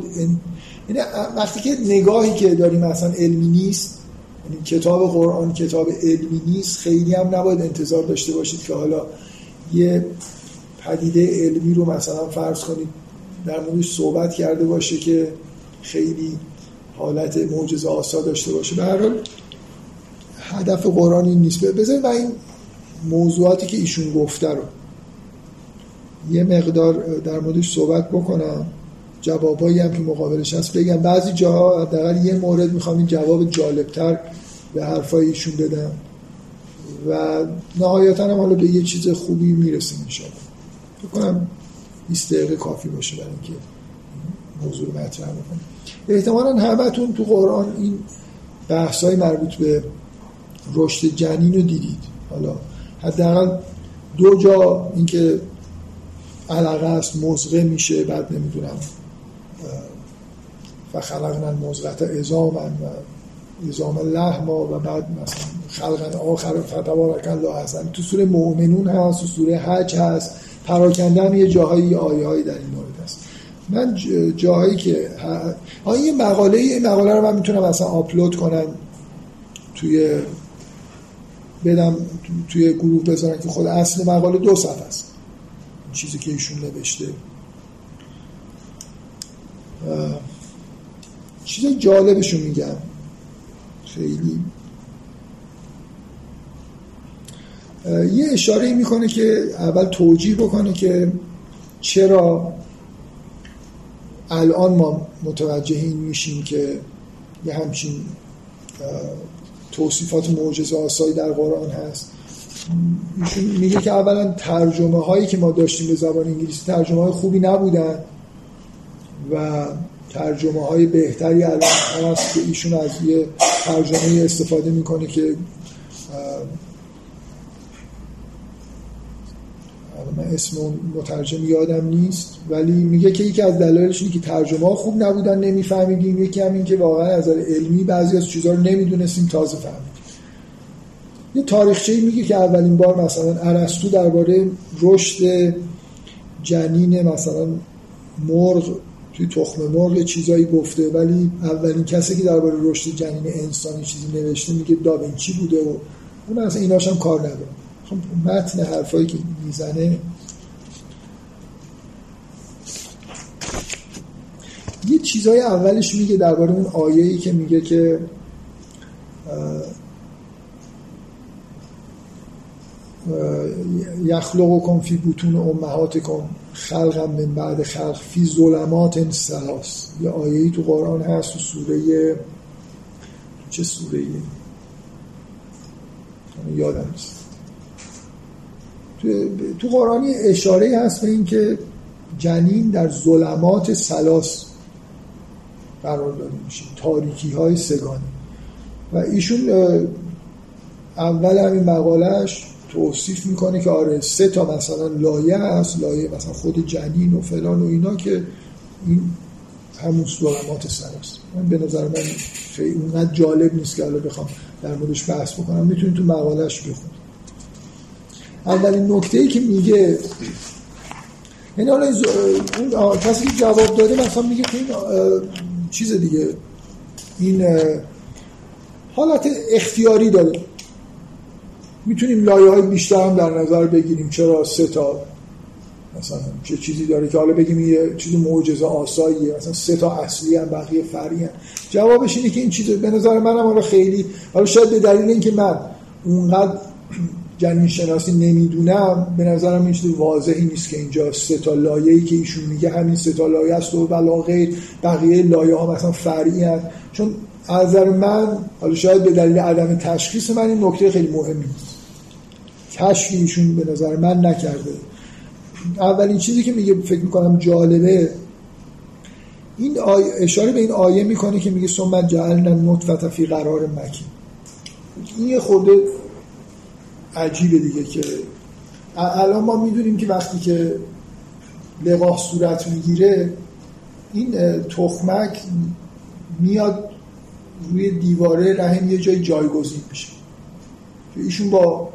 یعنی وقتی که نگاهی که داریم مثلا علمی نیست یعنی کتاب قرآن کتاب علمی نیست خیلی هم نباید انتظار داشته باشید که حالا یه پدیده علمی رو مثلا فرض کنید در موردش صحبت کرده باشه که خیلی حالت معجزه آسا داشته باشه. به هر حال هدف قرآن این نیست. بذارید من این موضوعاتی که ایشون گفته رو. یه مقدار در موردش صحبت بکنم. جوابایی هم که مقابلش هست بگم. بعضی جاها حداقل یه مورد می‌خوام این جواب جالبتر به حرفای ایشون بدم. و نهایتا هم حالا به یه چیز خوبی می‌رسیم انشاءالله. کنم 20 دقیقه کافی باشه برای اینکه موضوع مطرح بکنم. احتمالا همتون تو قرآن این بحث های مربوط به رشد جنین رو دیدید. حالا حداقل دو جا اینکه علاقه است مزغه میشه بعد نمی‌دونم و خلقنا المزغت ازاما و ازام لحما و بعد مثلا خلقن آخر فتبارک الله احسن. تو سوره مؤمنون هست تو سوره حج هست. پراکنده هم یه جاهایی آیه هایی در این مورد هست من جاهایی که ها یه مقاله این مقاله رو من می‌تونم اصلا آپلود کنم توی بدم توی گروه بذارن که خود اصل مقاله دو صفحه است. چیزی که ایشون نوشته. چیز جالبشون میگم. خیلی. یه اشاره می‌کنه که اول توجیه بکنه که چرا الان ما متوجه این میشیم که یه همچین توصیفات معجزه آسایی در قرآن هست. ایشون میگه که اولا ترجمه هایی که ما داشتیم به زبان انگلیسی ترجمه های خوبی نبودن و ترجمه های بهتری الان هست که ایشون از یه ترجمه استفاده می‌کنه که من اسم اون مترجم یادم نیست ولی میگه که یکی از دلایلش اینه که ترجمه ها خوب نبودن نمیفهمیدیم. یکی هم این که واقعا از علمی بعضی از چیزها رو نمی‌دونستیم تازه فهمیدیم. یه تاریخچه میگه که اولین بار مثلا ارسطو درباره رشد جنین مثلا مرغ توی تخم مرغ چیزایی گفته ولی اولین کسی که درباره رشد جنین انسانی چیزی نوشته میگه داوینچی بوده و اون اصلا ایناش هم کار نداره. خب متن حرفایی که می‌زنه. یه چیزای اولش میگه درباره اون آیه‌ای که میگه که یخلقکم فی بطون امهاتکم خلقم من بعد خلق فی ظلمات سلاس یه آیهی تو قرآن هست تو سوره چه سوره ای؟ یادم نیست. تو, قرآن اشاره هست به اینکه جنین در ظلمات سلاس قرار داده میشه تاریکی های سگانه. و ایشون اول همین مقالش توصیف می‌کنه که آره سه تا مثلا لایه هست لایه مثلا خود جنین و فلان و اینا که این همون ظلمات سراست من به نظر من خیلی اونقدر جالب نیست که الان بخوام در موردش بحث بکنم. می‌تونید تو مقالش بخونید. اولین نکته ای که میگه یعنی حالا اون کسی که جواب داده مثلا میگه که این چیز دیگه این حالت اختیاری داره. می‌تونیم لایه های بیشتر هم در نظر بگیریم چرا سه تا مثلا چه چیزی داره که حالا بگیم یه چیز معجزه آساییه مثلا سه تا اصلی هم بقیه فرعی هم. جوابش اینه که این چیز به نظر منم حالا خیلی حالا شاید به دلیل اینکه من اونقدر جنین شناسی نمی‌دونم به نظرم این چیز واضحی نیست که اینجا سه تا لایه‌ای که ایشون میگه همین سه تا لایه است و بلاغه بقیه لایه ها مثلا فرعی چون از نظر من حالا شاید به دلیل عدم تشخیص من این نکته خیلی مهمی نیست. کشفی ایشون به نظر من نکرده. اولین چیزی که میگه فکر می‌کنم جالبه این اشاره به این آیه می‌کنه که میگه ثم جعلنا نطفه فی قرار مکین. این یه خورده عجیبه دیگه که الان ما می‌دونیم که وقتی که لقاح صورت می‌گیره این تخمک میاد روی دیواره رحم یه جای جایگزین میشه. ایشون با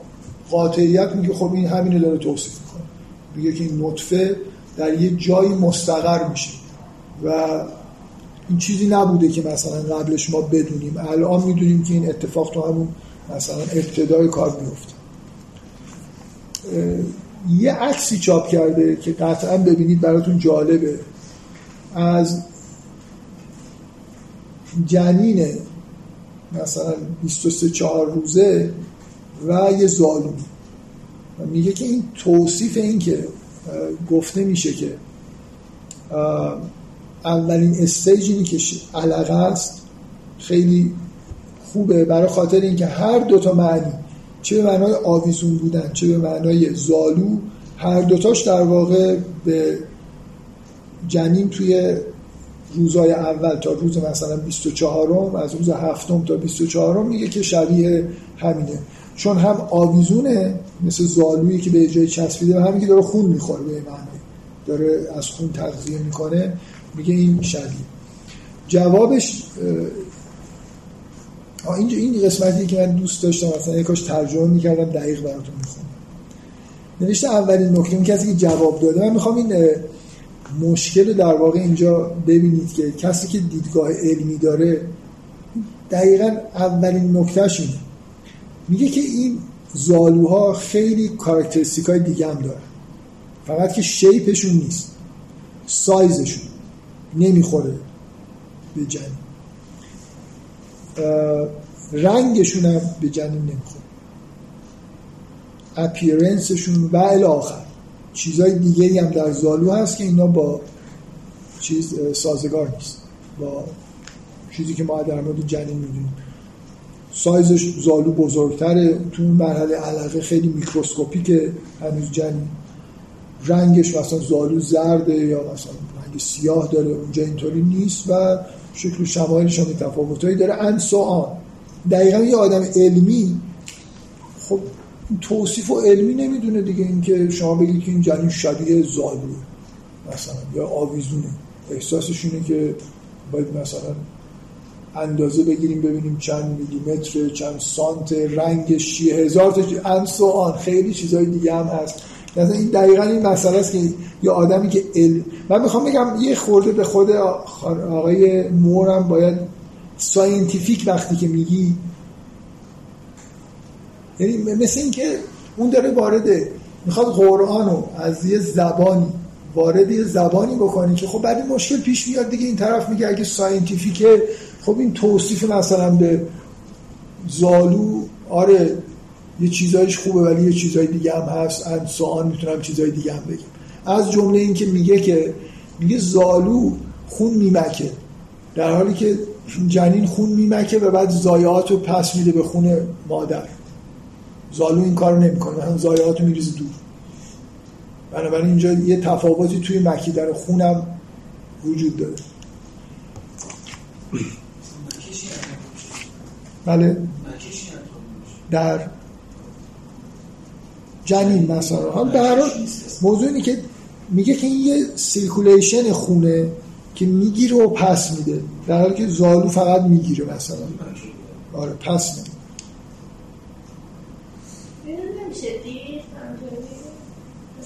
قاطعیت میگه خب این همینه داره توصیف می‌کنه. میگه که این نطفه در یه جایی مستقر میشه. و این چیزی نبوده که مثلا قبلش ما بدونیم. الان می‌دونیم که این اتفاق تو همون مثلا ابتدای کار میفته یه عکسی چاپ کرده که قطعا ببینید براتون جالبه. از جنین مثلا 23 4 روزه و یه زالو میگه که این توصیف این که گفته میشه که اولین استیج اینی که علقه است خیلی خوبه. برای خاطر اینکه هر دوتا معنی چه به معنای آویزون بودن چه به معنای زالو هر دوتاش در واقع به جنین توی روزای اول تا روز مثلا 24 از روز هفتم تا 24 میگه که شبیه همینه. چون هم آویزونه مثل زالویی که به جای چسبیده و همین که داره خون می‌خوره به معنی. داره از خون تغذیه می‌کنه میگه این شبیه. جوابش اینجا این قسمتی که من دوست داشتم مثلا یکاش ترجمه می‌کردم دقیق براتون می‌خونم. نوشته اولین نکته این کسی که جواب داده من می‌خوام این مشکل در واقع اینجا ببینید که کسی که دیدگاه علمی داره دقیقا اولین نکتهش اینه. میگه که این زالوها خیلی کارکترستیک های دیگه هم داره فقط که شیپشون نیست سایزشون نمی‌خوره به جنین. رنگشون هم به جنین نمی‌خوره. اپیرنسشون و الاخر چیزهای دیگه هم در زالو هست که اینا با چیز سازگار نیست. با چیزی که ما در مورد جنین می‌دونیم. سایزش زالو بزرگتره. تو مرحله علقه خیلی میکروسکوپیکه. هنوز جنین رنگش مثلا زالو زرده یا مثلا رنگ سیاه داره. اونجا اینطوری نیست و شکل شمایلش هم تفاوتایی داره. ان سو آن دقیقا یه آدم علمی خب توصیف و علمی نمی‌دونه دیگه. اینکه شما بگید که این جنین شبیه زالو مثلا یا آویزونه. احساسش اینه که باید مثلا اندازه بگیریم ببینیم چند میلیمتر چند سانت رنگش چیه هزار تا انس آن خیلی چیزهای دیگه هم هست. مثلا این دقیقا این مسئله است که یه آدمی که علم من می‌خوام بگم یه خورده به خود آقای مورم باید scientific وقتی که میگی. یعنی مثل این که اون داره وارده می‌خواد قرآن رو از یه زبانی وارد یه زبانی بکنی که خب بعد مشکل پیش میاد دیگه. این طرف میگه اگه scientific ه خب این توصیف مثلا به زالو آره یه چیزایش خوبه ولی یه چیزای دیگه هم هست. انسان می‌تونم چیزای دیگه هم بگیم از جمله این که میگه که میگه زالو خون میمکه. در حالی که جنین خون میمکه و بعد زایات رو پس میده به خون مادر. زالو این کار نمی‌کنه. هم زایات رو میریزه دور. بنابراین اینجا یه تفاوتی توی مکیدن خونم وجود داره. بله. در جنین مثلا حال در موضوع اینه که میگه که این یه circulation خونه که می‌گیره و پس میده. در حالی که زالو فقط می‌گیره مثلا. آره پس میده.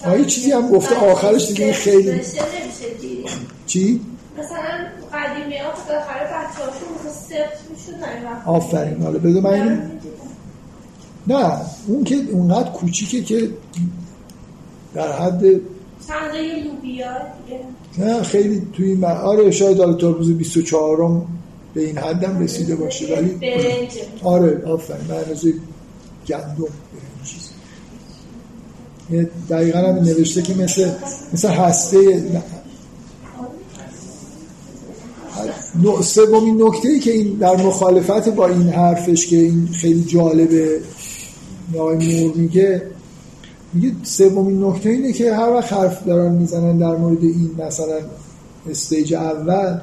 آیه چیزی هم گفته. آخرش دیگه خیلی چی؟ مثلا قدیمی ها آخر بچه هاشون سفت می‌شدن آفرین. حالا بذار من نه اون که اونقدر کوچیکه که در حد نه خیلی توی این آره شاید حالا تا روز 24 به این حدم رسیده باشه ولی آره آفرین به گندم. دقیقا هم نوشته که مثل مثل هسته سومین نکته ای که این در مخالفت با این حرفش که این خیلی جالبه نای مور میگه میگه سومین نکته اینه که هر وقت حرف دارن می‌زنن در مورد این مثلا استیج اول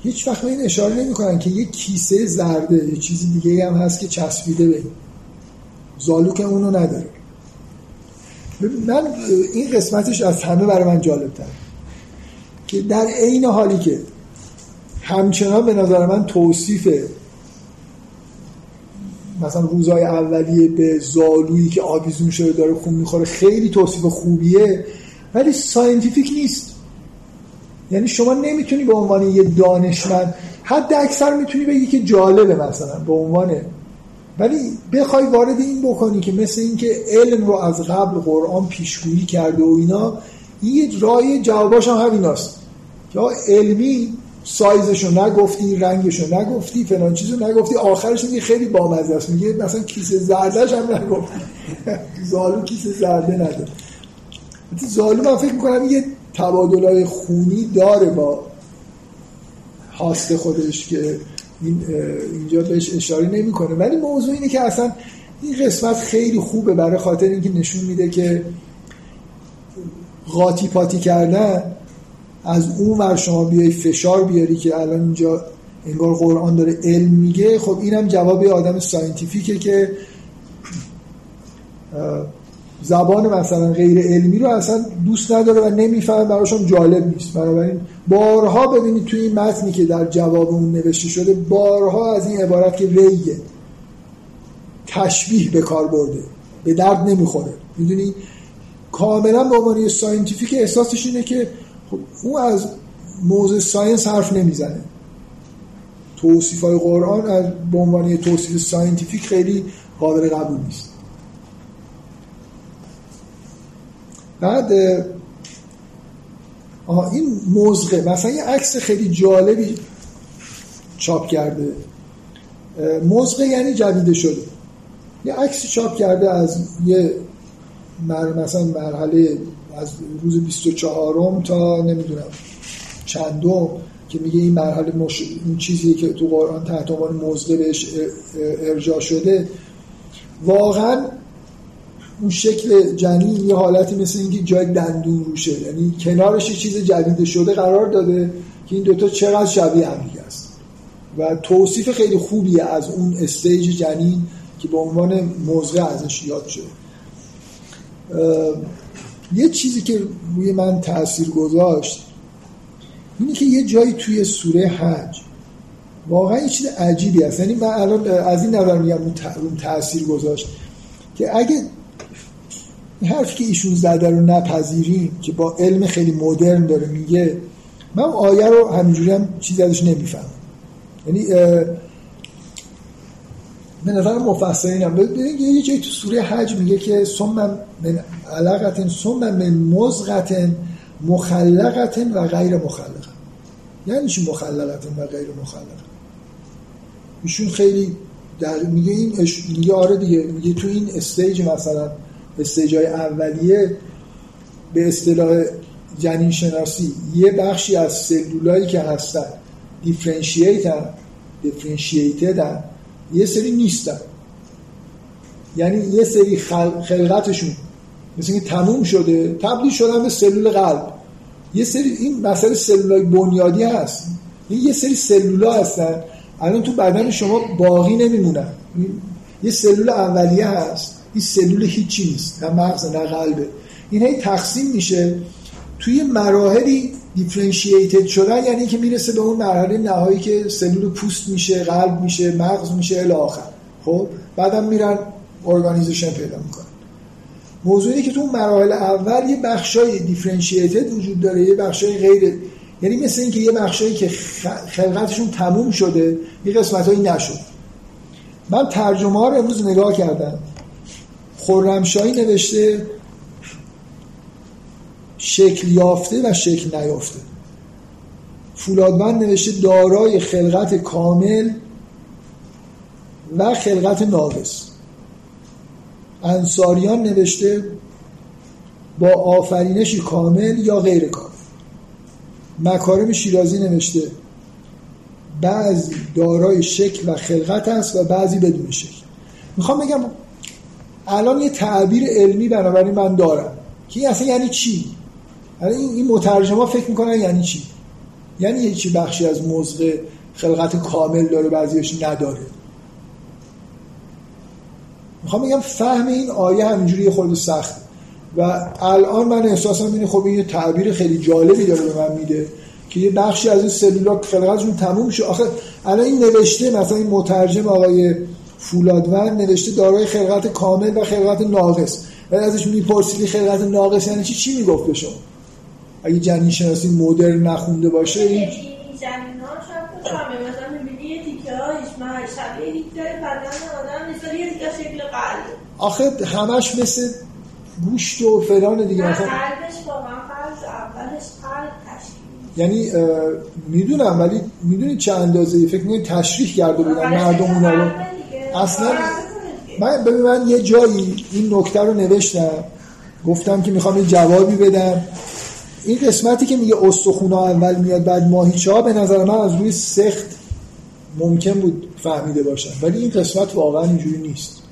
هیچ وقت این اشاره نمی‌کنن که یه کیسه زرده یه چیزی دیگه هم هست که چسبیده به زالوک اونو نداره. من این قسمتش از همه برای من جالب تر که در عین حالی که همچنان به نظر من توصیف مثلا روزای اولیه به زالویی که آویزون شده داره خون می‌خوره خیلی توصیف خوبیه ولی scientific نیست. یعنی شما نمی‌تونی به عنوان یه دانشمند حد اکثر می‌تونی بگی که جالبه مثلا به عنوان. ولی بخوای وارد این بکنی که مثل اینکه علم رو از قبل قرآن پیشگویی کرده و اینا یه رای جواباش هم همیناست. که علمی سایزشو نگفتی رنگشو نگفتی فلان چیزو نگفتی. آخرش میگه خیلی بامزه است. میگه مثلا کیسه زردش هم نگفتی. زالو کیسه زرده نداره. زالو من فکر می‌کنم یه تبادلای خونی داره با هاست خودش که این اینجا بهش اشاره نمی‌کنه. ولی موضوع اینه که اصلا این قسمت خیلی خوبه برای خاطر اینکه نشون میده که قاطی پاتی کردن از اون ور شما بیای فشار بیاری که الان اینجا انگار قرآن داره علم میگه خب اینم جواب آدم ساینتیفیکه که زبان مثلا غیر علمی رو اصلا دوست نداره و نمیفهم براشون جالب نیست. بنابراین بارها ببینید توی این متنی که در جواب اون نوشته شده بارها از این عبارت که ریه تشبیه به کار برده به درد نمی‌خوره. می‌دونی؟ کاملا به عنوان scientific احساسش اینه که خب اون از موضوع science حرف نمی‌زنه. توصیف های قرآن از به عنوان توصیف scientific خیلی قابل قبول نیست. بعد این موزه مثلا یه عکس خیلی جالبی چاپ کرده. مزغه یعنی جدیده شده. یه عکسی چاپ کرده از یه مثلا مرحله از روز 24 تا نمی‌دونم چندم که میگه این مرحله مش... این چیزی که تو قرآن تحت عنوان مزغه بهش ارجاع شده. واقعا اون شکل جنین یه حالتی مثل اینکه جای دندون روشه یعنی کنارش یه چیز جدید شده قرار داده که این دوتا چقدر شبیه هم است. و توصیف خیلی خوبیه از اون استیج جنین که به عنوان موضوع ازش یاد شده. یه چیزی که روی من تاثیر گذاشت اینه که یه جایی توی سوره حج واقعا یه چیز عجیبی هست. یعنی من الان از این نظر میگم اون تاثیر گذاشت که اگه این حرفی که ایشون زده رو نپذیریم که با علم خیلی مدرن داره میگه من آیه رو همینجوری هم چیزی ازش نمیفهم یعنی به نظر مفسرین هم یه جایی تو سوره حج میگه که ثم من علقت ثم من مزغت مخلقت و غیر مخلقت یعنی چی مخلقت و غیر مخلقت ایشون خیلی در میگه این میگه آره دیگه میگه تو این استیج مثلا استیجای اولیه به اصطلاح جنین شناسی یه بخشی از سلولایی که هستن دیفرنشیتن دیفرنشیتدن یه سری نیستن. یعنی یه سری خلقتشون. مثل اینکه تموم شده تبدیل شدن به سلول قلب. یه سری این مسئله سلولای بنیادی هست. یه سری سلولا هستن. الان تو بدن شما باقی نمیمونن. یه سلول اولیه هست. این سلول هیچی نیست. نه مغز نه قلبه این هی تقسیم میشه. توی مراحلی دیفرنشییتد شدن یعنی که می‌رسه به اون مرحله نهایی که سلول پوست میشه قلب میشه مغز میشه الی آخر. خب؟ بعدم میرن ارگانیزیشن پیدا می‌کنن. موضوعی که تو مراحل اول یه بخشای دیفرنشییتد وجود داره یه بخشای غیر یعنی مثل اینکه یه بخشایی که خلقتشون تموم شده یه قسمتایی نشد. من ترجمه ها رو امروز نگاه کردم. خرمشاهی نوشته شکل یافته و شکل نیافته. فولادوند نوشته دارای خلقت کامل و خلقت ناقص. انصاریان نوشته با آفرینشی کامل یا غیر کامل. مکارم شیرازی نوشته بعضی دارای شکل و خلقت است و بعضی بدون شکل. می‌خوام بگم الان یه تعبیر علمی بنابراین من دارم. که اصلا یعنی چی؟ این این مترجما فکر می‌کنن یعنی چی؟ یعنی چی بخشی از مزق خلقت کامل داره بعضیش نداره. می‌خوام بگم فهم این آیه همینجوری خود سخت. و الان من احساسم اینه خب این یه تعبیر خیلی جالبی داره به من میده که یه بخشی از این سلولا خلقتشون تموم میشه. آخه الان این نوشته مثلا این مترجم آقای فولادوند نوشته دارای خلقت کامل و خلقت ناقص. و ازش میپرسیدی خلقت ناقص یعنی چی؟ چی می‌گفت به شما؟ اگه جنین شناسی مدرن نخونده باشه این جنین ها شاید مثلا می‌بینی یه تیکه هایش شبیه آدم مثلا یه تیکه شکل قلب. آخه همش مثل گوشت و فلان دیگه. مثلا قلبش واقعا فرض اولش قلب یعنی می‌دونم ولی می‌دونید چه اندازه فکر می‌کنید تشریح کرده بودن مردم اونا رو. اصلا من ببین من یه جایی این نکته رو نوشتم. گفتم که می‌خوام یه جوابی بدم. این قسمتی که میگه استخونا اول میاد بعد ماهیچه ها به نظر من از روی سخت ممکن بود فهمیده باشن. ولی این قسمت واقعا اینجوری نیست.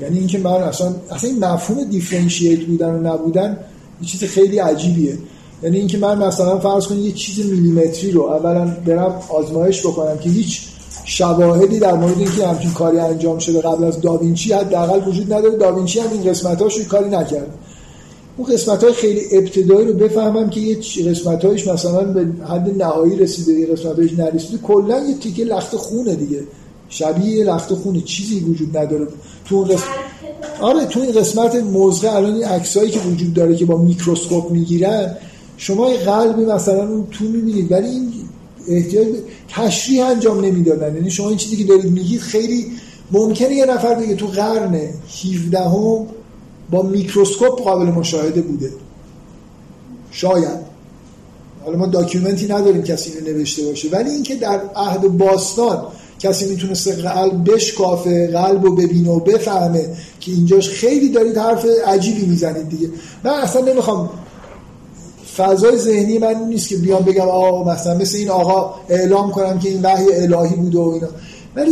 یعنی اینکه من اصلا اصلا این مفهوم دیفرنشییت بودن و نبودن یه چیز خیلی عجیبیه. یعنی اینکه من مثلا فرض کنید یه چیز میلیمتری رو اولا برم آزمایش بکنم که هیچ شواهدی در مورد اینکه همچین کاری انجام شده قبل از داوینچی حداقل وجود نداره. داوینچی هم این قسمتاشو کاری نکرد. اون قسمت های خیلی ابتدایی رو بفهمم که یه قسمت هایش مثلا به حد نهایی رسیده یه قسمت هایش نرسیده. کلا یه تیکه لخت خونه دیگه. شبیه لخت خونه. چیزی وجود نداره. تو اون قسمت آره تو این قسمت موزه الان این عکسایی که وجود داره که با میکروسکوپ می‌گیرن شما یه قلبی مثلا اون تو می‌بینید. ولی این احتیاج تشریح انجام نمی‌دادن. یعنی شما این چیزی که دارید میگید خیلی ممکنه یه نفر دیگه تو قرن 17 هم با میکروسکوپ قابل مشاهده بوده. شاید. حالا ما document ی نداریم کسی اینو نوشته باشه. ولی اینکه در عهد باستان کسی می‌تونسته قلب بشکافه قلب رو ببینه و بفهمه که اینجاش خیلی دارید حرف عجیبی می‌زنید دیگه. من اصلا نمی‌خوام فضای ذهنی من نیست که بیام بگم آقا مثلا مثل این آقا اعلام کنم که این وحی الهی بوده و اینا. ولی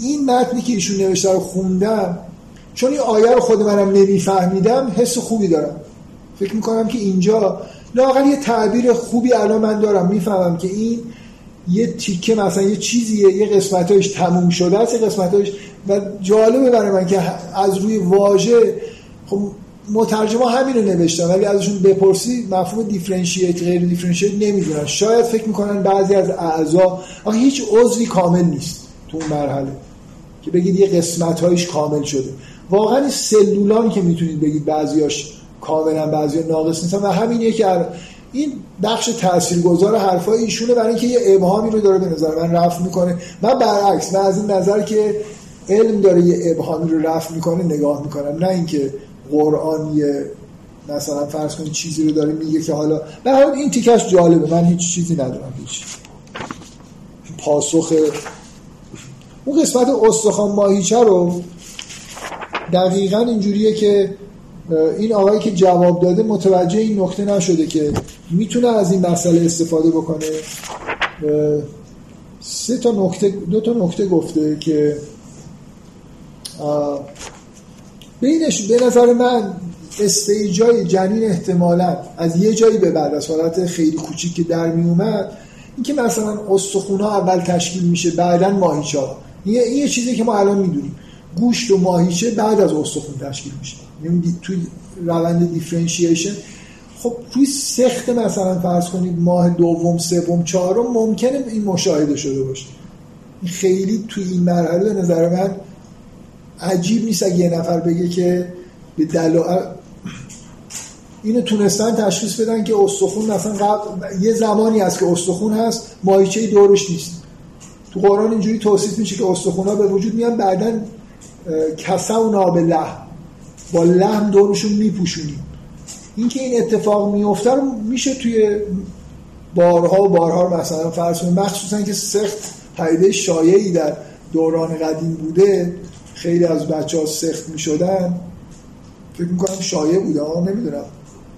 این متنی که ایشون نوشته رو خوندم چون این آیه رو خود منم نمیفهمیدم حس خوبی دارم. فکر می‌کنم که اینجا لاقل یه تعبیر خوبی الان من دارم. می‌فهمم که این یه تیکه مثلا یه چیزیه یه قسمتایش تموم شده است یه قسمتایش و جالبه برای من که از روی واژه خب مترجما همین رو نوشتن ولی ازشون بپرسی مفهوم دیفرنشیت غیر دیفرنشیت نمی‌دونن. شاید فکر می‌کنن بعضی از اعضا آخه هیچ عضوی کامل نیست تو اون مرحله که بگید یه قسمت هایش کامل شده. واقعا سلولان که می‌تونید بگید بعضیاش کاملا بعضی ناقص نیستن و همینیه که این بخش تاثیرگذار حرفای ایشونه برای اینکه یه ابهامی رو داره به نظر من رفع می‌کنه. من برعکس من از این نظر که علم داره یه ابهامی رو رفع می‌کنه نگاه می‌کنم. نه اینکه قرآن یه مثلا فرض کنید چیزی رو داره میگه که حالا به حال این تیکش جالبه. من هیچ چیزی ندارم هیچ. پاسخ اون قسمت استخوان ماهیچه رو دقیقا اینجوریه که این آقایی که جواب داده متوجه این نکته نشده که می‌تونه از این مسئله استفاده بکنه. سه تا نکته دو تا نکته گفته که بینش به نظر من استیجای جنین احتمالا از یه جایی به بعد از حالت خیلی کوچیک که در می اومد اینکه مثلا استخونه اول تشکیل میشه بعدا ماهیچه این یه چیزی که ما الان می‌دونیم. گوشت و ماهیچه بعد از استخون تشکیل میشه. یعنی توی روند دیفرنشیشن خب توی سخت مثلا فرض کنید ماه دوم سوم چهارم ممکنه این مشاهده شده باشه. خیلی توی این مرحله به نظر من عجیب نیست اگه یه نفر بگه که به دلائل اینو تونستن تشخیص بدن که استخون مثلا قبل یه زمانی هست که استخون هست ماهیچه دورش نیست. تو قرآن اینجوری توصیف میشه که استخونا به وجود میان بعدا کسونا به لحم با لحم دورشون میپوشونیم. اینکه این اتفاق میفته رو میشه توی بارها و بارها مثلا فرض کنیم. مخصوصا که سخت پدیده شایعی در دوران قدیم بوده. خیلی از بچه ها سخت می شدن فکر می‌کنم شایع بوده. ها نمی‌دونم.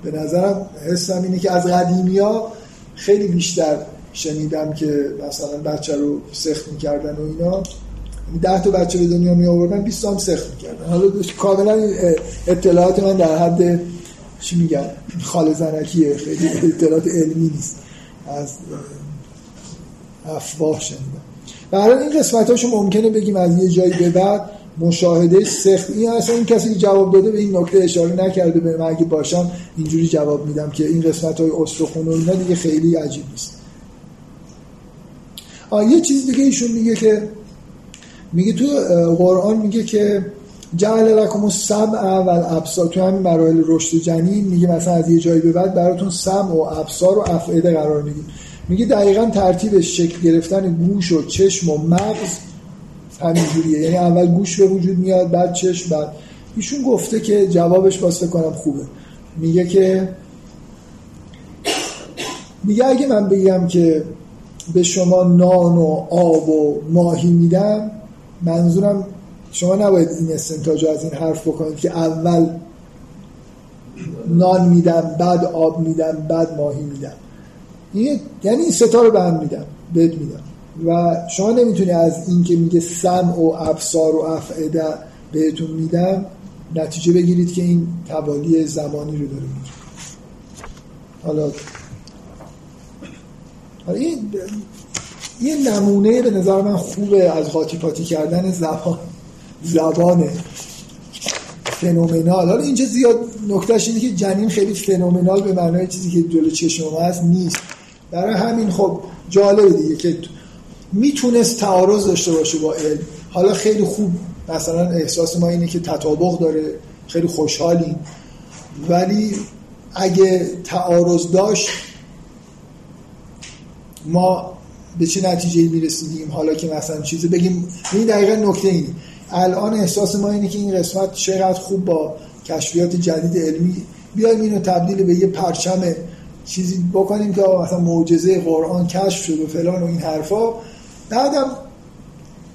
به نظرم حسم اینه که از قدیمی ها خیلی بیشتر شنیدم که مثلا بچه رو سخت می‌کردن و اینا. ده تا بچه به دنیا می آوردن 20 هم سخت می‌کردن حالا کاملا اطلاعات من در حد چی میگن؟ خال زنکیه. خیلی اطلاعات علمی نیست. از افواه شنیدم. برای این قسمت هاشو ممکنه بگیم از یه جایی به بعد مشاهده سخت. این اصلا این کسی جواب داده به این نکته اشاره نکرده به من. اگه باشم اینجوری جواب میدم که این قسمت های استخون و دیگه خیلی عجیب نیست. یه چیز دیگه ایشون میگه که میگه تو قرآن میگه که جعل لکم السمع و الابصار تو همین مراحل رشد جنین میگه مثلا از یه جایی به بعد براتون سمع و ابصار و افعده قرار میگه میگه دقیقا ترتیبش شکل گرفتن گوش و چشم و مغز همینجوریه یعنی اول گوش به وجود میاد بعد چشم بعد. ایشون گفته که جوابش واسه کنم خوبه. میگه که میگه اگه من بگم که به شما نان و آب و ماهی میدم منظورم شما نباید این استنتاج از این حرف بکنید که اول نان میدم بعد آب میدم بعد ماهی میدم. یعنی این ستا رو به هم میدم بهت میدم. و شما نمی‌تونی از این که میگه سم و ابصار و افعده بهتون میدم نتیجه بگیرید که این توالی زمانی رو داره میگه. حالا این یه نمونه به نظر من خوبه از قاطی پاتی کردن زبان. زبان. فنومنال. حالا اینجا زیاد نکتهش اینه که جنین خیلی فنومنال به معنای چیزی که جلو چشم هست نیست. برای همین خب جالبه دیگه که می‌تونست تعارض داشته باشه با علم. حالا خیلی خوب مثلا احساس ما اینه که تطابق داره. خیلی خوشحالیم. ولی اگه تعارض داشت ما به چه نتیجه می‌رسیدیم؟ حالا که مثلا چیزی بگیم این دقیقا نکته اینه. الان احساس ما اینه که این قسمت چقدر خوب با کشفیات جدید علمی. بیایم اینو تبدیل به یه پرچم چیزی بکنیم که مثلا معجزه قرآن کشف شد و فلان و این حرفا. بعدم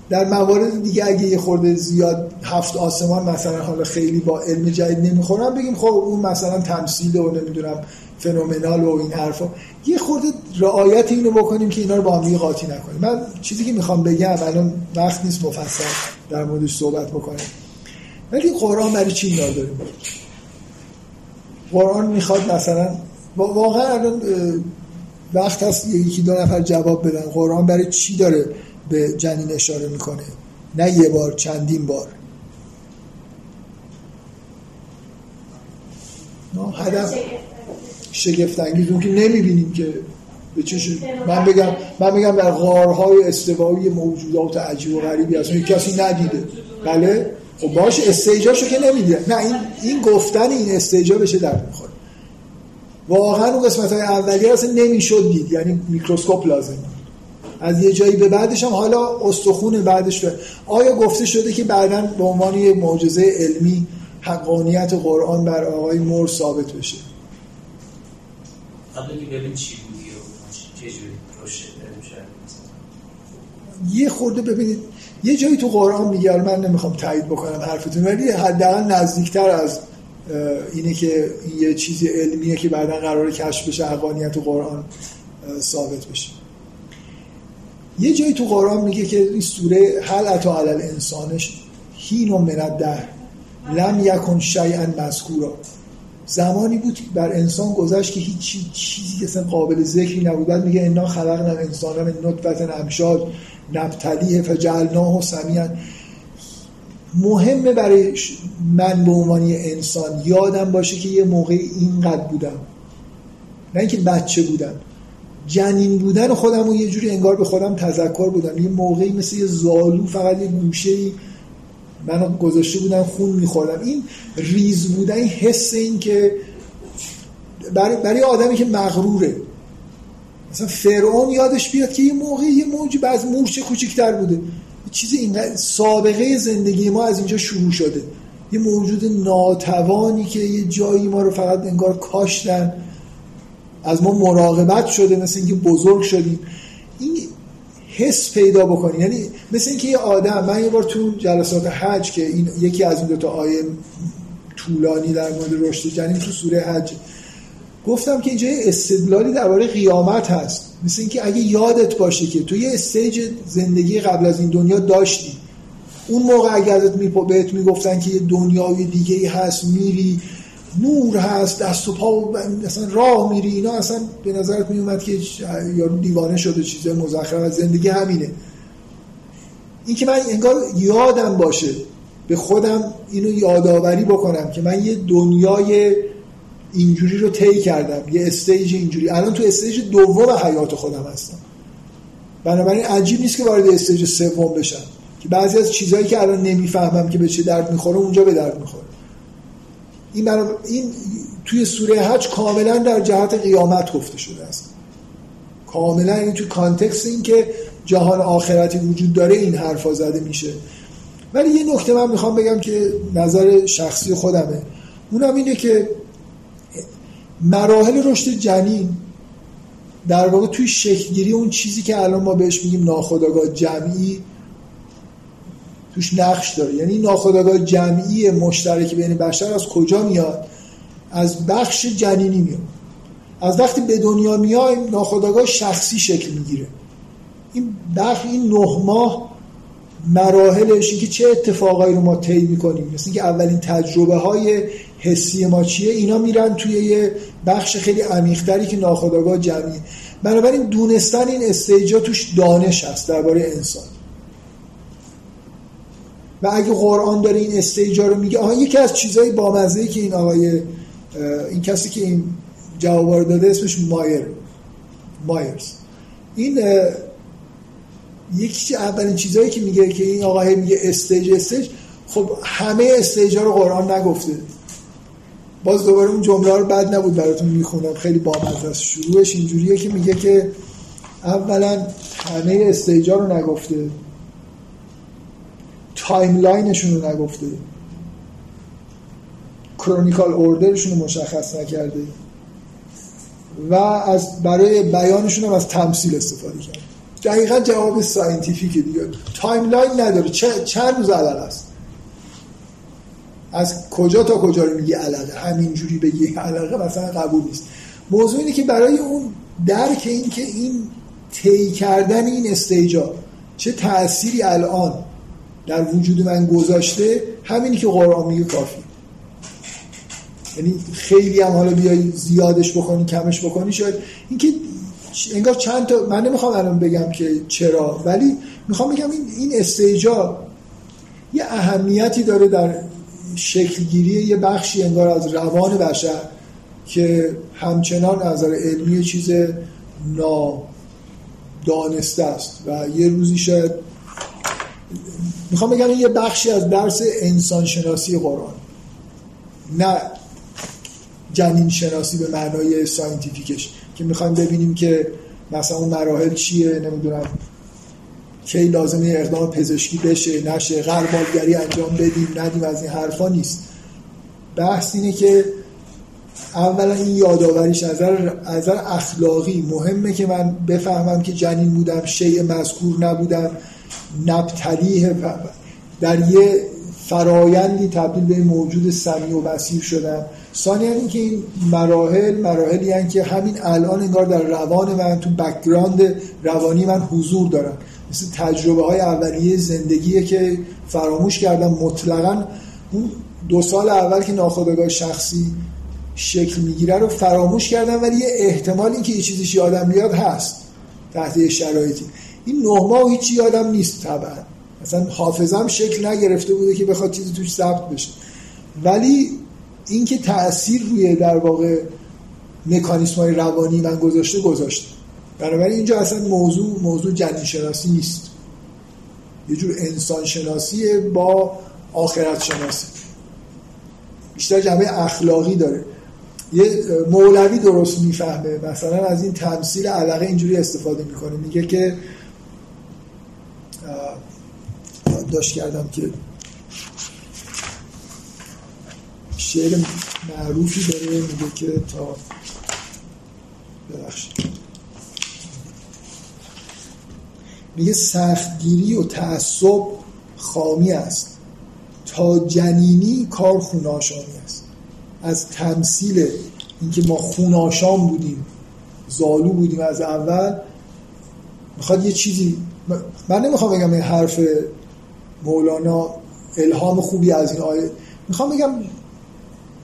در موارد دیگه اگه یه خورده زیاد هفت آسمان مثلا حالا خیلی با علم جدید نمی‌خورن بگیم خب اون مثلا تمثیل و نمی‌دونم فنومنال و این حرفا. یه خورده رعایت اینو بکنیم که اینا رو با هم قاطی نکنیم. من چیزی که می‌خوام بگم الان وقت نیست مفصل در موردش صحبت بکنیم. ولی قرآن برای چی اینا داریم؟ قرآن می‌خواد مثلا واقعا الان وقت هست یکی دو نفر جواب بدن. قرآن برای چی داره به جنین اشاره می‌کنه؟ نه یه بار چندین بار. هدف شگفت انگیز اون که نمی‌بینیم که به من بگم من بگم در غارهای استوایی موجودات عجیب و غریبی هست. کسی ندیده. بله؟ خب باش استیجاشو که نمی‌دیده نه این این گفتن این استیجا بشه در می‌خوره؟ واقعا اون قسمت های اولیه اصلا نمی‌شد دید. یعنی میکروسکوپ لازم از یه جایی به بعدش هم حالا استخون بعدش به آیا گفته شده که بعدا به عنوان یه معجزه علمی حقانیت قرآن بر آقای مور ثابت بشه؟ یه خورده ببینید یه جایی تو قرآن میگه من نمی‌خوام تایید بکنم حرفتون ولی حداقل نزدیکتر از اینه که یه چیزی علمیه که بعدا قرار کشف بشه حقانیت تو قرآن ثابت بشه. یه جایی تو قرآن میگه که این سوره حل اتا علل انسانش هین و مند در لم یکن شیئا مذکورا. زمانی بود بر انسان گذشت که هیچ چیزی اصلا قابل ذکری نبود. بعد میگه انا خلقنا الانسان من نطفه امشاد نبتلیه فجعلناه سمیعا. مهمه برای من به عنوان انسان یادم باشه که یه موقع اینقدر بودم. نه اینکه بچه بودم. جنین بودن خودم و یه جوری انگار به خودم تذکر بودم. یه موقعی مثل یه زالو فقط یه گوشه ای منو گذاشته بودن خون میخوردم. این ریز بودن این حس این که برای, برای آدمی که مغروره. مثلا فرعون یادش بیاد که یه موقع یه موجی بعض مورچه کوچیکتر بوده. چیزی این سابقه زندگی ما از اینجا شروع شده. یه موجود ناتوانی که یه جایی ما رو فقط انگار کاشتن. از ما مراقبت شده مثل اینکه بزرگ شدیم. این حس پیدا بکنی. یعنی مثل اینکه یه آدم من یه بار تو جلسات حج که این یکی از این دو تا آیه طولانی در مورد رشد جنین تو سوره حج گفتم که اینجا استدلالی درباره قیامت هست. مثل اینکه اگه یادت باشه که تو یه استیج زندگی قبل از این دنیا داشتی. اون موقع اگه ازت بهت می‌گفتن که یه دنیای دیگه هست میری نور هست دست و پا اصلا راه میری اینا اصلا به نظرت میومد که یارو دیوانه شده چیز مزخرف زندگی همینه. این که من انگار یادم باشه به خودم اینو یادآوری بکنم که من یه دنیای اینجوری رو طی کردم یه stage اینجوری. الان تو stage دوم حیات خودم هستم. بنابراین عجیب نیست که وارد stage سوم بشم. که بعضی از چیزهایی که الان نمی‌فهمم که به چه درد می‌خوره اونجا به درد می‌خوره. این این توی سوره حج کاملا در جهت قیامت گفته شده است. کاملا این توی context این که جهان آخرتی وجود داره این حرفا زده میشه. ولی یه نکته من می‌خوام بگم که نظر شخصی خودمه. اونم اینه که مراحل رشد جنین در واقع توی شکلگیری اون چیزی که الان ما بهش میگیم ناخودآگاه جمعی توش نقش داره. یعنی ناخودآگاه جمعی مشترک بین بشر از کجا میاد؟ از بخش جنینی میاد. از وقتی به دنیا میایم ناخودآگاه شخصی شکل می‌گیره. این بخش این نه ماه مراحلش که چه اتفاقایی رو ما طی می‌کنیم. مثل که اولین تجربه های حسی ما چیه؟ اینا میرن توی یه بخش خیلی عمیقتری که ناخودآگاه جمعی. بنابراین دونستن این stage ا توش دانش هست درباره انسان. و اگه قرآن داره این stage ا رو میگه آها یکی از چیزهای بامزه که این آقای این کسی که این جواب داده اسمش مایر مایرز. این یکی اولین چیزهایی که میگه که این آقای میگه stage stage خب همه stage ها رو قرآن نگفته. باز دوباره اون جمله رو بد نبود براتون می‌خونم خیلی بامزه است. شروعش اینجوریه که میگه که اولا همه stage ها رو نگفته. timeline شون رو نگفته chronicle order شون رو مشخص نکرده و از برای بیانشون هم از تمثیل استفاده کرده دقیقا جواب scientific دیگه. timeline نداره. چند روز علقه است؟ از کجا تا کجا رو میگی علقه همینجوری بگی علقه مثلا قبول نیست. موضوع اینه که برای اون درک این که این طی کردن این stage ا چه تأثیری الان در وجود من گذاشته همینی که قرآن میگه کافی. یعنی خیلی هم حالا بیای زیادش بکنی کمش بکنی شاید اینکه انگار چند تا من نمی‌خوام الان بگم که چرا ولی می‌خوام بگم این این استیجا یه اهمیتی داره در شکلگیری یه بخشی انگار از روان بشر که همچنان نظر علمی چیز نادانسته است و یه روزی شاید می‌خوام بگم این یه بخشی از درس انسان شناسی قرآن نه جنین شناسی به معنای ساینتیفیکش که می‌خوایم ببینیم که مثلا اون مراحل چیه نمی‌دونم کی لازمه اقدام پزشکی بشه نشه غربالگری انجام بدیم ندیم از این حرفا نیست. بحث اینه که اولا این یادآوریش از نظر اخلاقی مهمه که من بفهمم که جنین بودم شیء مذکور نبودم. نبتلیه در یه فرایندی تبدیل به موجود سمیع و بصیر شدم ثانیا اینکه این مراحل مراحلی هستند که همین الان انگار در روان من تو background روانی من حضور دارن. مثل تجربه های اولیه زندگیه که فراموش کردم. مطلقا اون دو سال اول که ناخودآگاه شخصی شکل می‌گیره رو فراموش کردم ولی یه احتمال اینکه یه چیزیش یادم بیاد هست. تحت شرایطی. این نه ماه هیچی یادم نیست طبعا. مثلا حافظم شکل نگرفته بوده که بخواد چیزی توش ثبت بشه. ولی اینکه تاثیر روی در واقع مکانیسم های روانی من گذاشته گذاشته. بنابراین اینجا اصلا موضوع موضوع جنین شناسی نیست. یه جور انسان شناسی با آخرت شناسی بیشتر جنبه اخلاقی داره. یه مولوی درست می‌فهمه. مثلا از این تمثیل علاقه اینجوری استفاده می‌کنه. میگه که داشت کردم که شعر معروفی داره میگه که تا ببخشید. میگه سختگیری و تعصب خامی است. تا جنینی کار خوناشانی است. از تمثیل اینکه ما خوناشام بودیم زالو بودیم از اول می‌خواد یه چیزی من نمی‌خوام بگم این حرف مولانا الهام خوبی از این آیه می‌خوام بگم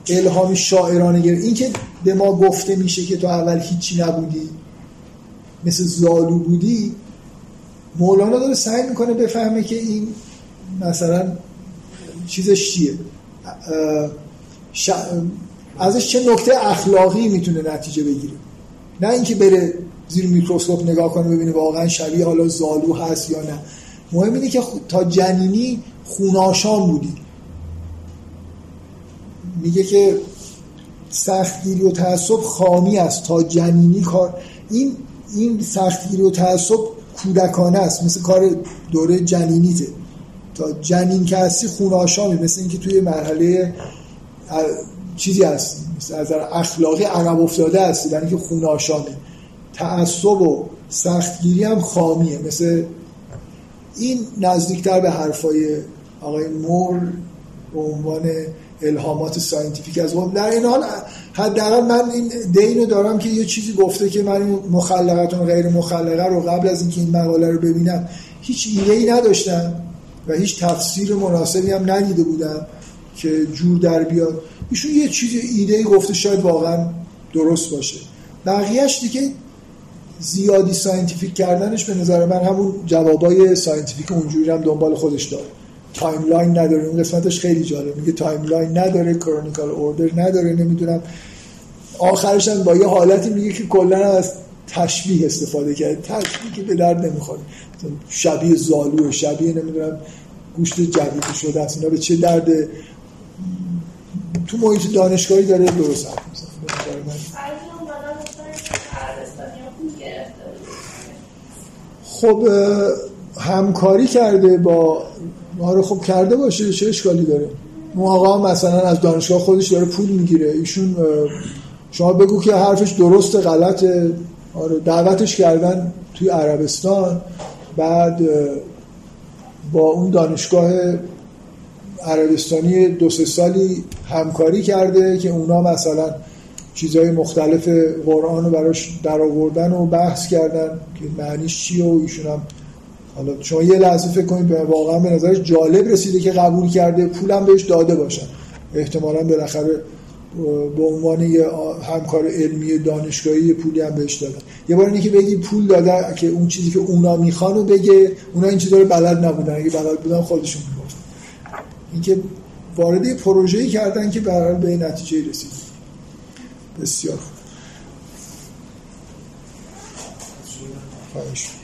الهام شاعرانه گره این که به ما گفته میشه که تو اول هیچی نبودی مثل زالو بودی مولانا داره سعی می‌کنه بفهمه که این مثلا چیزش چیه. ازش چه نکته اخلاقی می‌تونه نتیجه بگیره. نه اینکه بره زیر میکروسکوپ نگاه کنه ببینه واقعا شبیه حالا زالو هست یا نه. مهم اینه که تا جنینی خوناشان بودی. میگه که سختگیری و تعصب خامی است. تا جنینی کار این این سختگیری و تعصب کودکانه است. مثل کار دوره جنینیته. تا جنین که هستی خوناشامی. مثل اینکه توی مرحله چیزی هستی. مثل از اخلاقی عقب افتاده هستی. برای اینکه خوناشامه. تعصب و سختگیری هم خامیه. مثل این نزدیکتر به حرفای آقای مور به عنوان الهامات scientific از در این حال حداقل من این دینو دارم که یه چیزی گفته که من مخلقه و غیر مخلقه رو قبل از اینکه این مقاله رو ببینم هیچ ایده ای نداشتم و هیچ تفسیر مناسبی هم ندیده بودم که جور در بیاد. ایشون یه چیزی ایده ای گفته شاید واقعا درست باشه. بقیهش دیگه زیادی scientific کردنش به نظر من همون جوابای scientific اونجوری هم دنبال خودش داره. timeline نداره. اون قسمتش خیلی جالب میگه timeline نداره chronical order نداره نمی‌دونم. آخرش هم با یه حالتی میگه که کلا از تشبیه استفاده کرده. تشبیه که به درد نمی‌خوره. شبیه زالو شبیه نمی‌دونم گوشت جدید شده اینا به چه درد تو محیط دانشگاهی داره درست حرف خب همکاری کرده با آره خب کرده باشه چه اشکالی داره؟ اون آقا مثلا از دانشگاه خودش داره پول می‌گیره. ایشون شما بگو که حرفش درست غلطه. آره دعوتش کردن توی عربستان. بعد با اون دانشگاه عربستانی دو سه سالی همکاری کرده که اونا مثلا چیزهای مختلف قرآن رو براش در آوردن و بحث کردن که معنیش چیه و ایشون هم حالا شما یه لحظه فکر کنید به واقعا به نظرش جالب رسیده که قبول کرده پولم بهش داده باشن. احتمالا بالاخره به عنوان یه همکار علمی دانشگاهی پولی هم بهش دادن. یه بار که بگی پول داده که اون چیزی که اونا می‌خوان بگه اونا این چیزا رو بلد نبودن. اگه بلد بودن خودشون می‌گفتن. اینکه وارد پروژه‌ای کردن که برای به نتیجه رسید بسیار خوب